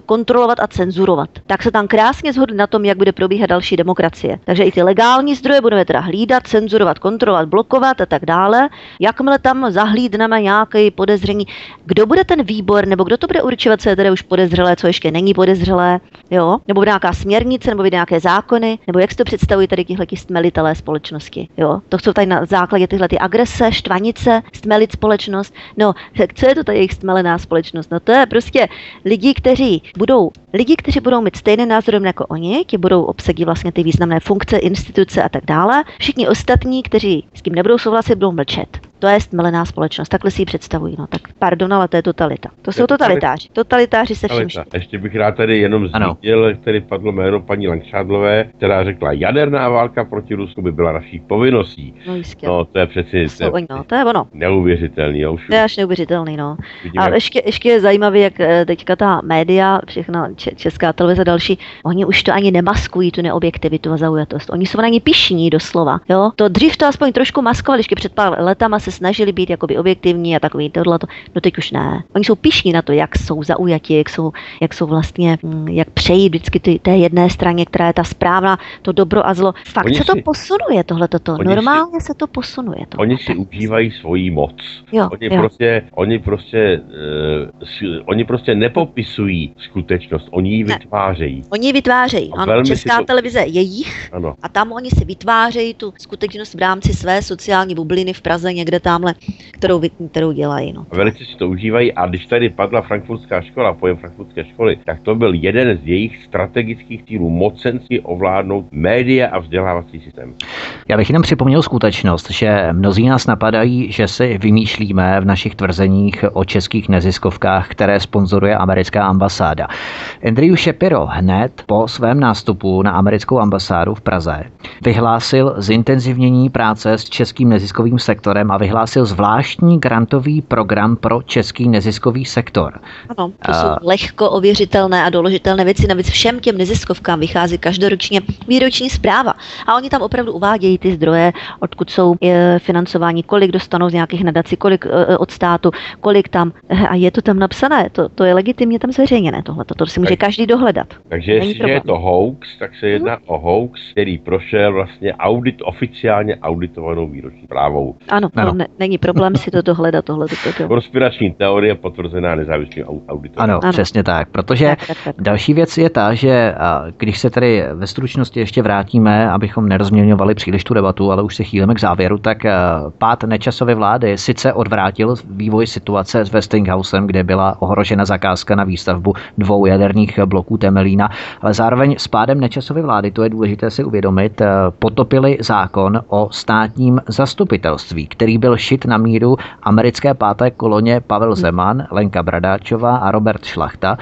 kontrolovat a cenzurovat. Tak se tam krásně zhodli na tom, jak bude probíhat další demokracie. Takže i ty legální zdroje budeme teda hlídat, cenzurovat, kontrolovat, blokovat a tak dále. Jakmile tam zahlídneme nějaké podezření, kdo bude ten výbor, nebo kdo to bude určovat, co je tedy už podezřelé, co ještě není podezřelé, jo? Nebo bude nějaká směrnice, nebo bude nějaké zákony, nebo jak si to představují tady tihle stmelitelé společnosti, jo? To jsou tady na základě tyhle ty agrese, štvanice, stmelit společnost. No, co je to ta jejich stmelená společnost? No to je prostě lidi, kteří budou, lidi, kteří budou mít stejné názory jako oni, ti budou obsadit vlastně ty významné funkce, instituce a tak dále. Všichni ostatní, kteří s tím nebudou souhlasit, budou mlčet. To je stmelená společnost, takhle si ji představují. No tak pardon, ale to je totalita. To jsou totalitáři. Totalitáři se vším. Ještě bych rád tady jenom zmínil, který padlo jméno paní Langšádlové, která řekla, jaderná válka proti Rusku by byla naší povinností. No, jistě. no to je přeci to, je, no, to je ono. neuvěřitelný. Jo, už to je až neuvěřitelný, no. Vidíme. A ještě, ještě je zajímavé, jak eh, teďka ta média, všechna česká televize další, oni už to ani nemaskují, tu neobjektivitu a zaujatost. Oni jsou na ní pišní doslova. Jo? To dřív to aspoň trošku maskovali, ještě před pár letama se snažili být jakoby objektivní a takový tohle. No teď už ne. Oni jsou pišní na to, jak jsou zaujatí, jak jsou, jak jsou vlastně, mm, jak přejí vždycky ty, té jedné straně, která je ta správná, to dobro a zlo. Fakt oni se to si, posunuje tohle toto. Normálně si, se to posunuje. Tohle. Oni si užívají svoji moc. Jo, oni, jo. Prostě, oni prostě, uh, oni prostě nepopisují skutečnost, oni ji vytvářejí. Oni ji vytvářejí. Ano, Česká to... televize je jich ano. a tam oni si vytvářejí tu skutečnost v rámci své sociální bubliny v Praze někde tamhle, kterou, kterou dělají. No. Velice si to užívají a když tady padla frankfurtská škola, pojem frankfurtské školy, tak to byl jeden z jejich strategických cílů mocenci ovládnout média a vzdělávací systém. Já bych jenom připomněl skutečnost, že mnozí nás napadají, že si vymýšlíme v našich tvrzeních o českých neziskovkách, které sponzoruje americká ambasáda. Andrew Shapiro hned po svém nástupu na americkou ambasádu v Praze vyhlásil zintenzivnění práce s českým neziskovým sektorem a vyhlásil vyhlásil zvláštní grantový program pro český neziskový sektor. Ano, to jsou uh, lehko ověřitelné a doložitelné věci. Navíc všem těm neziskovkám vychází každoročně výroční zpráva. A oni tam opravdu uvádějí ty zdroje, odkud jsou je, financování, kolik dostanou z nějakých nadací, kolik e, od státu, kolik tam. A je to tam napsané, to, to je legitimně tam zveřejněné tohle. To si může tak, každý dohledat. Takže jestli je to hoax, tak se jedná hmm. o hoax, který prošel vlastně audit, oficiálně auditovanou výroční zprávou. Ano, ano. Ne, není problém si to dohledat, tohle. To, Konspirační teorie potvrzená nezávislým auditorem. Ano, ano, přesně tak, protože tak, tak, tak. další věc je ta, že když se tedy ve stručnosti ještě vrátíme, abychom nerozměňovali příliš tu debatu, ale už se chýlíme k závěru, tak pád nečasové vlády sice odvrátil vývoj situace s Westinghousem, kde byla ohrožena zakázka na výstavbu dvou jaderných bloků Temelína, ale zároveň s pádem nečasové vlády, to je důležité si uvědomit, potopili zákon o státním zastupitelství, který byl šit na míru americké páté koloně Pavel Zeman, Lenka Bradáčová a Robert Šlachta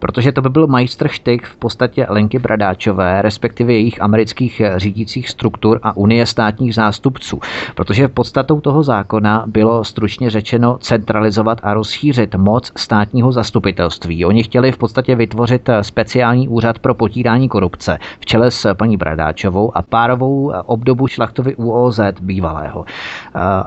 protože to by byl majstrštyk v podstatě Lenky Bradáčové, respektive jejich amerických řídících struktur a unie státních zástupců. Protože v podstatou toho zákona bylo stručně řečeno centralizovat a rozšířit moc státního zastupitelství. Oni chtěli v podstatě vytvořit speciální úřad pro potírání korupce v čele s paní Bradáčovou a párovou obdobu šlachtovy UOZ bývalého.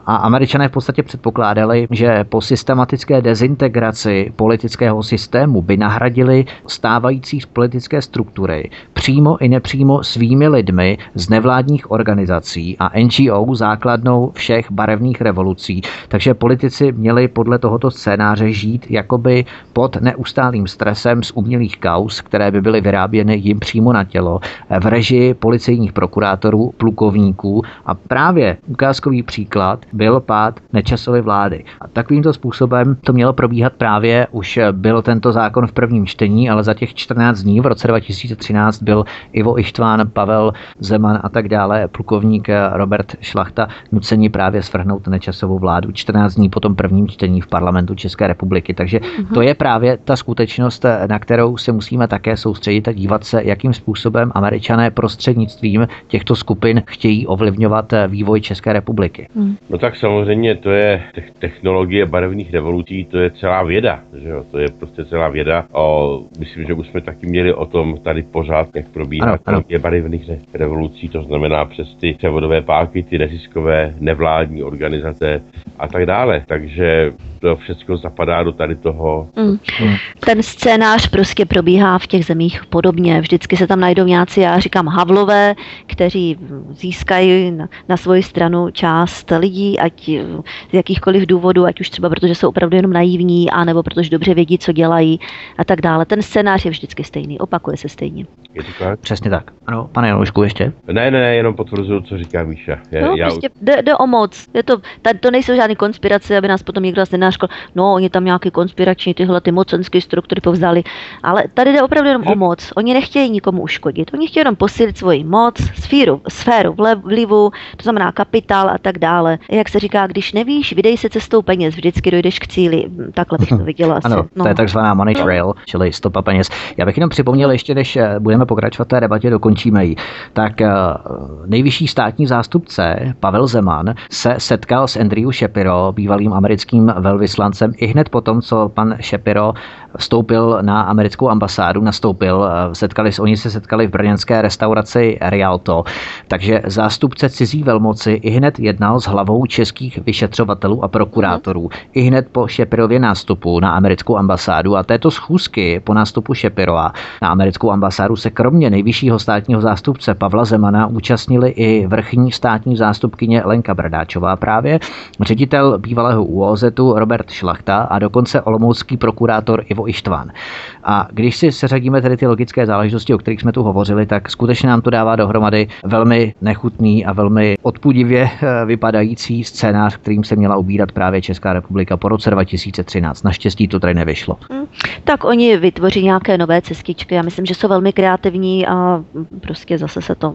A američané v podstatě předpokládali, že po systematické dezintegraci politického systému by nahradili nahradili stávající politické struktury přímo i nepřímo svými lidmi z nevládních organizací a NGO základnou všech barevných revolucí. Takže politici měli podle tohoto scénáře žít jakoby pod neustálým stresem z umělých kaus, které by byly vyráběny jim přímo na tělo v režii policejních prokurátorů, plukovníků a právě ukázkový příklad byl pád nečasové vlády. A takovýmto způsobem to mělo probíhat právě, už byl tento zákon v prvním čtení, ale za těch 14 dní v roce 2013 byl Ivo Ištván, Pavel Zeman a tak dále, plukovník Robert Šlachta nuceni právě svrhnout nečasovou vládu 14 dní po tom prvním čtení v parlamentu České republiky. Takže to je právě ta skutečnost, na kterou se musíme také soustředit a dívat se, jakým způsobem američané prostřednictvím těchto skupin chtějí ovlivňovat vývoj České republiky. Hmm. No tak samozřejmě to je technologie barevných revolucí, to je celá věda, že jo? to je prostě celá věda o myslím, že už jsme taky měli o tom tady pořád, jak probíhá je barevných revolucí, to znamená přes ty převodové páky, ty neziskové nevládní organizace a tak dále. Takže to všechno zapadá do tady toho. Mm. Ten scénář prostě probíhá v těch zemích podobně. Vždycky se tam najdou nějací, já říkám, havlové, kteří získají na, na svoji stranu část lidí, ať z jakýchkoliv důvodů, ať už třeba protože jsou opravdu jenom naivní, anebo protože dobře vědí, co dělají a tak dále. Ten scénář je vždycky stejný, opakuje se stejně. Je to tak? Přesně tak. Ano, pane Janušku, ještě? Ne, ne, ne, jenom potvrzuju, co říká Míša. Je, no, já... prostě jde, jde, o moc. Je to, tady to nejsou žádné konspirace, aby nás potom někdo asi nenáškol. No, oni tam nějaké konspirační tyhle ty mocenské struktury povzdali. Ale tady jde opravdu jenom o moc. Oni nechtějí nikomu uškodit. Oni chtějí jenom posílit svoji moc, sféru, sféru vlivu, to znamená kapitál a tak dále. Jak se říká, když nevíš, vydej se cestou peněz, vždycky dojdeš k cíli. Takhle bych to viděla asi. Ano, no. to je takzvaná money trail, čili stopa peněz. Já bych jenom připomněl ještě, než eh, budeme pokračovat té debatě, dokončíme ji. Tak eh, nejvyšší státní zástupce Pavel Zeman se setkal s Andrew Shapiro, bývalým americkým velvyslancem, i hned potom, co pan Shapiro vstoupil na americkou ambasádu, nastoupil, eh, setkali, oni se setkali v brněnské restauraci Rialto, takže zástupce cizí velmoci i hned jednal s hlavou českých vyšetřovatelů a prokurátorů. I hned po Šepirově nástupu na americkou ambasádu a této schůzky po nástupu Šepirova na americkou ambasádu se kromě nejvyššího státního zástupce Pavla Zemana účastnili i vrchní státní zástupkyně Lenka Bradáčová právě, ředitel bývalého UOZ Robert Šlachta a dokonce olomoucký prokurátor Ivo Ištván. A když si seřadíme tedy ty logické záležitosti, o kterých jsme tu hovořili, tak skutečně nám to dává dohromady velmi nechutný a velmi odpudivě eh, vypadající scénář, kterým se měla ubírat právě Česká republika po roce 2013. Naštěstí to tady nevyšlo. Hmm, tak oni vytvoří nějaké nové cestičky. Já myslím, že jsou velmi kreativní a prostě zase se to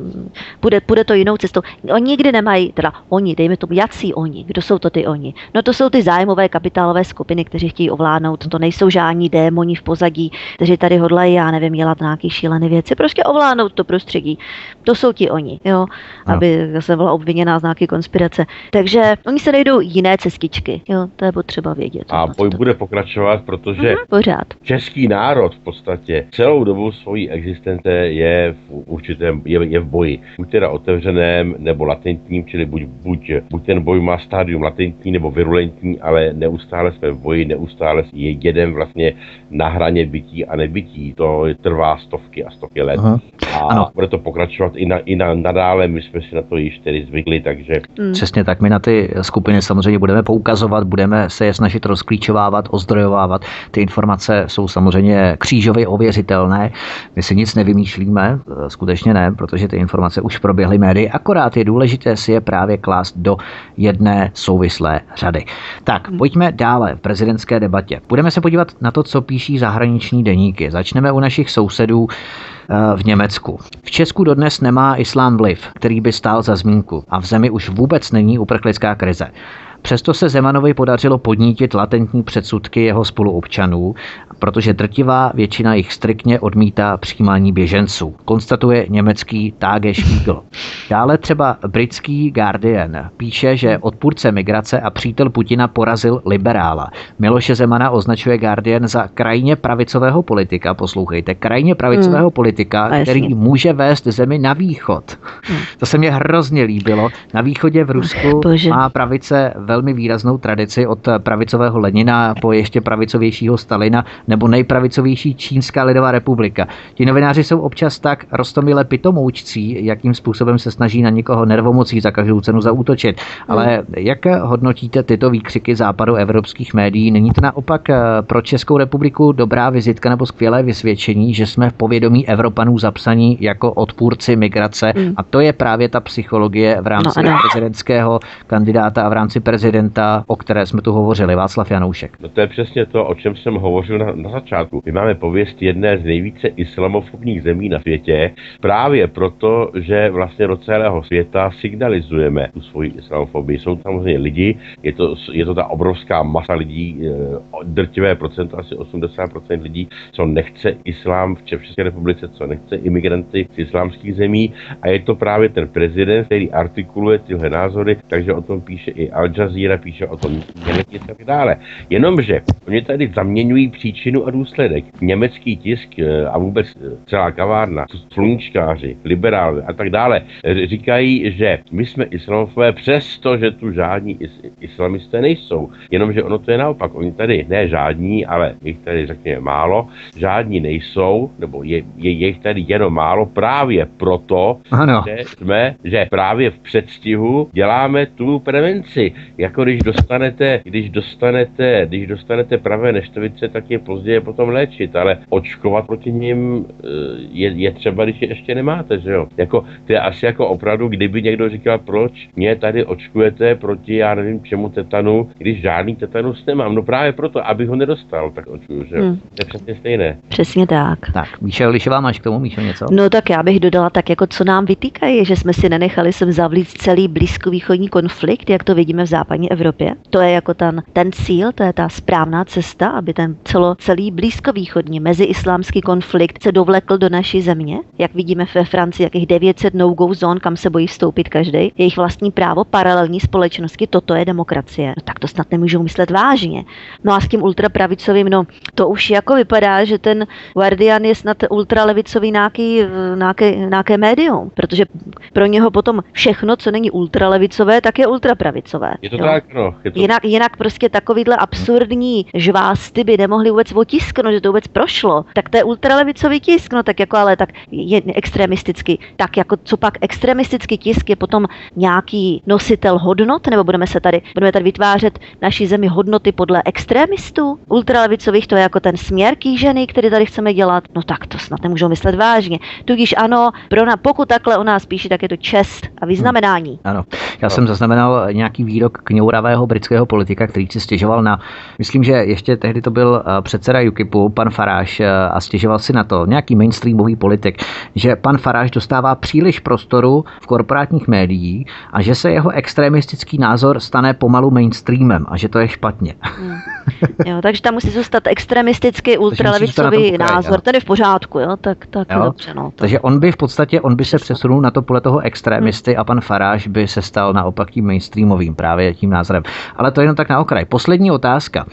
bude, bude to jinou cestou. Oni nikdy nemají, teda oni, dejme tomu, jací oni, kdo jsou to ty oni? No to jsou ty zájmové kapitálové skupiny, kteří chtějí ovládnout. To nejsou žádní démoni v pozadí, kteří tady hodlají, já nevím, dělat nějaké šílené věci, prostě ovládnout to prostředí. To jsou ti oni, jo, no. aby se byla obviněná z nějaké konspirace. Takže oni se najdou jiné cestičky, jo, to je potřeba vědět. A boj bude pokračovat, protože uh-huh, pořád. český národ v podstatě celou dobu svojí existence je v určitém, je, je v boji. Buď teda otevřeném nebo latentním, čili buď, buď, buď ten boj má stádium latentní nebo virulentní, ale neustále jsme v boji, neustále je jeden vlastně na hraně bytí a nebytí. To trvá stovky a stovky let. Aha. A ano. bude to pokračovat i, na, i na, nadále, my jsme si na to již tedy zvykli, takže... Hmm. Přesně tak, my na ty skupiny samozřejmě budeme poukazovat, budeme se je snažit rozklíčovávat, ozdrojovávat. Ty informace jsou samozřejmě křížově ověřitelné. My si nic nevymýšlíme, skutečně ne, protože ty informace už proběhly médii, akorát je důležité si je právě klást do jedné souvislé řady. Tak, hmm. pojďme dále v prezidentské debatě. Budeme se podívat na to, co píší zahraniční deníky. Začneme u našich sousedů eh, v Německu. V Česku dodnes nemá islám vliv, který by stál za zmínku a v zemi už vůbec není uprchlická krize. Přesto se Zemanovi podařilo podnítit latentní předsudky jeho spoluobčanů, protože drtivá většina jich striktně odmítá přijímání běženců, konstatuje německý Tage Spiegel. Dále třeba britský Guardian píše, že odpůrce migrace a přítel Putina porazil liberála. Miloše Zemana označuje Guardian za krajně pravicového politika, poslouchejte, krajně pravicového hmm. politika, který může vést zemi na východ. Hmm. To se mně hrozně líbilo. Na východě v Rusku Bože. má pravice velmi výraznou tradici od pravicového Lenina po ještě pravicovějšího Stalina nebo nejpravicovější Čínská lidová republika. Ti novináři jsou občas tak rostomile pitomoučcí, jakým způsobem se snaží na někoho nervomocí za každou cenu zaútočit. Ale jak hodnotíte tyto výkřiky západu evropských médií? Není to naopak eh, pro Českou republiku dobrá vizitka nebo skvělé vysvědčení, že jsme v povědomí Evropanů zapsaní jako odpůrci migrace hmm. a to je právě ta psychologie v rámci no, prezidentského kandidáta a v rámci prezidentského prezidenta, o které jsme tu hovořili, Václav Janoušek. No to je přesně to, o čem jsem hovořil na, na začátku. My máme pověst jedné z nejvíce islamofobních zemí na světě, právě proto, že vlastně do celého světa signalizujeme tu svoji islamofobii. Jsou samozřejmě lidi, je to, je to ta obrovská masa lidí, eh, drtivé procento, asi 80% lidí, co nechce islám v České republice, co nechce imigranty z islámských zemí a je to právě ten prezident, který artikuluje tyhle názory, takže o tom píše i Al Jazeera, Jazeera píše o tom, Němec a tak dále. Jenomže oni tady zaměňují příčinu a důsledek. Německý tisk eh, a vůbec eh, celá kavárna, sluníčkáři, liberáli a tak dále, říkají, že my jsme islamofové přesto, že tu žádní is- islamisté nejsou. Jenomže ono to je naopak. Oni tady ne žádní, ale jich tady řekněme málo, žádní nejsou, nebo je, je, je jich tady jenom málo právě proto, ano. že jsme, že právě v předstihu děláme tu prevenci. Jako když dostanete, když dostanete, když dostanete pravé neštovice, tak je později potom léčit, ale očkovat proti ním eh, je, je třeba, když je ještě nemáte, že jo. Jako, to je asi jako opravdu, kdyby někdo říkal, proč mě tady očkujete proti, já nevím čemu tetanu, když žádný tetanus nemám. No právě proto, abych ho nedostal, tak očkuju, že jo. Hmm. To je přesně stejné. Přesně tak. Tak, Míšo, Lišová, máš k tomu, Míšo, něco? No tak já bych dodala tak, jako co nám vytýkají, že jsme si nenechali sem zavlít celý blízkovýchodní konflikt, jak to vidíme v západní Evropě. To je jako ten, ten cíl, to je ta správná cesta, aby ten celo, celý blízkovýchodní meziislámský konflikt se dovlekl do naší země. Jak vidíme ve Francii, jakých 900 no-go zón, kam se bojí vstoupit každý. Jejich vlastní právo paralelní společnosti, toto je demokracie. No tak to snad nemůžou myslet vážně. No a s tím ultrapravicovým, no to už jako vypadá, že ten Guardian je snad ultralevicový nějaký, nějaké, nějaké médium, protože pro něho potom všechno, co není ultralevicové, tak je ultrapravicové. Je to jo? tak, no. Je to... Jinak, jinak prostě takovýhle absurdní žvásty by nemohli vůbec otisknout, že to vůbec prošlo. Tak to je ultralevicový tisk, no tak jako ale tak je extremistický. Tak jako co pak extremistický tisk je potom nějaký nositel hodnot, nebo budeme se tady, budeme tady vytvářet naší zemi hodnoty podle extremistů? Ultralevicových to je jako ten směr kýžený, který tady chceme dělat. No tak to snad nemůžou myslet vážně. Tudíž ano, pro na, pokud takhle o nás píše, tak je to čest a vyznamenání. Hmm. Ano. Já jsem zaznamenal nějaký výrok kňouravého britského politika, který si stěžoval na, myslím, že ještě tehdy to byl eh, předseda UKIPu, pan Faráš, eh, a stěžoval si na to, nějaký mainstreamový politik, že pan Faráš dostává příliš prostoru v korporátních médiích a že se jeho extremistický názor stane pomalu mainstreamem a že to je špatně. Hmm. Jo, takže tam musí zůstat extremistický ultralevicový názor, ten je v pořádku, jo, tak, tak jo. dobře. No, to... Takže on by v podstatě, on by se přesunul na to pole toho extremisty hmm. a pan Faráš by se stal naopak tím mainstreamovým právě tím názorem. Ale to jenom tak na okraj. Poslední otázka.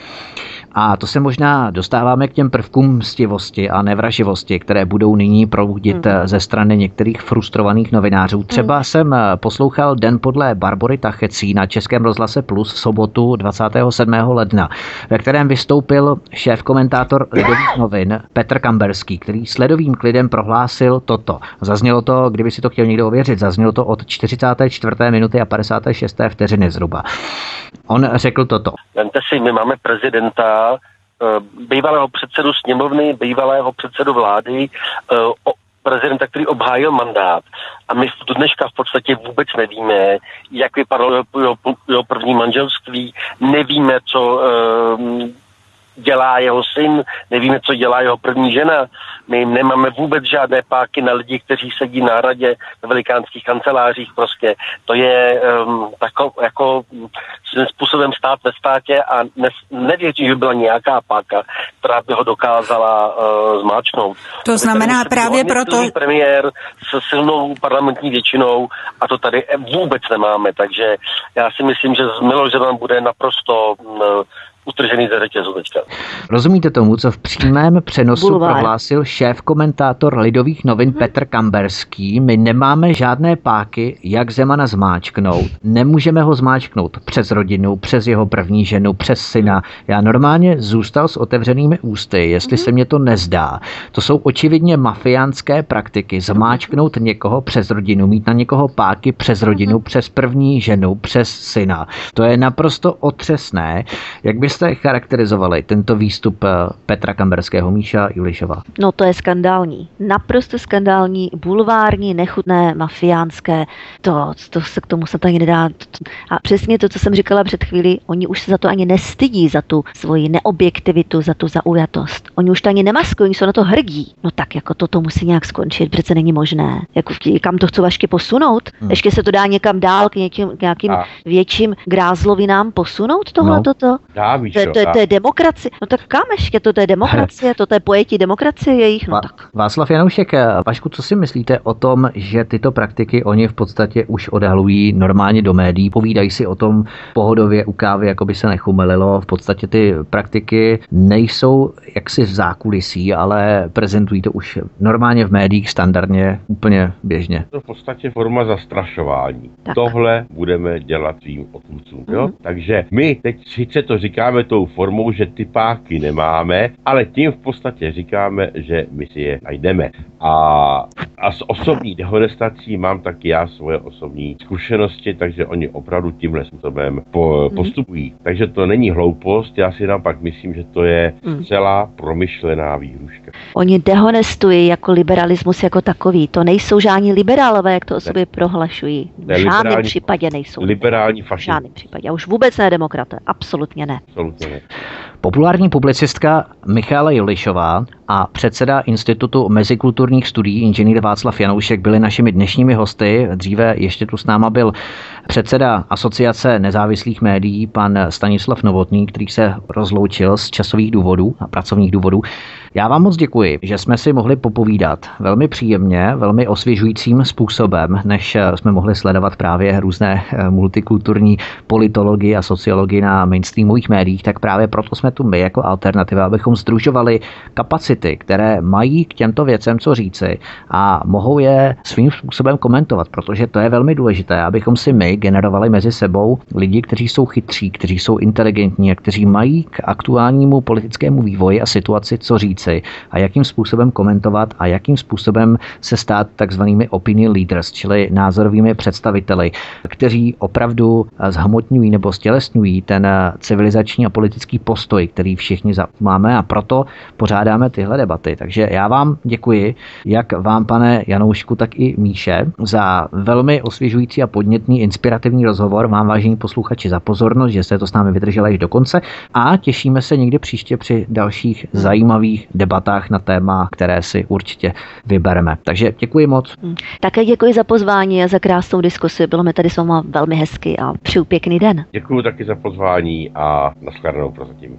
A to se možná dostáváme k těm prvkům mstivosti a nevraživosti, které budou nyní proudit hmm. ze strany některých frustrovaných novinářů. Třeba hmm. jsem eh, poslouchal Den podle Barbory Tachecí na Českém rozhlase Plus v sobotu 27. ledna, ve kterém vystoupil šéf komentátor Lidových novin Petr Kamberský, který sledovým klidem prohlásil toto. Zaznělo to, kdyby si to chtěl někdo ověřit, zaznělo to od 44. minuty a 56. vteřiny zhruba. On řekl toto. Vemte si, my máme prezidenta, eh, bývalého předsedu sněmovny, bývalého předsedu vlády, eh, prezidenta, který obhájil mandát. A my do dneška v podstatě vůbec nevíme, jak vypadalo jeho, jeho první manželství, nevíme, co eh, dělá jeho syn, nevíme, co dělá jeho první žena. My nemáme vůbec žádné páky na lidi, kteří sedí na radě ve velikánských kancelářích. Prostě to je um, tako, jako svým způsobem stát ve státě a ne, nevěřím, že byla nějaká páka, která by ho dokázala uh, zmáčknout. To znamená právě proto... premiér s silnou parlamentní většinou a to tady vůbec nemáme, takže já si myslím, že Miloš Zeman bude naprosto uh, utržený ze řetězu teďka. Rozumíte tomu, co v přímém přenosu Bulvár. prohlásil šéf komentátor Lidových novin hmm. Petr Kamberský? My nemáme žádné páky, jak Zemana zmáčknout. Nemůžeme ho zmáčknout přes rodinu, přes jeho první ženu, přes syna. Já normálně zůstal s otevřenými ústy, jestli hmm. se mně to nezdá. To jsou očividně mafiánské praktiky. Zmáčknout někoho přes rodinu, mít na někoho páky přes rodinu, hmm. přes první ženu, přes syna. To je naprosto otřesné. Jak by byste charakterizovali tento výstup eh, Petra Kamberského, Míša Julišova? No to je skandální. Naprosto skandální, bulvární, nechutné, mafiánské. To, to se k tomu se to ani nedá. A přesně to, co jsem říkala před chvíli, oni už se za to ani nestydí, za tu svoji neobjektivitu, za tu zaujatost. Oni už to ani nemaskují, oni jsou na to hrdí. No tak jako toto musí nějak skončit, přece není možné. Jako kam to chcou vašky posunout? Hmm. Ještě se to dá někam dál k, někým, k nějakým a. větším grázlovinám posunout tohle no. toto? Dá, víš To, je- to, je- to je demokracie. No tak kam ještě? To, to je demokracie, to, to je pojetí demokracie jejich. No tak. Václav Janoušek, eh, Vašku, co si myslíte o tom, že tyto praktiky oni v podstatě už odhalují normálně do médií, povídají si o tom pohodově u kávy, jako by se nechumelilo. V podstatě ty praktiky nejsou jaksi v zákulisí, ale prezentují to už normálně v médiích standardně, úplně běžně. to v podstatě forma zastrašování. Tak. Tohle budeme dělat svým odpůrcům. Jo? Mhm. Takže my teď sice to říkáme tou formou, že ty páky nemáme, ale tím v podstatě říkáme, že my si je najdeme. A, a s osobní dehonestací mám taky já svoje osobní zkušenosti, takže oni opravdu tímhle způsobem po, Mhm. postupují. Takže to není hloupost, já si naopak myslím, že to je Mhm. celá promyšlená výhruška. Oni dehonestují jako liberalismus jako takový. To nejsou žádní liberálové, jak to o sobě prohlašují. V žádném případě nejsou. Liberální v fašismus. žádném případě. A už vůbec ne demokraté. Absolutně ne. Absolutně ne. Populární publicistka Michála Julišová a předseda Institutu mezikulturních studií inženýr Václav Janoušek byli našimi dnešními hosty. Dříve ještě tu s náma byl předseda Asociace nezávislých médií, pan Stanislav Novotný, který se rozloučil z časových důvodů a pracovních důvodů. Já vám moc děkuji, že jsme si mohli popovídat velmi příjemně, velmi osvěžujícím způsobem, než eh, jsme mohli sledovat právě různé eh, multikulturní politologii a sociologii na mainstreamových médiích, tak právě proto jsme tu my jako alternativa, abychom združovali kapacity, které mají k těmto věcem co říci a mohou je svým způsobem komentovat, protože to je velmi důležité, abychom si my generovali mezi sebou lidi, kteří jsou chytří, kteří jsou inteligentní a kteří mají k aktuálnímu politickému vývoji a situaci co říci a jakým způsobem komentovat a jakým způsobem se stát takzvanými opinion leaders, čili názorovými představiteli, kteří opravdu zhmotňují nebo stělesňují ten civilizační a politický postoj, který všichni máme a proto pořádáme tyhle debaty. Takže já vám děkuji, jak vám, pane Janoušku, tak i Míše, za velmi osvěžující a podnětný, inspirativní rozhovor. Vám, vážení posluchači, za pozornost, že jste to s námi vydrželi až do konce a těšíme se někdy příště při dalších zajímavých debatách na téma, které si určitě vybereme. Takže děkuji moc. Hm. Také děkuji za pozvání a za krásnou diskusi. Bylo mi tady s váma velmi hezky a přeju pěkný den. Děkuji taky za pozvání a nashledanou prozatím.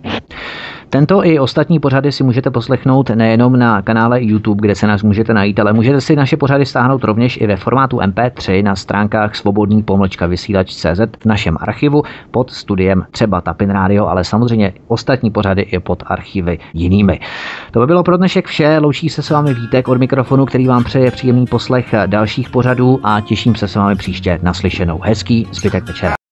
Tento i ostatní pořady si můžete poslechnout nejenom na kanále YouTube, kde se nás můžete najít, ale můžete si naše pořady stáhnout rovněž i ve formátu MP3 na stránkách svobodný pomlčka vysílač.cz v našem archivu pod studiem třeba Tapin Radio, ale samozřejmě ostatní pořady i pod archivy jinými. To by bylo pro dnešek vše. Loučí se s vámi Vítek od mikrofonu, který vám přeje příjemný poslech dalších pořadů a těším se s vámi příště naslyšenou. Hezký zbytek večera.